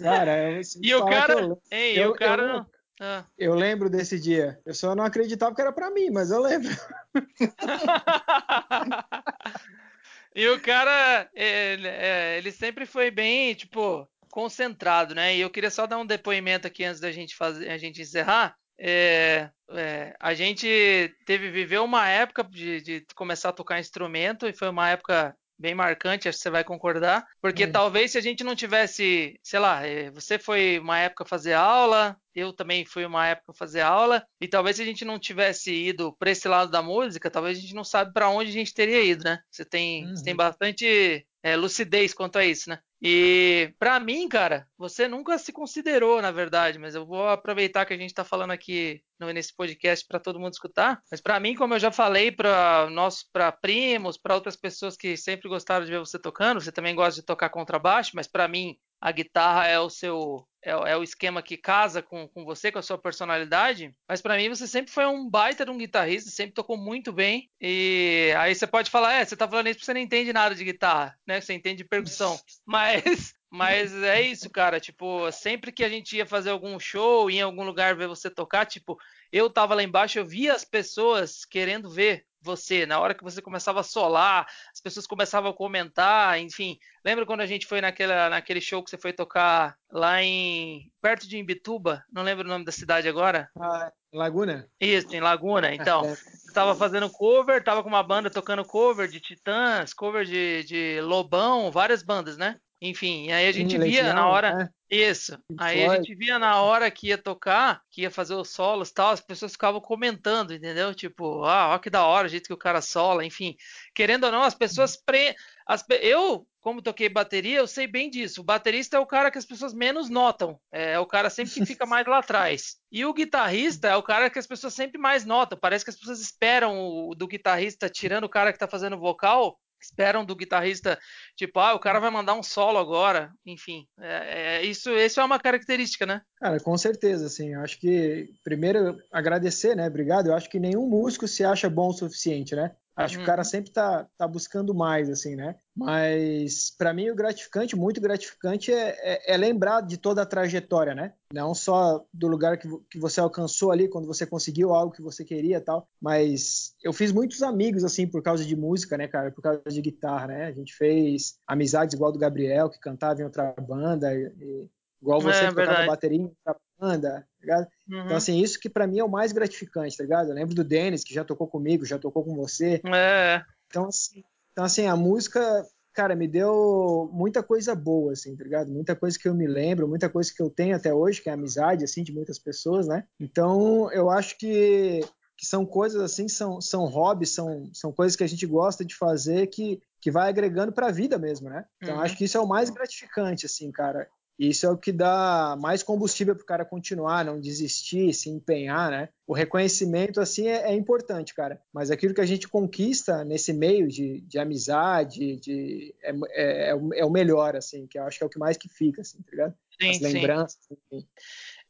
[SPEAKER 4] Cara, eu, se
[SPEAKER 1] E o cara,
[SPEAKER 4] eu,
[SPEAKER 1] hein, e
[SPEAKER 4] eu-
[SPEAKER 1] o cara...
[SPEAKER 4] eu-
[SPEAKER 1] Ah.
[SPEAKER 4] eu lembro desse dia. Eu só não acreditava que era pra mim, mas eu lembro.
[SPEAKER 1] e o cara, ele, é, ele sempre foi bem, tipo, concentrado, né? E eu queria só dar um depoimento aqui antes da gente fazer, a gente encerrar. É, é, a gente teve viveu uma época de, de começar a tocar instrumento e foi uma época bem marcante, acho que você vai concordar, porque
[SPEAKER 4] Hum.
[SPEAKER 1] talvez se a gente não tivesse, sei lá, é, você foi uma época fazer aula, eu também fui uma época fazer aula, e talvez se a gente não tivesse ido para esse lado da música, talvez a gente não sabe para onde a gente teria ido, né? Você tem, você tem
[SPEAKER 4] Uhum.
[SPEAKER 1] bastante é, lucidez quanto a isso, né? E pra mim, cara, você nunca se considerou, na verdade, mas eu vou aproveitar que a gente tá falando aqui no- nesse podcast para todo mundo escutar. Mas pra mim, como eu já falei para nossos, para primos, para outras pessoas que sempre gostaram de ver você tocando, você também gosta de tocar contrabaixo, mas pra mim a guitarra é o seu é, o- é o esquema que casa com, com você, com a sua personalidade. Mas pra mim você sempre foi um baita de um guitarrista, sempre tocou muito bem. E aí você pode falar, é, você tá falando isso porque você não entende nada de guitarra, né? Você entende de percussão. Mas mas é isso, cara. Tipo, sempre que a gente ia fazer algum show, ia em algum lugar ver você tocar, tipo, eu tava lá embaixo, eu via as pessoas querendo ver você. Na hora que você começava a solar, as pessoas começavam a comentar, enfim. Lembra quando a gente foi naquela, naquele show que você foi tocar lá em. perto de Imbituba? Não lembro o nome da cidade agora.
[SPEAKER 4] Ah, Laguna?
[SPEAKER 1] Isso, em Laguna. Então,
[SPEAKER 4] É.
[SPEAKER 1] você tava fazendo cover, tava com uma banda tocando cover de Titãs, cover de, de Lobão, várias bandas, né? Enfim, aí a gente
[SPEAKER 4] Sim,
[SPEAKER 1] via
[SPEAKER 4] Legião,
[SPEAKER 1] na hora.
[SPEAKER 4] né?
[SPEAKER 1] Isso. Aí a gente via na hora que ia tocar, que ia fazer os solos e tal, as pessoas ficavam comentando, entendeu? Tipo, ah, ó que da hora o jeito que o cara sola, enfim. Querendo ou não, as pessoas pre... as Eu, como toquei bateria, eu sei bem disso. O baterista é o cara que as pessoas menos notam. É o cara sempre que fica mais lá atrás. E o guitarrista é o cara que as pessoas sempre mais notam. Parece que as pessoas esperam o, do guitarrista, tirando o cara que tá fazendo vocal, esperam do guitarrista, tipo, ah, o cara vai mandar um solo agora. Enfim, é, é- isso, isso é uma característica, né?
[SPEAKER 4] Cara, com certeza, assim, eu acho que primeiro agradecer, né? Obrigado. Eu acho que nenhum músico se acha bom o suficiente, né? Acho que
[SPEAKER 1] Uhum.
[SPEAKER 4] o cara sempre tá, tá buscando mais, assim, né? Mas para mim o gratificante, muito gratificante, é, é, é lembrar de toda a trajetória, né? Não só do lugar que, que você alcançou ali quando você conseguiu algo que você queria tal, mas eu fiz muitos amigos assim por causa de música, né, cara? Por causa de guitarra, né? A gente fez amizades igual do Gabriel, que cantava em outra banda, e- igual você
[SPEAKER 1] É,
[SPEAKER 4] que tocava bateria em outra banda, tá ligado?
[SPEAKER 1] Uhum.
[SPEAKER 4] Então, assim, isso que pra mim é o mais gratificante, tá ligado? Eu lembro do Denis, que já tocou comigo, já tocou com você.
[SPEAKER 1] É,
[SPEAKER 4] Então, assim, então, assim a música, cara, me deu muita coisa boa, assim, tá ligado? Muita coisa que eu me lembro, muita coisa que eu tenho até hoje, que é a amizade, assim, de muitas pessoas, né? Então, eu acho que, que são coisas assim, são, são hobbies, são, são coisas que a gente gosta de fazer que, que vai agregando para a vida mesmo, né? Então
[SPEAKER 1] Uhum.
[SPEAKER 4] acho que isso é o mais gratificante, assim, cara. Isso é o que dá mais combustível para o cara continuar, não desistir, se empenhar, né? O reconhecimento, assim, é, é importante, cara. Mas aquilo que a gente conquista nesse meio de, de amizade, de, é, é, é o- é o melhor, assim, que eu acho que é o que mais que fica, assim, tá ligado?
[SPEAKER 1] Sim,
[SPEAKER 4] As
[SPEAKER 1] sim.
[SPEAKER 4] lembranças, enfim.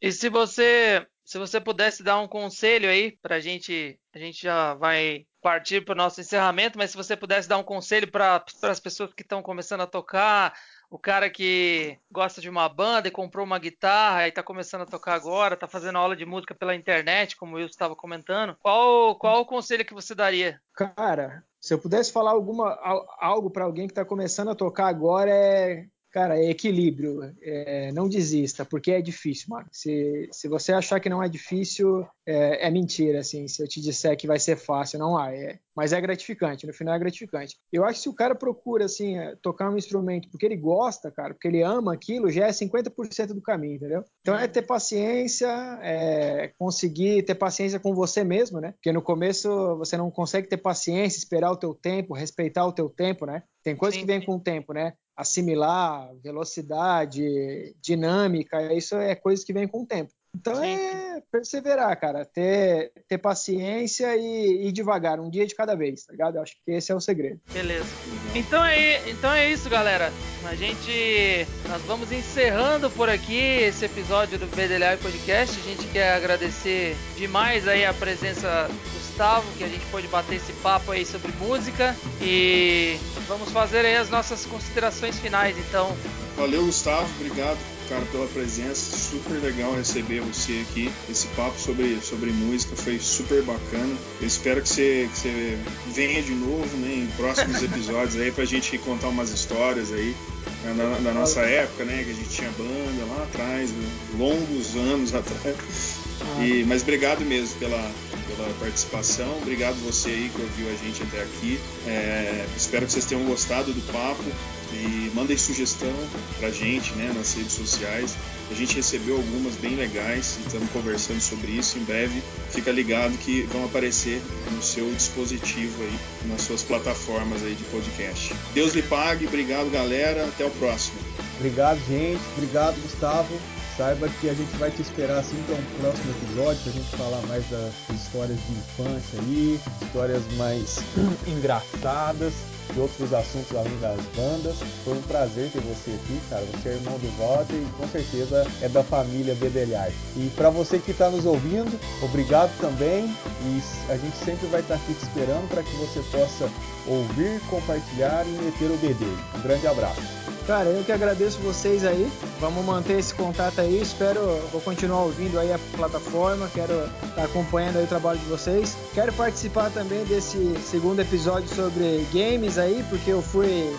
[SPEAKER 1] E se você, se você pudesse dar um conselho aí pra gente, a gente já vai partir para o nosso encerramento, mas se você pudesse dar um conselho para as pessoas que estão começando a tocar, o cara que gosta de uma banda e comprou uma guitarra e está começando a tocar agora, está fazendo aula de música pela internet, como Wilson estava comentando, qual, qual o conselho que você daria?
[SPEAKER 4] Cara, se eu pudesse falar alguma, al- algo para alguém que está começando a tocar agora é, cara, é equilíbrio. É, não desista, porque é difícil, mano. Se, se você achar que não é difícil, é, é mentira, assim. Se eu te disser que vai ser fácil, não há. É, mas é gratificante, no final é gratificante. Eu acho que se o cara procura, assim, é, tocar um instrumento porque ele gosta, cara, porque ele ama aquilo, já é 50% do caminho, entendeu? Então é ter paciência, é conseguir ter paciência com você mesmo, né? Porque no começo você não consegue ter paciência, esperar o teu tempo, respeitar o teu tempo, né? Tem coisas que vêm
[SPEAKER 1] sim.
[SPEAKER 4] com o tempo, né? Assimilar, velocidade, dinâmica, isso é coisas que vêm com o tempo. Então
[SPEAKER 1] Sim,
[SPEAKER 4] é perseverar, cara, ter, ter paciência e ir devagar, um dia de cada vez, tá ligado? Eu acho que esse é o segredo.
[SPEAKER 1] Beleza. Então é, então é isso, galera. A gente. Nós vamos encerrando por aqui esse episódio do BDLI Podcast. A gente quer agradecer demais aí a presença do Gustavo, que a gente pôde bater esse papo aí sobre música. E vamos fazer aí as nossas considerações finais, então.
[SPEAKER 2] Valeu, Gustavo. Obrigado, cara, pela presença. Super legal receber você aqui. Esse papo sobre, sobre música foi super bacana. Eu espero que você, que você venha de novo né, em próximos episódios aí pra gente contar umas histórias aí. né, Da, da nossa época, né? Que a gente tinha banda lá atrás, né, longos anos atrás. E, mas obrigado mesmo pela, pela participação. Obrigado você aí que ouviu a gente até aqui. É, espero que vocês tenham gostado do papo e mandem sugestão pra gente né, nas redes sociais. A gente recebeu algumas bem legais e estamos conversando sobre isso. Em breve, fica ligado que vão aparecer no seu dispositivo aí, nas suas plataformas aí de podcast. Deus lhe pague, obrigado galera, até o próximo.
[SPEAKER 3] Obrigado, gente. Obrigado, Gustavo. Saiba que a gente vai te esperar assim para um próximo episódio, pra gente falar mais das histórias de infância aí, histórias mais engraçadas e outros assuntos além das bandas. Foi um prazer ter você aqui, cara. Você é irmão do Walter e com certeza é da família Bedelhar. E para você que está nos ouvindo, obrigado também. E a gente sempre vai estar aqui te esperando para que você possa ouvir, compartilhar e meter o bedelho. Um grande abraço.
[SPEAKER 4] Cara, eu que agradeço vocês aí. Vamos manter esse contato aí. Espero, vou continuar ouvindo aí a plataforma. Quero estar acompanhando aí o trabalho de vocês. Quero participar também desse segundo episódio sobre games aí, porque eu fui.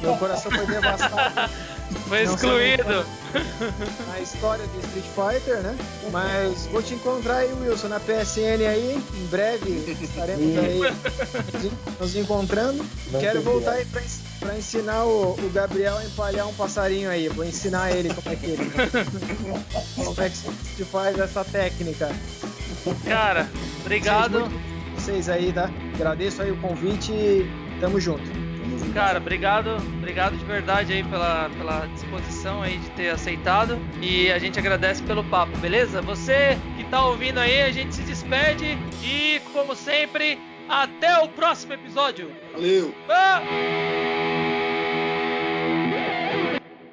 [SPEAKER 4] Meu coração foi devastado
[SPEAKER 1] Foi excluído.
[SPEAKER 4] na história do Street Fighter, né? Mas vou te encontrar aí, Wilson, na PSN aí. Em breve estaremos aí nos encontrando. Quero voltar aí pra, pra ensinar o, o Gabriel a empalhar um passarinho aí. Vou ensinar ele como é que ele. como é que se faz essa técnica.
[SPEAKER 1] Cara, obrigado.
[SPEAKER 4] Vocês aí, tá? Agradeço aí o convite e tamo junto.
[SPEAKER 2] Tamo junto.
[SPEAKER 1] Cara, obrigado, obrigado de verdade aí pela, pela disposição aí de ter aceitado e a gente agradece pelo papo, beleza? Você que tá ouvindo aí, a gente se despede e como sempre, até o próximo episódio.
[SPEAKER 2] Valeu.
[SPEAKER 1] Ah!